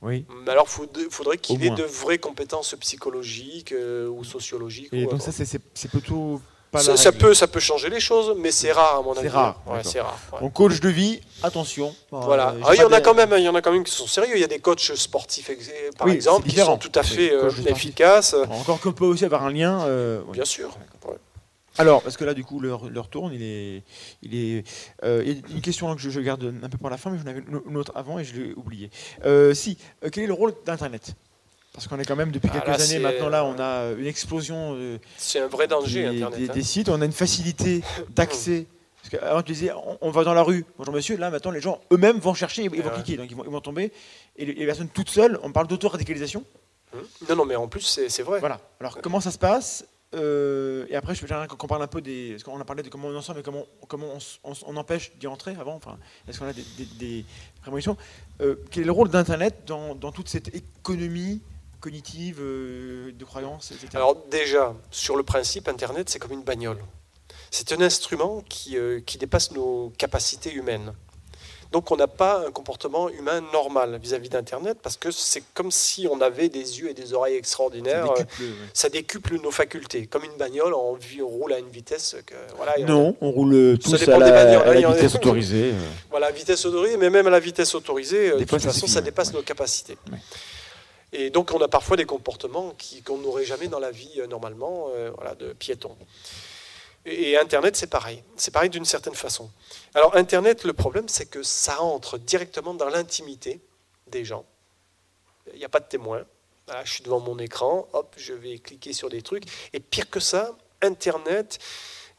Oui.
mais alors il faudrait
Au
qu'il ait de vraies compétences psychologiques euh, ou sociologiques.
Et
ou
donc ça, c'est plutôt pas
ça,
la
ça
règle.
peut, ça peut changer les choses, mais c'est rare à mon
C'est
avis.
rare,
Ouais,
d'accord.
c'est rare. ouais.
Donc coach de vie, attention.
Voilà.
Euh,
Ah, il y en a quand même, il y en a quand même qui sont sérieux. Il y a des coachs sportifs, par
Oui,
exemple, qui sont tout à fait euh, efficaces.
Encore qu'on peut aussi avoir un lien. euh, oui.
Bien sûr. Ouais.
Alors, parce que là, du coup, l'heure l'heure tourne, il est, il est. euh, il y a une question que je, je garde un peu pour la fin, mais j'en avais une autre avant et je l'ai oublié. Euh, si, quel est le rôle d'Internet? Parce qu'on est quand même depuis
Ah,
quelques
là,
années maintenant là, on a une explosion euh,
C'est un vrai danger,
des,
Internet.
des-
hein.
des sites, on a une facilité d'accès. Parce qu'avant, tu disais, on, on va dans la rue, bonjour monsieur, là maintenant, les gens eux-mêmes vont chercher, ils, vont
Ouais.
cliquer, donc ils vont, ils vont tomber. Et les, les personnes toutes seules, on parle d'auto-radicalisation.
Hum. Non, non, mais en plus, c'est vrai.
Voilà. Alors comment ça se passe Euh, Et après, je voudrais qu'on parle un peu des. Parce qu'on a parlé de comment on en sort, mais comment, comment on, empêche d'y entrer avant. Enfin, est-ce qu'on a des, des, des prémonitions Euh, Quel est le rôle d'Internet dans, dans toute cette économie cognitive, euh, de croyance, etc.
Alors déjà, sur le principe, Internet, c'est comme une bagnole. C'est un instrument qui, euh, qui dépasse nos capacités humaines. Donc on n'a pas un comportement humain normal vis-à-vis d'Internet parce que c'est comme si on avait des yeux et des oreilles extraordinaires.
Ça décuple, ouais.
Ça décuple nos facultés. Comme une bagnole, on, vit- on roule à une vitesse que... Voilà, on-
Non, on roule tous
dépend
à
des
la,
bagnoles,
à
hein,
la vitesse autorisée. euh.
Voilà, vitesse autorisée, mais même à la vitesse autorisée,
Des
de toute
ça
façon, ça dépasse
Ouais.
nos capacités.
Ouais.
Et donc, on a parfois des comportements qu'on n'aurait jamais dans la vie euh, normalement, euh, voilà, de piéton. Et, et Internet, c'est pareil. C'est pareil d'une certaine façon. Alors, Internet, le problème, c'est que ça entre directement dans l'intimité des gens. Il n'y a pas de témoin. Voilà, je suis devant mon écran, hop, je vais cliquer sur des trucs. Et pire que ça, Internet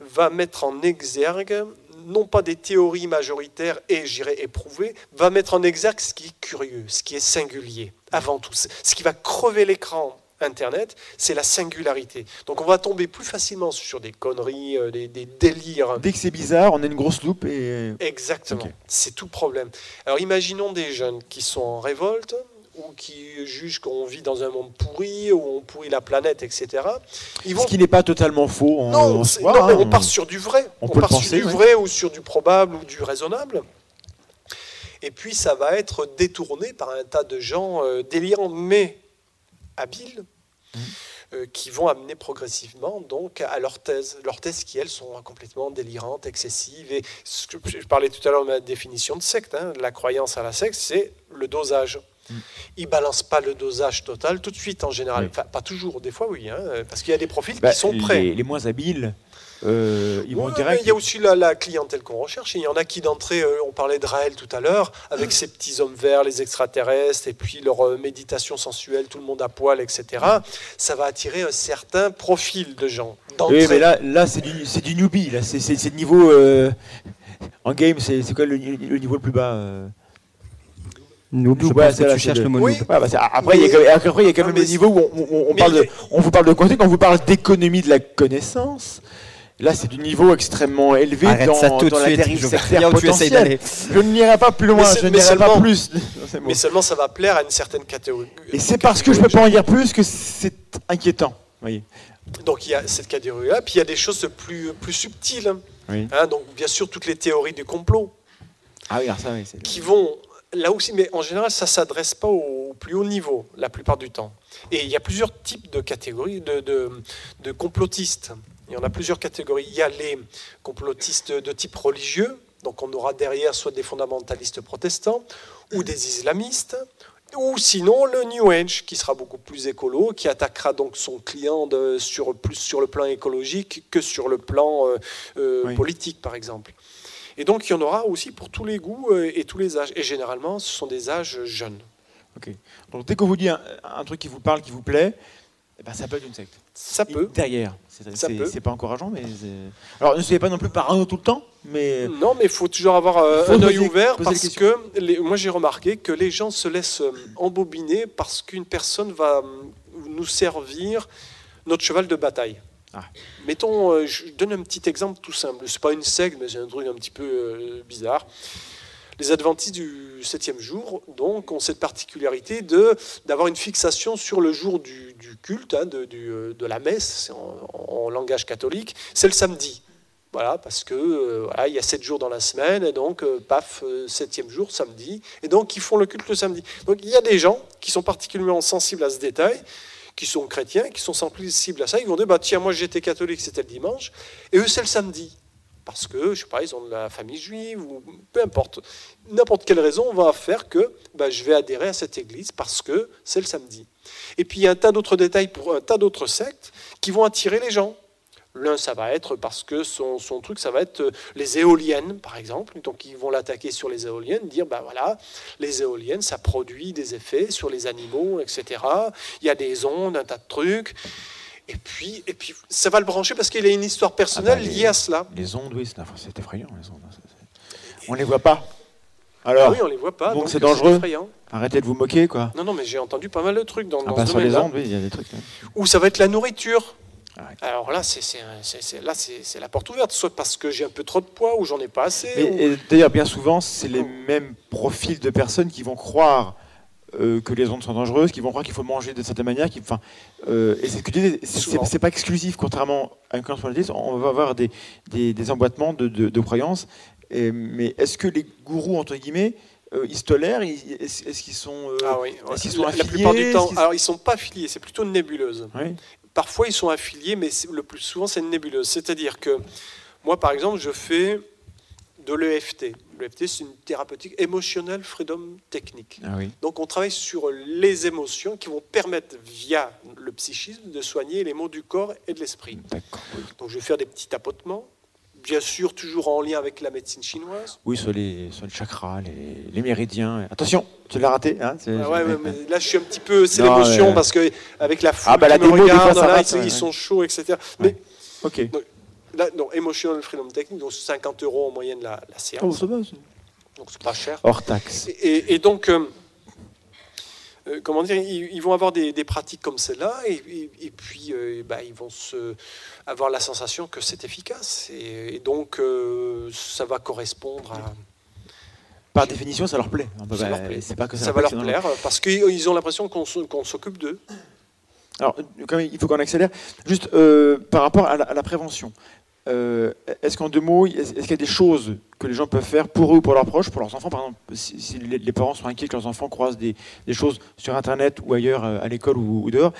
va mettre en exergue, non pas des théories majoritaires et, j'irais, éprouvées, va mettre en exergue ce qui est curieux, ce qui est singulier, avant tout. Ce qui va crever l'écran Internet, c'est la singularité. Donc on va tomber plus facilement sur des conneries, euh, des, des délires.
Dès que c'est bizarre, on a une grosse loupe et
Exactement,
Ok.
c'est tout le problème. Alors imaginons des jeunes qui sont en révolte ou qui jugent qu'on vit dans un monde pourri, où on pourrit la planète, etc. Ils vont
ce qui n'est pas totalement faux.
non,
soi,
non, mais
hein,
on part sur du vrai.
on
On,
peut
part
penser,
sur du
ouais.
vrai ou sur du probable ou du raisonnable. Et puis ça va être détourné par un tas de gens euh, délirants mais habiles
Mmh.
euh, qui vont amener progressivement donc à leur thèse. Leurs thèses qui elles sont complètement délirantes, excessives. Et ce que je parlais tout à l'heure de ma définition de secte. hein, la croyance à la secte, c'est le dosage. Ils balancent pas le dosage total tout de suite en général.
Mmh. Oui.
Enfin, pas toujours, des fois oui, hein, parce qu'il y a des profils
bah,
qui sont prêts.
Les, les moins habiles, euh, ils vont direct.
Il y a aussi la, la clientèle qu'on recherche. Il y en a qui d'entrée, euh, on parlait de Raël tout à l'heure, avec ses petits hommes verts, les extraterrestres, et puis leur euh, méditation sensuelle, tout le monde à poil, etc. Ça va attirer un certain profil de gens.
Oui, mais là, là c'est du, du newbie. Là, c'est, niveau en game. C'est, quoi le, le niveau le plus bas
Noob, je
Ouais,
pense
c'est
que
là,
tu cherches
le-
mot
Oui.
noob.
Ouais, bah, après, il y a, quand même- après, il y a quand même
mais
des niveaux où on, parle de, vous parle de contenu. Quand on vous parle d'économie de la connaissance, là, c'est du niveau extrêmement élevé
Arrête
dans,
ça tout de
dans la
suite.
dérive sectaire potentielle. Je n'irai pas plus loin, je n'irai pas plus. Bon.
Mais seulement ça va plaire à une certaine catégorie.
Et c'est parce que je peux pas en dire plus que c'est inquiétant. voyez.
Donc il y a cette catégorie-là, puis il y a des choses plus, plus subtiles.
Oui.
Hein, donc bien sûr toutes les théories du complot.
Ah oui, alors ça, oui. c'est-
qui vont là aussi, mais en général, ça s'adresse pas au plus haut niveau la plupart du temps. Et il y a plusieurs types de catégories de, de, de complotistes. Il y en a plusieurs catégories. Il y a les complotistes de type religieux, donc on aura derrière soit des fondamentalistes protestants ou des islamistes. Ou sinon le New Age, qui sera beaucoup plus écolo, qui attaquera donc son client de- sur, plus sur le plan écologique que sur le plan euh, euh,
Oui.
politique, par exemple. Et donc, il y en aura aussi pour tous les goûts euh, et tous les âges. Et généralement, ce sont des âges jeunes.
Donc dès qu'on vous dit un, un truc qui vous parle, qui vous plaît, eh ben, ça peut être une secte.
Ça
Et
peut.
Derrière. C'est,
Ça
c'est-
peut.
c'est pas encourageant, mais. Alors ne soyez pas non plus parano tout le temps, mais.
Non, mais il faut toujours avoir euh,
Faut
un œil ouvert parce que les- moi j'ai remarqué que les gens se laissent euh, embobiner parce qu'une personne va nous servir notre cheval de bataille.
Ah.
Mettons, euh, je donne un petit exemple tout simple. C'est pas une secte, mais c'est un truc un petit peu euh, bizarre. Les adventistes du septième jour, donc, ont cette particularité de d'avoir une fixation sur le jour du, culte, hein, de, du, euh, de la messe, en, langage catholique, c'est le samedi. Voilà, parce que il y a sept jours dans la semaine, et donc, paf, septième jour, samedi, et donc ils font le culte le samedi. Donc il y a des gens qui sont particulièrement sensibles à ce détail, qui sont chrétiens, qui sont sensibles à ça, ils vont dire, bah, tiens, moi j'étais catholique, c'était le dimanche, et eux c'est le samedi. Parce que, je sais pas, ils ont de la famille juive, ou peu importe. N'importe quelle raison va faire que bah, je vais adhérer à cette église parce que c'est le samedi. Et puis il y a un tas d'autres détails pour un tas d'autres sectes qui vont attirer les gens. L'un, ça va être parce que son, son truc, ça va être euh, les éoliennes, par exemple. Donc, ils vont l'attaquer sur les éoliennes, dire, ben voilà, les éoliennes, ça produit des effets sur les animaux, etc. Il y a des ondes, un tas de trucs. Et puis, et puis ça va le brancher parce qu'il a une histoire personnelle
Ah bah, les-
liée à cela.
Les ondes, oui, c'est, effrayant, les ondes. c'est- On les voit pas. Alors,
Ah oui, on les voit pas.
donc c'est dangereux.
effrayant.
arrêtez de vous moquer, quoi.
Non, non, mais j'ai entendu pas mal de trucs dans,
Ah
dans
bah,
ce
sur les ondes, oui, il y a des trucs. hein.
Ou ça va être la nourriture. Alors là, c'est, la porte ouverte, soit parce que j'ai un peu trop de poids ou j'en ai pas assez. Ou-
et d'ailleurs, bien souvent, c'est les mêmes profils de personnes qui vont croire euh, que les ondes sont dangereuses, qui vont croire qu'il faut manger de certaine manière. Qui, euh, et c'est pas exclusif, contrairement à une croyance on va avoir des, des, des emboîtements de, de- de croyances. Et- mais est-ce que les gourous, entre guillemets, euh, ils se tolèrent ils- Est-ce qu'ils sont. euh,
Ah oui, la,
sont
la
affiliés
plupart du temps,
qu'ils-
alors ils sont pas affiliés, c'est plutôt une nébuleuse.
Oui.
Parfois ils sont affiliés, mais le plus souvent c'est une nébuleuse. C'est-à-dire que moi, par exemple, je fais de l'EFT. L'EFT, c'est une thérapeutique Emotional Freedom Technique.
Ah oui.
Donc on travaille sur les émotions qui vont permettre, via le psychisme, de soigner les maux du corps et de l'esprit. Donc je vais faire des petits tapotements, bien sûr toujours en lien avec la médecine chinoise.
Oui, sur les, sur les chakras, les, les méridiens. Attention, tu l'as raté. Hein
Ah ouais, ouais, mais là je suis un petit peu, c'est l'émotion parce que avec la foule
Ah bah, la démo, fois,
là,
rate,
ils, ils sont chauds, etc. Mais
Ok.
là, non, Emotional Freedom Technique, donc 50 euros en moyenne la, la séance,
Oh, ça va.
donc c'est pas cher.
Hors taxe.
Et donc, euh, euh, comment dire, ils, ils vont avoir des, des pratiques comme celle-là, et, et- et puis euh, bah, ils vont se, avoir la sensation que c'est efficace, et, et donc euh, ça va correspondre à.
Par définition, ça leur plaît.
Ça
pas-
leur plaît.
C'est pas que ça,
Ça va leur plaire, parce qu'ils ont l'impression qu'on s'occupe d'eux.
Alors, quand même, il faut qu'on accélère. Juste euh, par rapport à la, à la prévention. Euh, est-ce qu'en deux mots, est-ce qu'il y a des choses que les gens peuvent faire pour eux ou pour leurs proches, pour leurs enfants Par exemple, si, si les, parents sont inquiets que leurs enfants croisent des, des choses sur Internet ou ailleurs, euh, à l'école ou, ou dehors,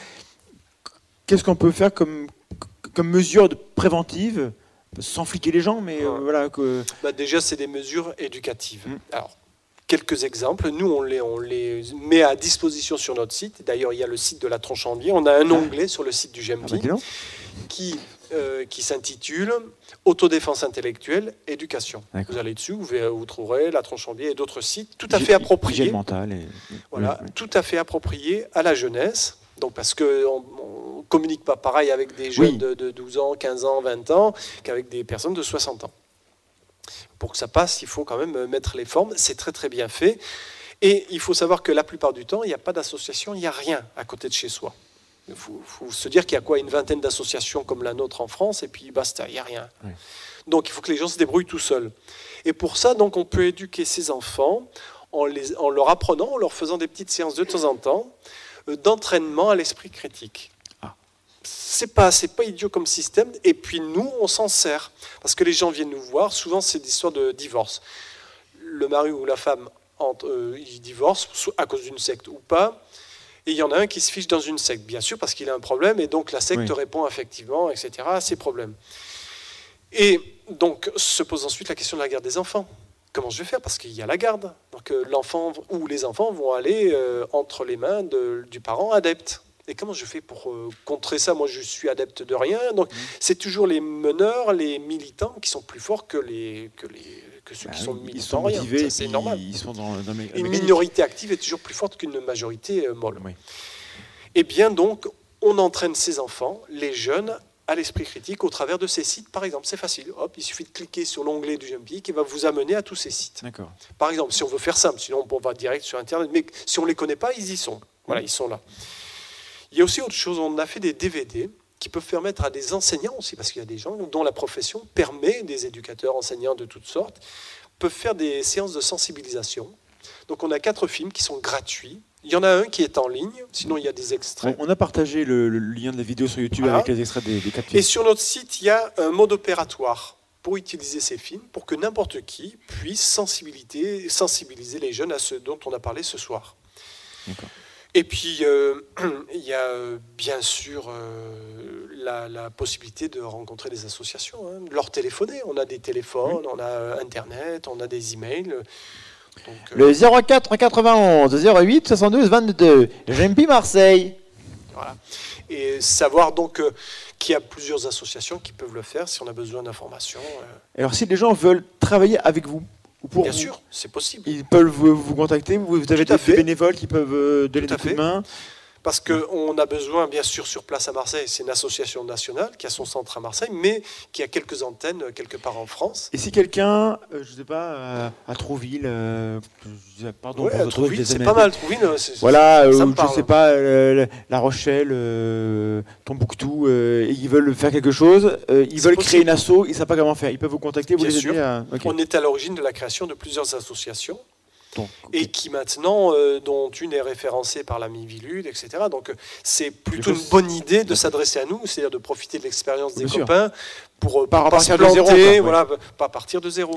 qu'est-ce qu'on peut faire comme, comme mesure de préventive sans fliquer les gens, mais euh, voilà que.
Bah, déjà, c'est des mesures éducatives.
Mm.
Alors, quelques exemples. Nous, on les, on les met à disposition sur notre site. D'ailleurs, il y a le site de la tronche en biais. On a un
Ah.
onglet sur le site du
Ah bah.
Qui, euh, qui s'intitule Autodéfense intellectuelle, éducation. Vous allez dessus, vous, trouverez la tronche en biais et d'autres sites tout à fait appropriés.
et-
Voilà,
oui, oui.
tout à fait approprié à la jeunesse. Donc parce qu'on ne communique pas pareil avec des jeunes
Oui.
de, de 12 ans, 15 ans, 20 ans qu'avec des personnes de 60 ans. Pour que ça passe, il faut quand même mettre les formes. C'est très très bien fait. Et il faut savoir que la plupart du temps, il n'y a pas d'association, il n'y a rien à côté de chez soi. Il faut, faut se dire qu'il y a quoi Une vingtaine d'associations comme la nôtre en France, et puis basta, il n'y a rien.
Oui.
Donc il faut que les gens se débrouillent tout seuls. Et pour ça, donc, on peut éduquer ces enfants en, les- en leur apprenant, en leur faisant des petites séances de temps en temps euh, d'entraînement à l'esprit critique.
Ah.
C'est pas, c'est pas idiot comme système. Et puis nous, on s'en sert parce que les gens viennent nous voir. Souvent, c'est des histoires de divorce. Le mari ou la femme, entre, euh, ils divorcent à cause d'une secte ou pas. Et il y en a un qui se fiche dans une secte, bien sûr, parce qu'il a un problème, et donc la secte
Oui.
répond effectivement, etc., à ses problèmes. Et donc se pose ensuite la question de la garde des enfants. Comment je vais faire? Parce qu'il y a la garde. Donc euh, l'enfant ou les enfants vont aller euh, entre les mains de- du parent adepte. Et comment je fais pour euh, contrer ça? Moi, je suis adepte de rien. Donc,
Mmh.
c'est toujours les meneurs, les militants qui sont plus forts que, les, que, les, que ceux
Bah
qui sont
ils sont
rien.
motivés, et
c'est normal.
Ils sont dans, dans le-
Une minorité active est toujours plus forte qu'une majorité euh, molle.
Oui.
Eh bien, donc, on entraîne ces enfants, les jeunes, à l'esprit critique au travers de ces sites, par exemple. C'est facile. Hop, il suffit de cliquer sur l'onglet du Jumpy qui va vous amener à tous ces sites.
D'accord.
Par exemple, si on veut faire simple, sinon on va direct sur Internet. Mais si on ne les connaît pas, ils y sont. Voilà, ils sont là. Il y a aussi autre chose. On a fait des DVD qui peuvent permettre à des enseignants aussi, parce qu'il y a des gens dont la profession permet, des éducateurs, enseignants de toutes sortes, peuvent faire des séances de sensibilisation. Donc on a quatre films qui sont gratuits. Il y en a un qui est en ligne, sinon il y a des extraits.
On, a partagé le, le lien de la vidéo sur YouTube
Voilà.
avec les extraits des, des quatre
Et
films.
sur notre site, il y a un mode opératoire pour utiliser ces films, pour que n'importe qui puisse sensibiliser, sensibiliser les jeunes à ce dont on a parlé ce soir.
D'accord.
Et puis, euh, il y a euh, bien sûr euh, la, la possibilité de rencontrer des associations, hein, de leur téléphoner. On a des téléphones, on a Internet, on a des emails. Donc, euh,
Le 04 91 08 72 22. JMP Marseille.
Voilà. Et savoir donc qu'il y a plusieurs associations qui peuvent le faire si on a besoin d'informations.
Alors, si les gens veulent travailler avec vous, ou pour
bien
vous,
sûr, c'est possible.
ils peuvent vous, vous contacter. Vous, avez des
fait.
bénévoles qui peuvent euh, donner des coups de main.
Parce qu'on a besoin, bien sûr, sur place à Marseille, c'est une association nationale qui a son centre à Marseille, mais qui a quelques antennes euh, quelque part en France.
Et si quelqu'un, euh, je sais pas, euh, à Trouville, euh, pardon,
Ouais,
pour
à Trouville, c'est pas mal, Trouville. c'est-
Voilà,
ça me
je
parle.
sais pas, La Rochelle, Tombouctou, et ils veulent faire quelque chose, ils veulent
possible.
créer une asso, ils savent pas comment faire. Ils peuvent vous contacter, vous
Bien
les
sûr.
aider à.
On est à l'origine de la création de plusieurs associations.
Donc,
et qui maintenant, euh, dont une est référencée par la Mivilude, etc. Donc euh, c'est plutôt une bonne idée de s'adresser à nous, c'est-à-dire de profiter de l'expérience des
Bien
copains pour
pas
se
repartir de zéro,
voilà, pas partir de zéro.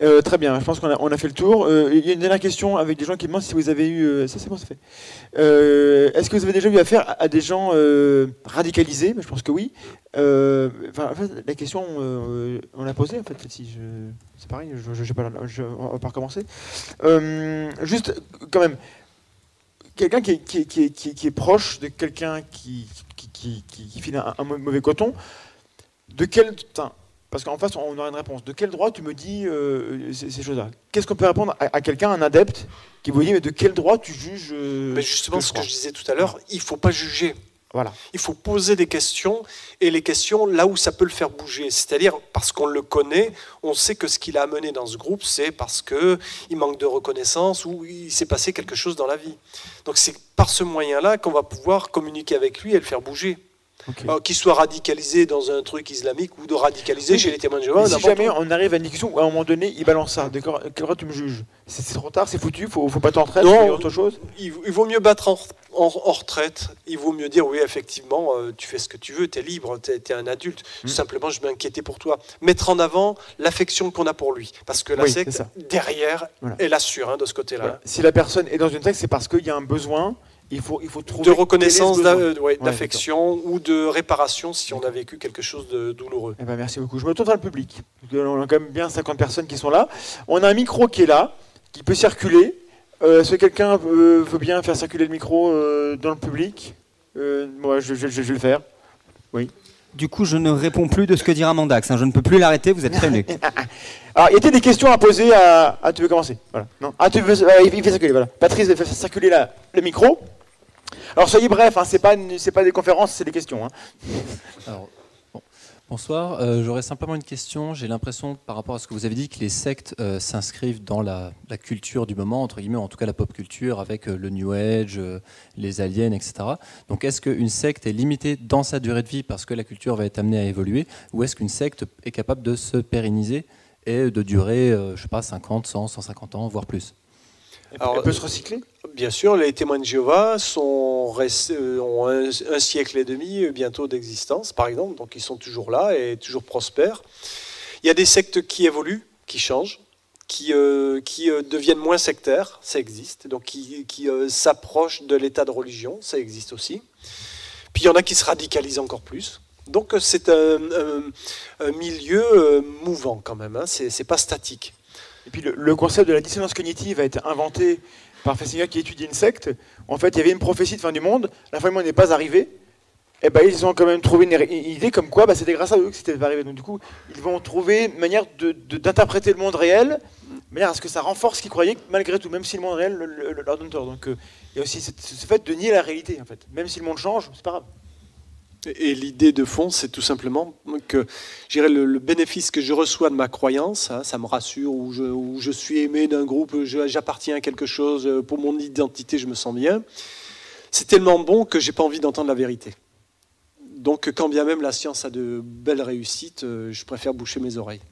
Euh, très bien, je pense qu'on a, on a fait le tour. Euh, Il y a une dernière question avec des gens qui demandent si vous avez eu. euh, ça, c'est bon, c'est fait. Euh, Est-ce que vous avez déjà eu affaire à, à des gens radicalisés? Je pense que oui. Enfin, en fait, la question, on l'a posée en fait. Si je, c'est pareil, je, je, j'ai pas, je- on va pas recommencer. Juste, quand même, quelqu'un qui est, qui, qui, qui est- proche de quelqu'un qui, file un, un mauvais coton, de quel. parce qu'en face, on aura une réponse. De quel droit tu me dis euh, ces, ces choses-là Qu'est-ce qu'on peut répondre à, à quelqu'un, un adepte, qui vous dit mais de quel droit tu juges euh,
Mais justement,
que
ce que je disais tout à l'heure, il faut pas juger.
Voilà.
Il faut poser des questions et les questions là où ça peut le faire bouger. C'est-à-dire parce qu'on le connaît, on sait que ce qu'il a amené dans ce groupe, c'est parce que il manque de reconnaissance ou il s'est passé quelque chose dans la vie. Donc c'est par ce moyen-là qu'on va pouvoir communiquer avec lui et le faire bouger.
Ok.
Alors, Qu'il soit radicalisé dans un truc islamique ou de radicaliser
Oui,
chez les témoins de Jéhovah.
si jamais
où.
on arrive à une discussion où à un moment donné, il balance ça, d'accord? Quel droit tu me juges? C'est trop tard, c'est foutu, faut, faut pas t'entraîner,
Non.
faut dire autre chose?
il, il vaut mieux battre en, en- en retraite. Il vaut mieux dire oui, effectivement, euh, tu fais ce que tu veux, tu es libre, tu es, un adulte.
Mm.
Simplement, je m'inquiétais pour toi. Mettre en avant l'affection qu'on a pour lui. Parce que la
Oui,
secte, derrière,
Voilà.
elle assure hein, de ce côté-là.
Voilà. Si la personne est dans une secte, c'est parce qu'il y a un besoin, il faut, il faut trouver.
De reconnaissance, euh, ouais,
Ouais,
d'affection ou de réparation si on a vécu quelque chose de douloureux.
Eh ben, merci beaucoup. Je me tourne vers le public. On a quand même bien 50 personnes qui sont là. On a un micro qui est là, qui peut circuler. Euh, Est-ce que quelqu'un euh, veut bien faire circuler le micro euh, dans le public? Euh, Moi, je, je- je vais le faire.
Du coup, je ne réponds plus de ce que dira Mandax. hein. Je ne peux plus l'arrêter, vous êtes prévenus.
Alors, il y a des questions à poser à. Ah, tu veux commencer? Voilà. Non? Ah, tu veux. euh, il fait circuler, voilà. Patrice faire circuler la- le micro. Alors, soyez bref, hein, c'est pas, une- pas des conférences, c'est des questions. hein.
Alors, Bonsoir, Euh, j'aurais simplement une question. J'ai l'impression, par rapport à ce que vous avez dit, que les sectes euh, s'inscrivent dans la, culture du moment, entre guillemets, en tout cas la pop culture, avec euh, le New Age, les aliens, etc. Donc est-ce qu'une secte est limitée dans sa durée de vie parce que la culture va être amenée à évoluer, ou est-ce qu'une secte est capable de se pérenniser et de durer, je sais pas, 50, 100, 150 ans, voire plus?
Alors,
Elle peut se recycler?
Bien sûr, les témoins de Jéhovah sont euh, ont un, un siècle et demi euh, bientôt d'existence, par exemple, donc ils sont toujours là et toujours prospères. Il y a des sectes qui évoluent, qui changent, qui, euh, qui euh, deviennent moins sectaires, ça existe, donc qui, qui, euh, s'approchent de l'état de religion, ça existe aussi. Puis il y en a qui se radicalisent encore plus. Donc c'est un, un- un milieu mouvant quand même, hein, c'est pas statique.
Et puis le, concept de la dissonance cognitive a été inventé par Fessinger qui étudie une secte. En fait, il y avait une prophétie de fin du monde. La fin du monde n'est pas arrivée. Et ben, ils ont quand même trouvé une, une idée comme quoi bah, c'était grâce à eux que c'était pas arrivé. Donc du coup, ils vont trouver une manière d'interpréter le monde réel, de manière à ce que ça renforce ce qu'ils croyaient, malgré tout, même si le monde réel le- le- le- leur donne tort. Donc euh, il y a aussi ce fait de nier la réalité, en fait. Même si le monde change, c'est pas grave.
Et l'idée de fond, c'est tout simplement que le, le bénéfice que je reçois de ma croyance, hein, ça me rassure, ou je, ou je suis aimé d'un groupe, j'appartiens à quelque chose, euh, pour mon identité, je me sens bien. C'est tellement bon que j'ai pas envie d'entendre la vérité. Donc, quand bien même la science a de belles réussites, euh, je préfère boucher mes oreilles.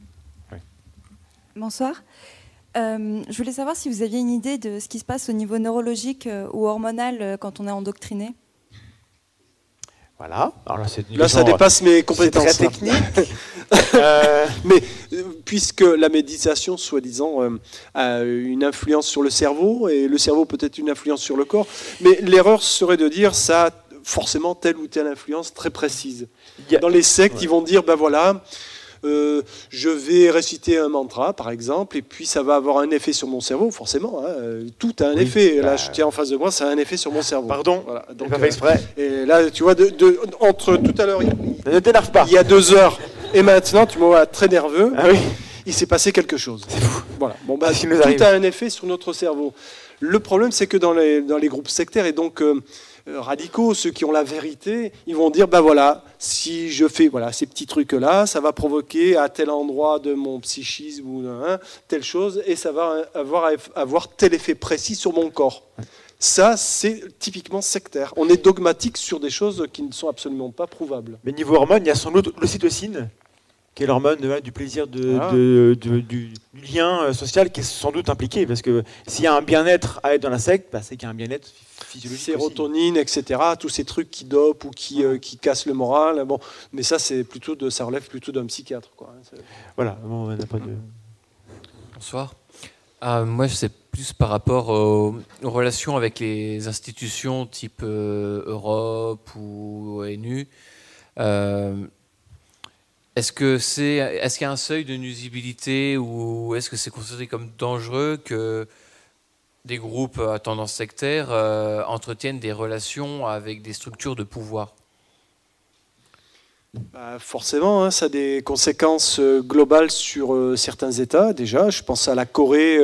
Bonsoir. Euh, je voulais savoir si vous aviez une idée de ce qui se passe au niveau neurologique euh, ou hormonal euh, quand on est endoctriné.
Voilà. Alors là, c'est
Là, ça dépasse mes
c'est
compétences.
très
hein.
technique. Euh,
Mais euh, puisque la méditation, soi-disant, euh, a une influence sur le cerveau, et le cerveau peut-être une influence sur le corps, mais l'erreur serait de dire ça a forcément telle ou telle influence très précise. Dans les sectes, ils vont dire, ben voilà, euh, je vais réciter un mantra, par exemple, et puis ça va avoir un effet sur mon cerveau, forcément. hein, euh, tout a un
Oui,
effet. Là,
bah,
je tiens en face de moi, ça a un effet sur mon cerveau.
Pardon,
Voilà, donc,
pas fait
euh,
exprès.
et là, tu vois, de, de- entre tout à l'heure, il-
Ne t'énerve pas.
il y a deux heures, et maintenant, tu me vois très nerveux
Ah oui.
il s'est passé quelque chose. Voilà. Bon, bah, tout
arrive
a un effet sur notre cerveau. Le problème, c'est que dans les, dans les groupes sectaires et donc euh, radicaux, ceux qui ont la vérité, ils vont dire ben voilà, si je fais voilà ces petits trucs là, ça va provoquer à tel endroit de mon psychisme ou hein, telle chose, et ça va avoir avoir tel effet précis sur mon corps. Ça, c'est typiquement sectaire. On est dogmatique sur des choses qui ne sont absolument pas prouvables.
Mais niveau hormones, il y a sans doute l'ocytocine
qui est l'hormone de- du plaisir, de,
Voilà.
de- de- du, du lien euh, social qui est sans doute impliqué. Parce que s'il y a un bien-être à être dans la secte, bah, c'est qu'il y a un bien-être physiologique. aussi.
sérotonine, etc. Tous ces trucs qui dopent ou qui, euh, qui cassent le moral. Bon, mais ça, c'est plutôt de, ça relève plutôt d'un psychiatre. Quoi. hein.
Voilà, bon, on n'a pas de.
Bonsoir. Ah, moi, c'est plus par rapport aux, aux relations avec les institutions type euh, Europe ou ONU. Euh, est-ce que c'est, est-ce qu'il y a un seuil de nuisibilité ou est-ce que c'est considéré comme dangereux que des groupes à tendance sectaire euh, entretiennent des relations avec des structures de pouvoir?
Bah, forcément, hein, ça a des conséquences euh, globales sur euh, certains États déjà. Je pense à la Corée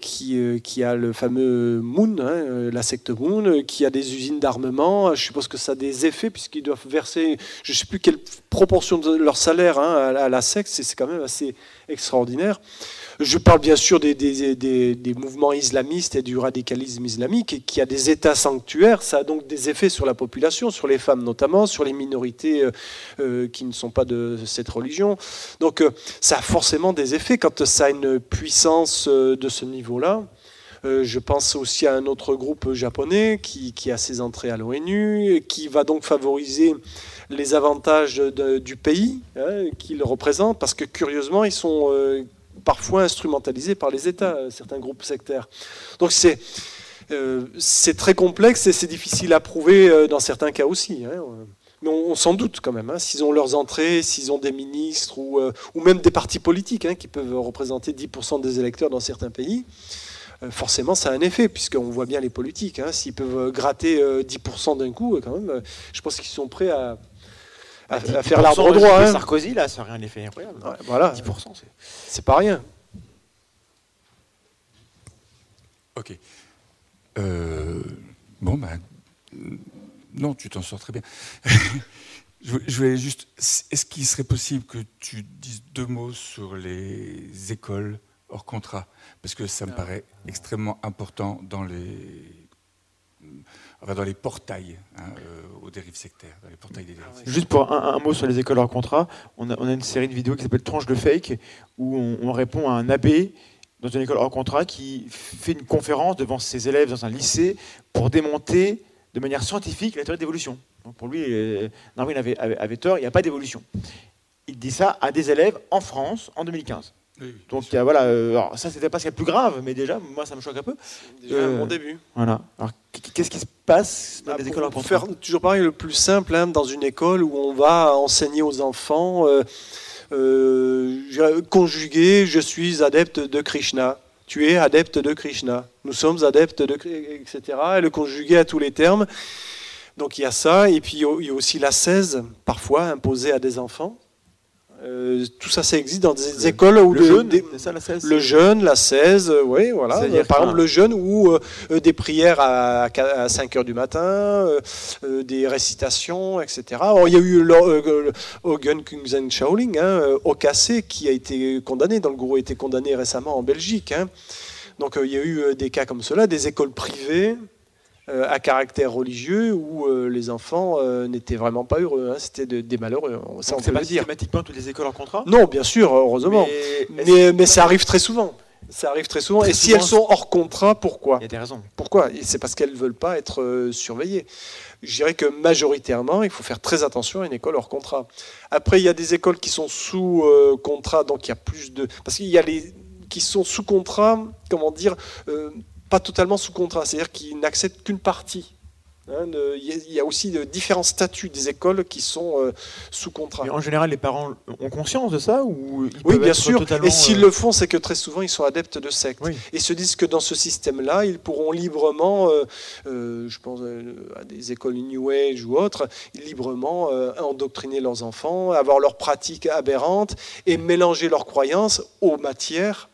qui, euh, qui a le fameux Moon, hein, euh, la secte Moon, euh, qui a des usines d'armement. Je suppose que ça a des effets puisqu'ils doivent verser, je ne sais plus quelle proportion de leur salaire hein, à, la- secte. C'est quand même assez extraordinaire. Je parle bien sûr des, des- des- mouvements islamistes et du radicalisme islamique qui a des États sanctuaires. Ça a donc des effets sur la population, sur les femmes notamment, sur les minorités euh, euh, qui ne sont pas de cette religion. Donc euh, ça a forcément des effets quand ça a une puissance de ce niveau-là. Je pense aussi à un autre groupe japonais qui, qui a ses entrées à l'ONU, qui va donc favoriser les avantages du pays hein, qu'il représente, parce que curieusement, ils sont parfois instrumentalisés par les États, euh, certains groupes sectaires. Donc c'est euh, c'est très complexe et c'est difficile à prouver euh, dans certains cas aussi. hein. Mais on, s'en doute quand même, hein, s'ils ont leurs entrées, s'ils ont des ministres ou, ou même des partis politiques hein, qui peuvent représenter 10% des électeurs dans certains pays. Forcément, ça a un effet, puisqu'on voit bien les politiques. S'ils peuvent gratter euh, 10% d'un coup, quand même, je pense qu'ils sont prêts à, à, à faire l'arbre droit.
de
hein.
Sarkozy, là, ça aurait un effet incroyable.
Ouais, voilà,
10%, c'est.
c'est pas rien.
Ok. Euh, bon, ben. Non, tu t'en sors très bien. je, voulais- je voulais juste. Est-ce qu'il serait possible que tu dises deux mots sur les écoles hors contrat? Parce que ça me paraît extrêmement important dans les. Dans les portails hein, euh, aux dérives sectaires.
Juste pour un, mot sur les écoles hors contrat, on a, une série de vidéos qui s'appelle Tranche de fake, où on, on répond à un abbé dans une école hors contrat qui fait une conférence devant ses élèves dans un lycée pour démonter de manière scientifique la théorie d'évolution. Pour lui, euh, Darwin avait tort, il n'y a pas d'évolution. Il dit ça à des élèves en France en 2015.
Oui,
Donc
bien
il y a, voilà, euh, alors, ça c'était pas ce qu'il y a de plus grave, mais déjà moi ça me choque un peu.
Déjà
Euh,
un bon début.
Voilà. Alors qu'est-ce qui se passe dans
Bah,
les
pour
écoles hors contrat
faire toujours pareil, le plus simple, hein, dans une école où on va enseigner aux enfants, euh, euh, je- conjuguer, je suis adepte de Krishna, tu es adepte de Krishna, nous sommes adeptes de etc. Et le conjuguer à tous les termes. Donc il y a ça, et puis il y a- il y a aussi la 16, parfois imposée à des enfants. Euh, tout ça, ça existe dans des écoles où
Le
de- des-
ça la 16
le jeûne, la 16, euh, oui, voilà. Euh, Par exemple, le euh, euh, des prières à, à 5 heures du matin, des récitations, etc. Alors, il y a eu Hogan Kungzen Shaolin, hein, Okase, qui a été condamné, dans le gourou a été condamné récemment en Belgique. hein. Donc il y a eu des cas comme cela, des écoles privées à caractère religieux où euh, les enfants euh, n'étaient vraiment pas heureux. hein. C'était de- des malheureux, ça on
c'est
peut
pas
le dire.
systématiquement toutes les écoles hors contrat?
Non, bien sûr, heureusement.
Mais-
Mais, mais ça arrive très souvent. Ça arrive très souvent.
Très
Et si elles sont hors contrat, pourquoi?
Il y a des raisons.
Pourquoi? C'est parce qu'elles ne veulent pas être euh, surveillées. Je dirais que majoritairement, il faut faire très attention à une école hors contrat. Après, il y a des écoles qui sont sous euh, contrat, donc il y a plus de... Parce qu'il y a les qui sont sous contrat, comment dire, euh, pas totalement sous contrat, c'est-à-dire qu'ils n'acceptent qu'une partie. Hein, de- Il y a- aussi de différents statuts des écoles qui sont euh, sous contrat.
Mais en général, les parents ont conscience de ça ou ils
Oui, bien sûr. Et s'ils
euh,
le font, c'est que très souvent, ils sont adeptes de sectes.
Oui.
Et se disent que dans ce système-là, ils pourront librement, euh, je pense à des écoles New Age ou autres, librement endoctriner leurs enfants, avoir leurs pratiques aberrantes et mélanger leurs croyances aux matières,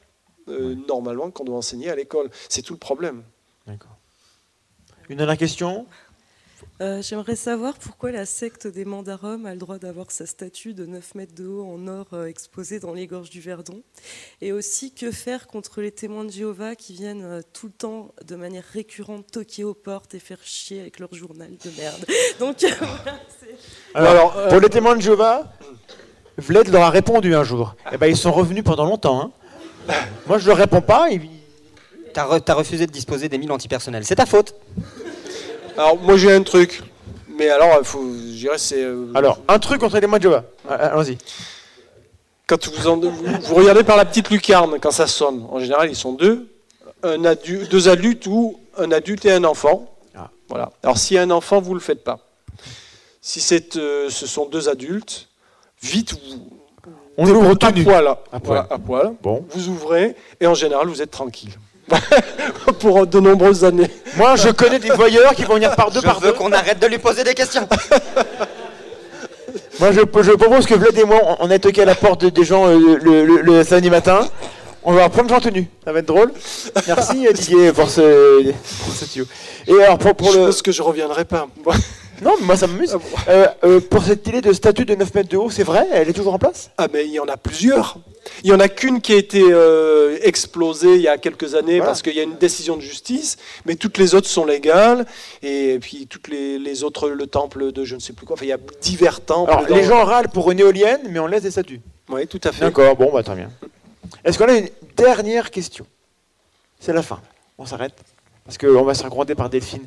euh, normalement, qu'on doit enseigner à l'école. C'est tout le problème.
D'accord. Une dernière question?
Euh, J'aimerais savoir pourquoi la secte des Mandarums a le droit d'avoir sa statue de 9 mètres de haut en or euh, exposée dans les gorges du Verdon. Et aussi, que faire contre les témoins de Jéhovah qui viennent euh, tout le temps, de manière récurrente, toquer aux portes et faire chier avec leur journal de merde. Donc, voilà,
Alors,
euh,
pour les témoins de Jéhovah,
Vled leur a répondu un jour. Eh ben, ils sont revenus pendant longtemps. hein. Moi, je leur réponds pas.
T'as re- t'as refusé de disposer des 1000 antipersonnels. C'est ta faute.
Alors, moi, j'ai un truc. Mais alors, il faut, je dirais, c'est. euh,
Alors, un truc contre les témoins de. Ah, ah, Allons-y.
Quand vous, en- vous, vous regardez par la petite lucarne, quand ça sonne, en général, ils sont deux, un adu- deux adultes ou un adulte et un enfant.
Ah.
Voilà. Alors, s'il y a un enfant, vous ne le faites pas. Si c'est, euh, ce sont deux adultes, vite, vous,
On ouvre tout
à poil.
À
Voilà,
poil.
à poil.
Bon.
Vous ouvrez, et en général, vous êtes tranquille. Pour de nombreuses années.
Moi, je connais des voyeurs qui vont venir par deux
Je
par
veux
deux.
qu'on arrête de lui poser des questions.
Moi, je, je propose que Vlad et moi, on, aille toquer à la porte de- des gens euh, le, le- le samedi matin. On va de gens tenus. Ça va être drôle. Merci Didier pour ce, pour ce tuyau. Et alors, pour, pour
je
le.
pense que je reviendrai pas.
Non, mais moi, ça m'amuse. Euh, euh, pour cette télé de statue de 9 mètres de haut, c'est vrai Elle est toujours en place?
Ah mais il y en a plusieurs. Il y en a qu'une qui a été euh, explosée il y a quelques années
Voilà.
parce qu'il y a une décision de justice, mais toutes les autres sont légales et puis toutes les, les autres, le temple de je ne sais plus quoi. Enfin, il y a divers temples.
Alors, les gens râlent pour une éolienne, mais on laisse des statues.
Oui, tout à fait.
D'accord, bon, bah très bien. Est-ce qu'on a une dernière question? C'est la fin. On s'arrête Parce qu'on va se raconter par Delphine.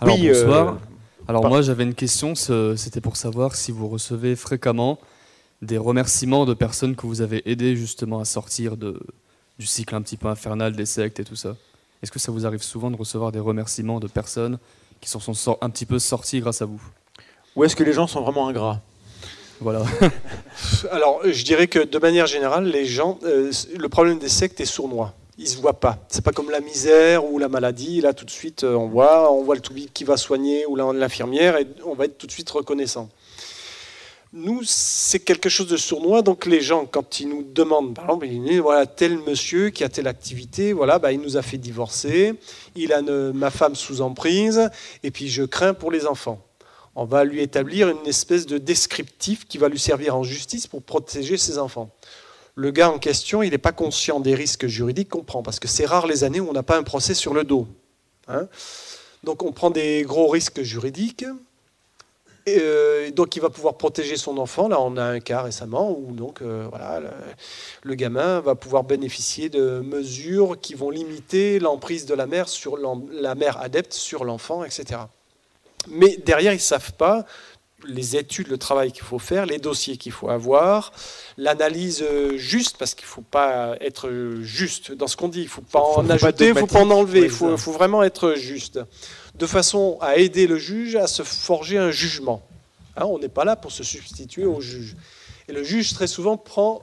Alors
Oui, euh,
bonsoir. Alors moi j'avais une question, c'était pour savoir si vous recevez fréquemment des remerciements de personnes que vous avez aidées justement à sortir de, du cycle un petit peu infernal des sectes et tout ça. Est-ce que ça vous arrive souvent de recevoir des remerciements de personnes qui s'en sont un petit peu sorties grâce à vous?
Ou est-ce que les gens sont vraiment ingrats?
Voilà.
Alors, je dirais que de manière générale, les gens, euh, le problème des sectes est sournois. Ils se voient pas. C'est pas comme la misère ou la maladie. Là, tout de suite, euh, on voit, on voit le toubib qui va soigner ou l'infirmière et on va être tout de suite reconnaissant. Nous, c'est quelque chose de sournois. Donc, les gens, quand ils nous demandent, par exemple, ils disent, voilà, tel monsieur qui a telle activité, voilà, bah, il nous a fait divorcer, il a ma femme sous emprise, et puis je crains pour les enfants on va lui établir une espèce de descriptif qui va lui servir en justice pour protéger ses enfants. Le gars en question, il n'est pas conscient des risques juridiques qu'on prend, parce que c'est rare les années où on n'a pas un procès sur le dos. hein. donc on prend des gros risques juridiques, et euh, donc il va pouvoir protéger son enfant. Là, on a un cas récemment où donc euh, le, le gamin va pouvoir bénéficier de mesures qui vont limiter l'emprise de la mère sur la mère adepte sur l'enfant, etc. Mais derrière, ils ne savent pas les études, le travail qu'il faut faire, les dossiers qu'il faut avoir, l'analyse euh, juste, parce qu'il ne faut pas être juste dans ce qu'on dit, il ne faut pas
Faut-
en ajouter, il ne faut pas en enlever, il faut vraiment être juste, de façon à aider le juge à se forger un jugement. Hein, on n'est pas là pour se substituer au juge. Et le juge, très souvent, prend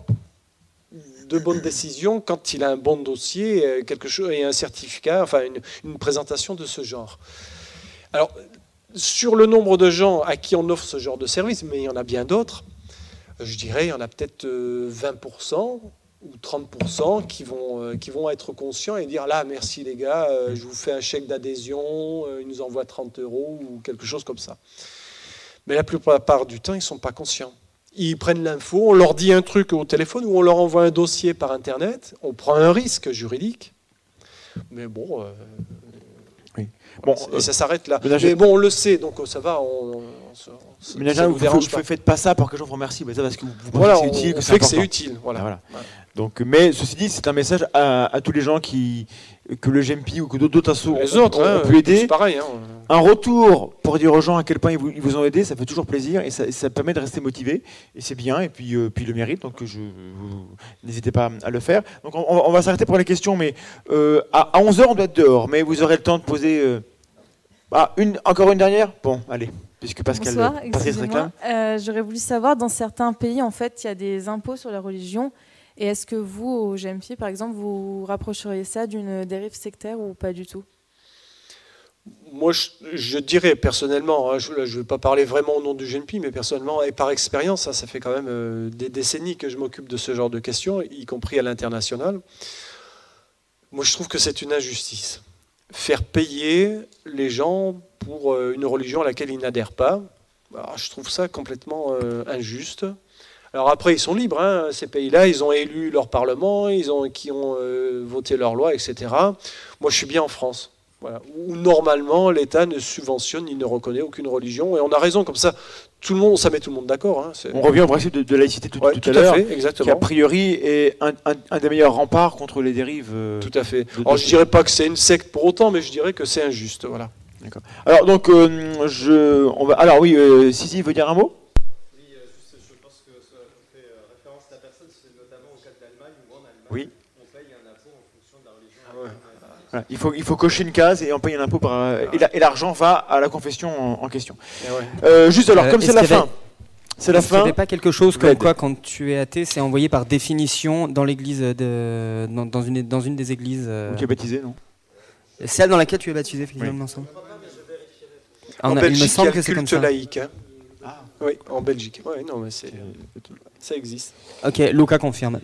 de bonnes décisions quand il a un bon dossier, euh, quelque chose, et un certificat, enfin une, une présentation de ce genre. Alors, sur le nombre de gens à qui on offre ce genre de service, mais il y en a bien d'autres, euh, je dirais il y en a peut-être euh, 20% ou 30% qui vont, euh, qui vont être conscients et dire là, merci les gars, euh, je vous fais un chèque d'adhésion, euh, ils nous envoient 30 euros ou quelque chose comme ça. Mais la plupart du temps, ils ne sont pas conscients. Ils prennent l'info, on leur dit un truc au téléphone ou on leur envoie un dossier par Internet, on prend un risque juridique, mais bon, euh,
Bon,
et ça s'arrête là.
mais
bon, on le sait, donc ça va. On, on se- on ça
vous, vous- faites pas ça pour que les gens vous remercient, mais ça parce que vous, pensez
Voilà,
que c'est utile,
on
que
fait que c'est utile, voilà.
Ah. Donc, mais ceci dit, c'est un message à, à tous les gens qui que le GMP ou que d'autres assos
Les autres,
ont,
hein,
ont pu aider.
pareil, hein.
Un retour pour dire aux gens à quel point ils vous, ils vous ont aidé, ça fait toujours plaisir et ça, ça permet de rester motivé et c'est bien et puis euh, puis le mérite donc je vous- n'hésitez pas à le faire. Donc on, on va s'arrêter pour les questions, mais euh, à, 11 h on doit être dehors, mais vous aurez le temps de poser. euh, ah, une, encore une dernière? Bon, allez, puisque Pascal,
Bonsoir,
Patrice
excusez-moi.
réclame.
Euh, J'aurais voulu savoir, dans certains pays, en fait, il y a des impôts sur la religion. Et est-ce que vous, au GMP, par exemple, vous rapprocheriez ça d'une dérive sectaire ou pas du tout?
Moi, je, dirais personnellement, hein, je ne vais pas parler vraiment au nom du GNP, mais personnellement et par expérience, hein, ça fait quand même euh, des décennies que je m'occupe de ce genre de questions, y compris à l'international. Moi, je trouve que c'est une injustice. Faire payer les gens pour euh, une religion à laquelle ils n'adhèrent pas, je trouve ça complètement euh, injuste. Alors après, ils sont libres, hein, ces pays-là, ils ont élu leur parlement, ils ont, qui ont euh, voté leur loi, etc. Moi, je suis bien en France. Voilà. Où normalement l'État ne subventionne ni ne reconnaît aucune religion. Et on a raison, comme ça, tout le monde, ça met tout le monde d'accord. hein.
On revient au principe de, de laïcité tout,
Ouais,
tout
tout
à
à
l'heure, qui a priori est un, un- un des meilleurs remparts contre les dérives. euh,
Tout à fait.
de-
Alors je dirais pas que c'est une secte pour autant, mais je dirais que c'est injuste. Voilà.
Alors donc, euh, je, on va. Alors oui, euh, Sisi veut dire un mot? Oui. Voilà, il, faut, il faut cocher une case et on paye un impôt par, euh, et la- et l'argent va à la confession en, en question. Euh, juste alors,
Euh,
comme
est-ce
c'est la fin, c'est la
est-ce qu'il n'y
fin.
pas quelque chose comme quoi, quand tu es athée, c'est envoyé par définition dans l'église de, dans, dans une, dans une des églises. euh,
Où tu es baptisé, non
Celle dans laquelle tu es baptisé, il semble. Ah,
En
on a-
Belgique,
il me semble
il y a
que
le
c'est comme ça.
laïque. hein. Oui, en Belgique. Ouais, non, mais c'est, ça existe.
Ok, Luca confirme.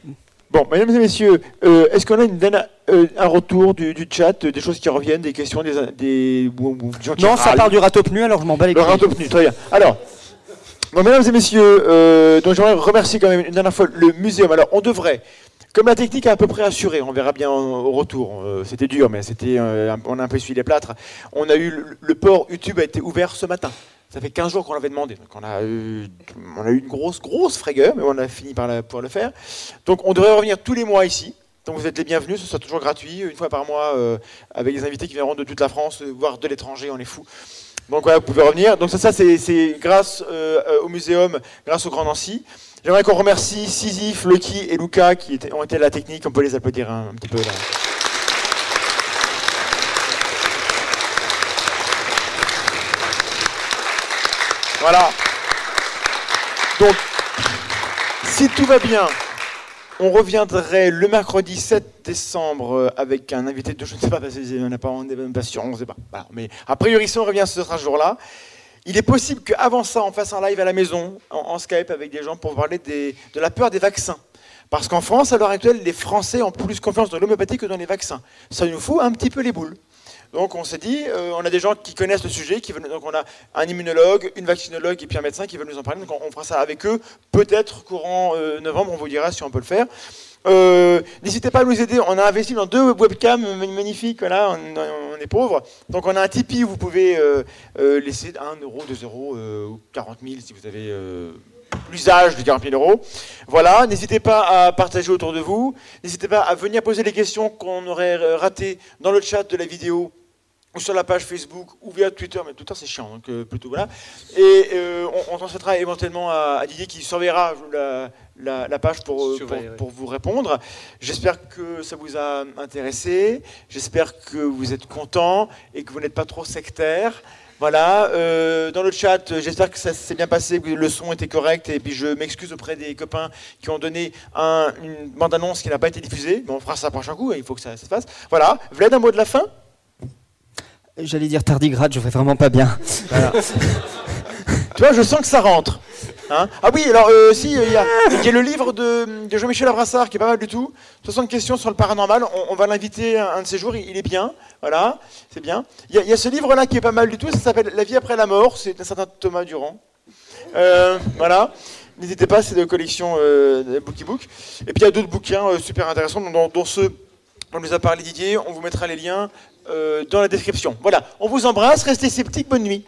Bon, mesdames et messieurs, euh, est-ce qu'on a une euh, un retour du, du chat, euh, des choses qui reviennent, des questions, des, des, ou- ou des gens qui
Non, ça part du ratopnu, alors je m'en bats les
Le
couilles.
ratopnu, très bien. Alors, bon, mesdames et messieurs, euh, donc j'aimerais remercier quand même une dernière fois le muséum. Alors, on devrait, comme la technique est à peu près assurée, on verra bien au retour. c'était dur, mais c'était, on a un peu suivi les plâtres. On a eu le, le port YouTube a été ouvert ce matin. Ça fait 15 jours qu'on l'avait demandé. Donc on a, eu, une grosse, grosse frayeur, mais on a fini par pouvoir le faire. Donc on devrait revenir tous les mois ici. Donc vous êtes les bienvenus, ce sera toujours gratuit, une fois par mois, euh, avec des invités qui viendront de toute la France, euh, voire de l'étranger, on est fous. Donc voilà, vous pouvez revenir. Donc ça, c'est, grâce euh, au muséum, grâce au Grand Nancy. J'aimerais qu'on remercie Sisyphe, Lucky et Luca qui ont été à la technique. On peut les applaudir un, un petit peu là. Voilà. Donc, si tout va bien, on reviendrait le mercredi 7 décembre euh, avec un invité de je ne sais pas, parce qu'on n'a pas, on n'est même pas sûr, on ne sait pas. Voilà. Mais a priori, si on revient, ce sera ce jour-là. Il est possible qu'avant ça, on fasse un live à la maison, en, en Skype, avec des gens pour parler des- de la peur des vaccins. Parce qu'en France, à l'heure actuelle, les Français ont plus confiance dans l'homéopathie que dans les vaccins. Ça nous fout un petit peu les boules. Donc on s'est dit, euh, on a des gens qui connaissent le sujet, qui veulent, donc on a un immunologue, une vaccinologue et puis un médecin qui veulent nous en parler. Donc on, fera ça avec eux. Peut-être courant euh, novembre, on vous dira si on peut le faire. Euh, N'hésitez pas à nous aider. On a investi dans deux webcams magnifiques. Voilà, on, est pauvres. Donc on a un Tipeee où vous pouvez laisser 1 euro, 2 euros ou 40 000 si vous avez l'usage de 40 000 euros. Voilà, n'hésitez pas à partager autour de vous. N'hésitez pas à venir poser les questions qu'on aurait ratées dans le chat de la vidéo ou sur la page Facebook ou via Twitter, mais Twitter c'est chiant, donc euh, plutôt voilà. Et euh, on, on transmettra éventuellement à, à Didier qui surveillera la, la- la page pour, euh, pour, vous répondre. J'espère que ça vous a intéressé, j'espère que vous êtes content et que vous n'êtes pas trop sectaire. Voilà, euh, dans le chat, euh, j'espère que ça s'est bien passé, que le son était correct, et puis je m'excuse auprès des copains qui ont donné un- une bande-annonce qui n'a pas été diffusée, mais on fera ça prochain coup, il faut que ça, ça se fasse. Voilà, Vlad, un mot de la fin?
J'allais dire tardigrade, je vais vraiment pas bien.
Voilà. tu vois, je sens que ça rentre. Hein ah oui, alors euh, si, euh, il y, a, y a le livre de, de Jean-Michel Abrassard qui est pas mal du tout. 60 questions sur le paranormal. On, on va l'inviter un, un de ces jours, il, il est bien. Voilà, c'est bien. Il y, a- il y a ce livre-là qui est pas mal du tout, ça s'appelle La vie après la mort, c'est un certain Thomas Durand. Euh, voilà. N'hésitez pas, c'est de collection euh, de Bookie Book. Et puis il y a d'autres bouquins euh, super intéressants, dont, dont ceux dont nous a parlé Didier. On vous mettra les liens euh, dans la description. Voilà, on vous embrasse, restez sceptiques, bonne nuit.